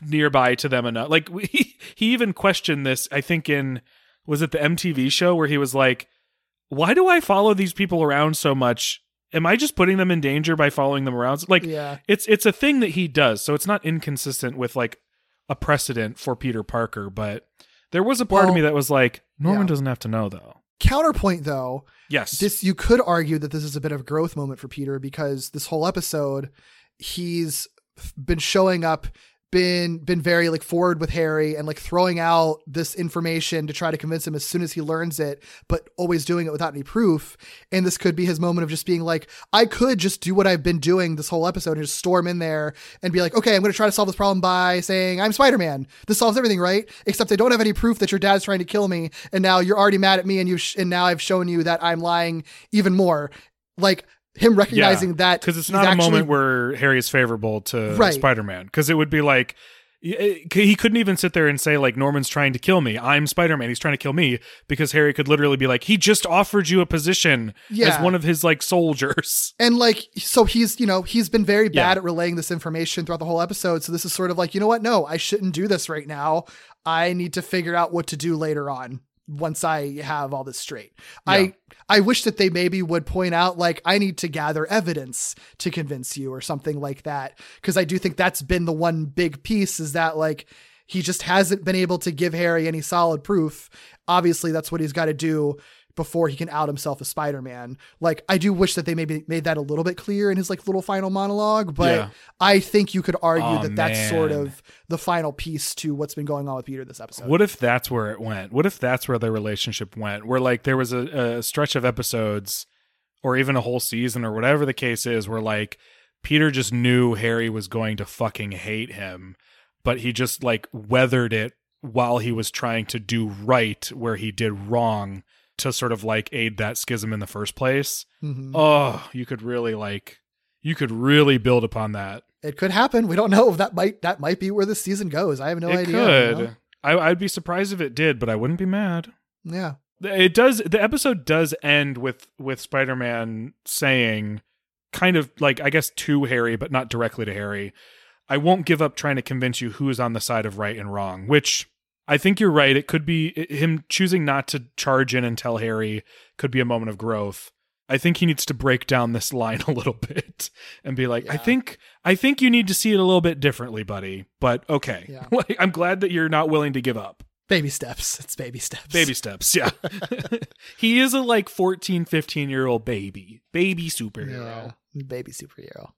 nearby to them enough. Like we, he even questioned this, I think in was it the MTV show where he was like, "Why do I follow these people around so much? Am I just putting them in danger by following them around?" Like Yeah. it's it's a thing that he does, so it's not inconsistent with like a precedent for Peter Parker, but there was a part of me that was like, Norman yeah. doesn't have to know though. Counterpoint though, Yes. this you could argue that this is a bit of a growth moment for Peter because this whole episode he's been showing up been been very like forward with Harry and like throwing out this information to try to convince him as soon as he learns it but always doing it without any proof. And this could be his moment of just being like I could just do what I've been doing this whole episode and just storm in there and be like okay I'm going to try to solve this problem by saying I'm Spider-Man. This solves everything right? Except I don't have any proof that your dad's trying to kill me and now you're already mad at me and you sh- and now I've shown you that I'm lying even more like him recognizing that because it's not a actually- moment where Harry is favorable to Right. Spider-Man. Because it would be like eh, he couldn't even sit there and say like Norman's trying to kill me. I'm Spider-Man. He's trying to kill me because Harry could literally be like he just offered you a position Yeah. as one of his like soldiers. And like, so he's, you know, he's been very bad Yeah. at relaying this information throughout the whole episode. So this is sort of like, you know what? No, I shouldn't do this right now. I need to figure out what to do later on. Once I have all this straight. Yeah. I I wish that they maybe would point out like I need to gather evidence to convince you or something like that because I do think that's been the one big piece is that like he just hasn't been able to give Harry any solid proof. Obviously, that's what he's got to do before he can out himself as Spider-Man. Like I do wish that they maybe made that a little bit clear in his like little final monologue, but Yeah. I think you could argue Aw, that that's sort of the final piece to what's been going on with Peter this episode. What if that's where it went? What if that's where their relationship went? Where like there was a, a stretch of episodes or even a whole season or whatever the case is where like Peter just knew Harry was going to fucking hate him, but he just like weathered it while he was trying to do right where he did wrong to sort of like aid that schism in the first place. Mhm. Oh, you could really like you could really build upon that. It could happen. We don't know. That might that might be where this season goes. I have no it idea. could. you know? I, I'd be surprised if it did, but I wouldn't be mad. Yeah. it does the episode does end with with spider-man saying kind of like i guess to harry but not directly to harry i won't give up trying to convince you who is on the side of right and wrong which i think you're right it could be him choosing not to charge in and tell harry could be a moment of growth i think he needs to break down this line a little bit and be like i think i think you need to see it a little bit differently buddy but okay Yeah. like i'm glad that you're not willing to give up Baby steps. It's baby steps. baby steps yeah he is a like 14 15 year old baby baby superhero Yeah. Baby superhero.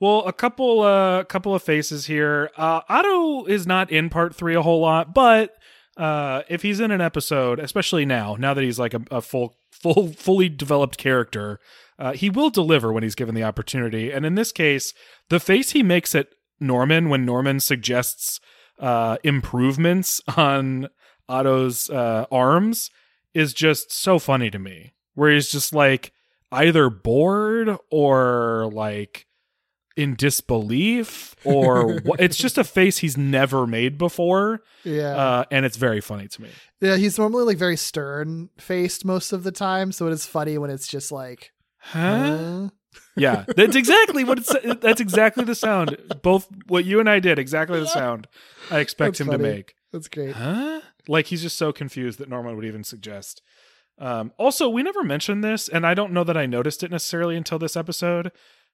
Well a couple uh couple of faces here. Uh otto is not in part three a whole lot but uh if he's in an episode especially now now that he's like a, a full full fully developed character uh he will deliver when he's given the opportunity. And in this case the face he makes at norman when norman suggests uh improvements on otto's uh arms is just so funny to me where he's just like either bored or like in disbelief or what it's just a face he's never made before Yeah. uh, and it's very funny to me yeah. He's normally like very stern faced most of the time. So it is funny when it's just like, huh yeah that's exactly what it's that's exactly the sound both what you and i did exactly the sound i expect That's him funny. to make That's great. huh like he's just so confused that norman would even suggest um also we never mentioned this and i don't know that i noticed it necessarily until this episode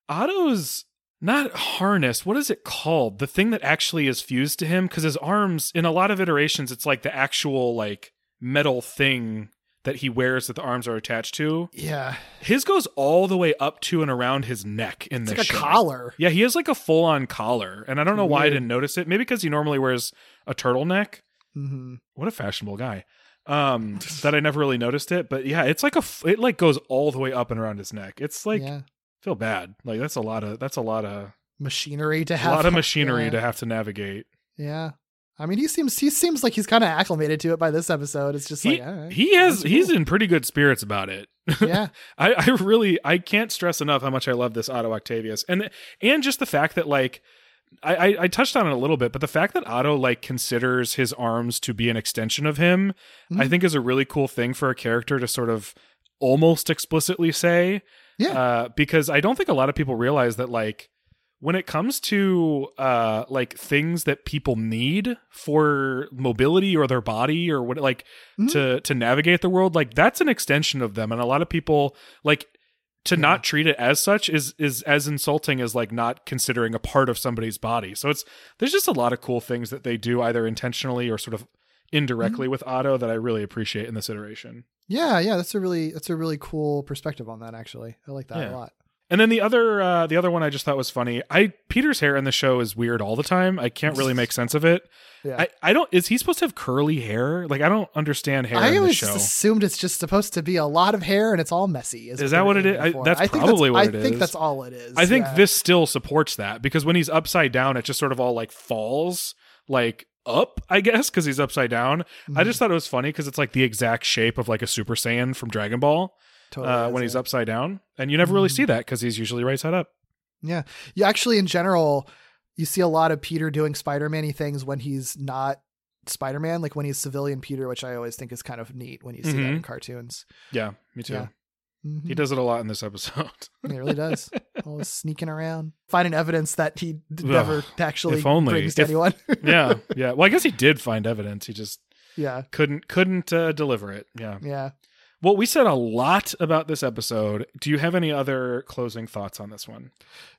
otto's not harness what is it called the thing that actually is fused to him because his arms in a lot of iterations it's like the actual like metal thing that he wears that the arms are attached to Yeah. his goes all the way up to and around his neck in It's this like a show. collar. Yeah, he has like a full on collar, and I don't know why I didn't notice it. Maybe because he normally wears a turtleneck. hmm What a fashionable guy. Um, that I never really noticed it, but yeah, it's like a f- it like goes all the way up and around his neck. It's like yeah. Feel bad. Like that's a lot of that's a lot of Machinery to have. a lot of machinery yeah. to have to navigate. Yeah. I mean, he seems he seems like he's kind of acclimated to it by this episode. It's just He like, right. he has That's he's in pretty good spirits about it. yeah. I, I really I can't stress enough how much I love this Otto Octavius and and just the fact that like I, I I touched on it a little bit, but the fact that Otto like considers his arms to be an extension of him, I Mhm. think is a really cool thing for a character to sort of almost explicitly say. Yeah. Uh, because I don't think a lot of people realize that like when it comes to uh like things that people need for mobility or their body or what like Mhm. to to navigate the world like that's an extension of them and a lot of people like to Yeah. not treat it as such is is as insulting as like not considering a part of somebody's body so it's there's just a lot of cool things that they do either intentionally or sort of indirectly with Otto that I really appreciate in this iteration Yeah, yeah, that's a really that's a really cool perspective on that actually. I like that Yeah. a lot. And then the other uh the other one I just thought was funny. I Peter's hair in the show is weird all the time. I can't really make sense of it. Yeah. I, I don't is he supposed to have curly hair? Like I don't understand hair I in the always assumed it's just supposed to be a lot of hair and it's all messy. Is that what it is? I- that's I probably what it is. I think that's all it is. I think yeah. this still supports that because when he's upside down, it just sort of all like falls like up, I guess, because he's upside down. Mm-hmm. I just thought it was funny because it's like the exact shape of like a Super Saiyan from Dragon Ball Totally uh, when he's yeah. upside down, and you never really Mhm. see that because he's usually right side up. Yeah. You actually, in general, you see a lot of Peter doing Spider Man y things when he's not Spider Man, like when he's civilian Peter, which I always think is kind of neat when you see that in Mhm. cartoons. Yeah, me too. Yeah. He does it a lot in this episode. He really does. Always sneaking around, finding evidence that he d- never actually if only. brings to If- anyone. yeah, yeah. Well, I guess he did find evidence. He just Yeah. couldn't couldn't uh, deliver it. Yeah. Yeah. Well, we said a lot about this episode. Do you have any other closing thoughts on this one?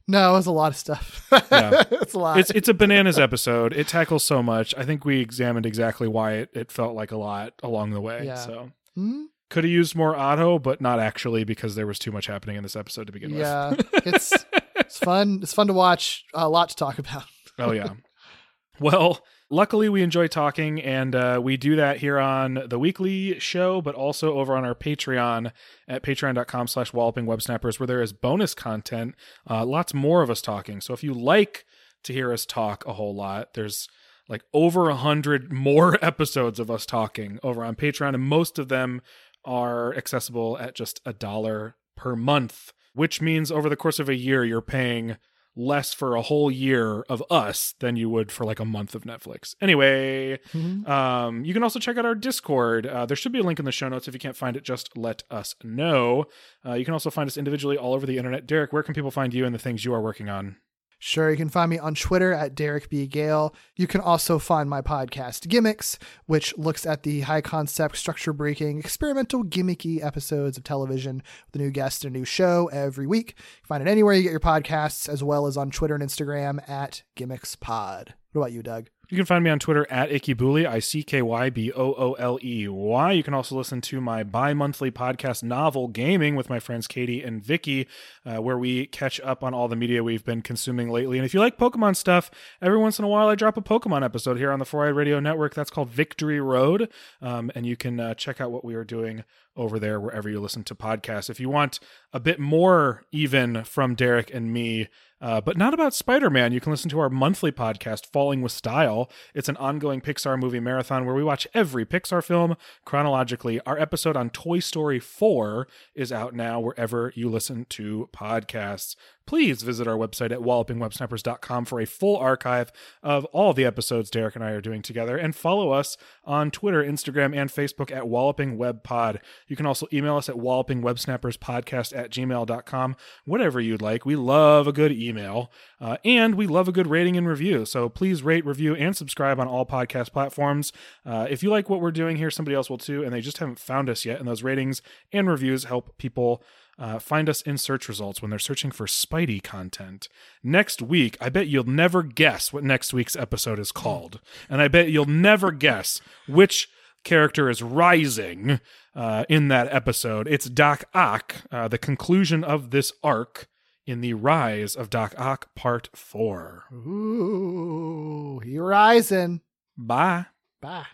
No, it was a lot of stuff. Yeah. it's a lot. It's it's a bananas episode. It tackles so much. I think we examined exactly why it, it felt like a lot along the way. Yeah. So Hmm? Could have used more Otto, but not actually because there was too much happening in this episode to begin with. yeah. it's it's fun. It's fun to watch. A lot to talk about. Oh yeah. well, luckily we enjoy talking, and uh, we do that here on the weekly show, but also over on our Patreon at patreon.com slash walloping websnappers, where there is bonus content, uh, lots more of us talking. So if you like to hear us talk a whole lot, there's like over a hundred more episodes of us talking over on Patreon, and most of them are accessible at just a dollar per month, which means over the course of a year, you're paying less for a whole year of us than you would for like a month of Netflix. Anyway, um, you can also check out our Discord. Uh, there should be a link in the show notes. If you can't find it, just let us know. Uh, you can also find us individually all over the internet. Derek, where can people find you and the things you are working on? Sure, you can find me on Twitter at Derek B. Gale. You can also find my podcast, Gimmicks, which looks at the high concept, structure breaking, experimental, gimmicky episodes of television with a new guest and a new show every week. Find it anywhere you get your podcasts, as well as on Twitter and Instagram at Gimmicks Pod. What about you, Doug? You can find me on Twitter at IckyBooley, I C K Y B O O L E Y. You can also listen to my bi monthly podcast, Novel Gaming, with my friends Katie and Vicky, uh, where we catch up on all the media we've been consuming lately. And if you like Pokemon stuff, every once in a while I drop a Pokemon episode here on the Four Eyed Radio Network. That's called Victory Road. Um, and you can uh, check out what we are doing over there wherever you listen to podcasts. If you want a bit more, even from Derek and me, uh, but not about Spider Man. You can listen to our monthly podcast, Falling with Style. It's an ongoing Pixar movie marathon where we watch every Pixar film chronologically. Our episode on Toy Story 4 is out now wherever you listen to podcasts. Please visit our website at wallopingwebsnappers.com for a full archive of all the episodes Derek and I are doing together. And follow us on Twitter, Instagram, and Facebook at Walloping Web Pod. You can also email us at wallopingwebsnapperspodcast at gmail.com, whatever you'd like. We love a good email, uh, and we love a good rating and review. So please rate, review, and subscribe on all podcast platforms. Uh, if you like what we're doing here, somebody else will too, and they just haven't found us yet. And those ratings and reviews help people uh, find us in search results when they're searching for Spidey content. Next week, I bet you'll never guess what next week's episode is called. And I bet you'll never guess which character is rising uh, in that episode. It's Doc Ock, uh, the conclusion of this arc in the Rise of Doc Ock Part 4. Ooh, he rising. Bye. Bye.